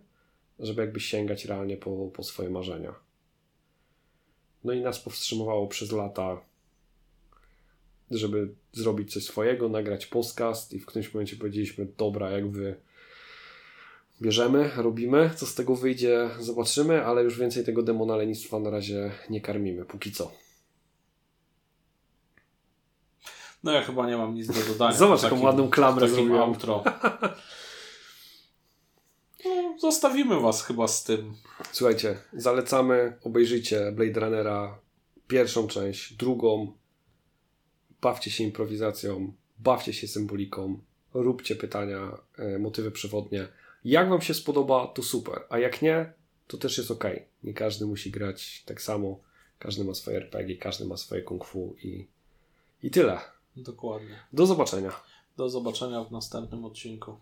żeby jakby sięgać realnie po, po swoje marzenia. No i nas powstrzymywało przez lata żeby zrobić coś swojego, nagrać podcast i w którymś momencie powiedzieliśmy, dobra, jak wy bierzemy, robimy, co z tego wyjdzie, zobaczymy, ale już więcej tego demona lenistwa na razie nie karmimy, póki co. No ja chyba nie mam nic do dodania. Zobacz, jaką ładną klamrę zrobiłem. outro. No, zostawimy was chyba z tym. Słuchajcie, zalecamy, obejrzyjcie Blade Runnera pierwszą część, drugą, bawcie się improwizacją, bawcie się symboliką, róbcie pytania, e, motywy przewodnie. Jak Wam się spodoba, to super, a jak nie, to też jest ok. Nie każdy musi grać tak samo. Każdy ma swoje RPG, każdy ma swoje kung fu i, i tyle. Dokładnie. Do zobaczenia. Do zobaczenia w następnym odcinku.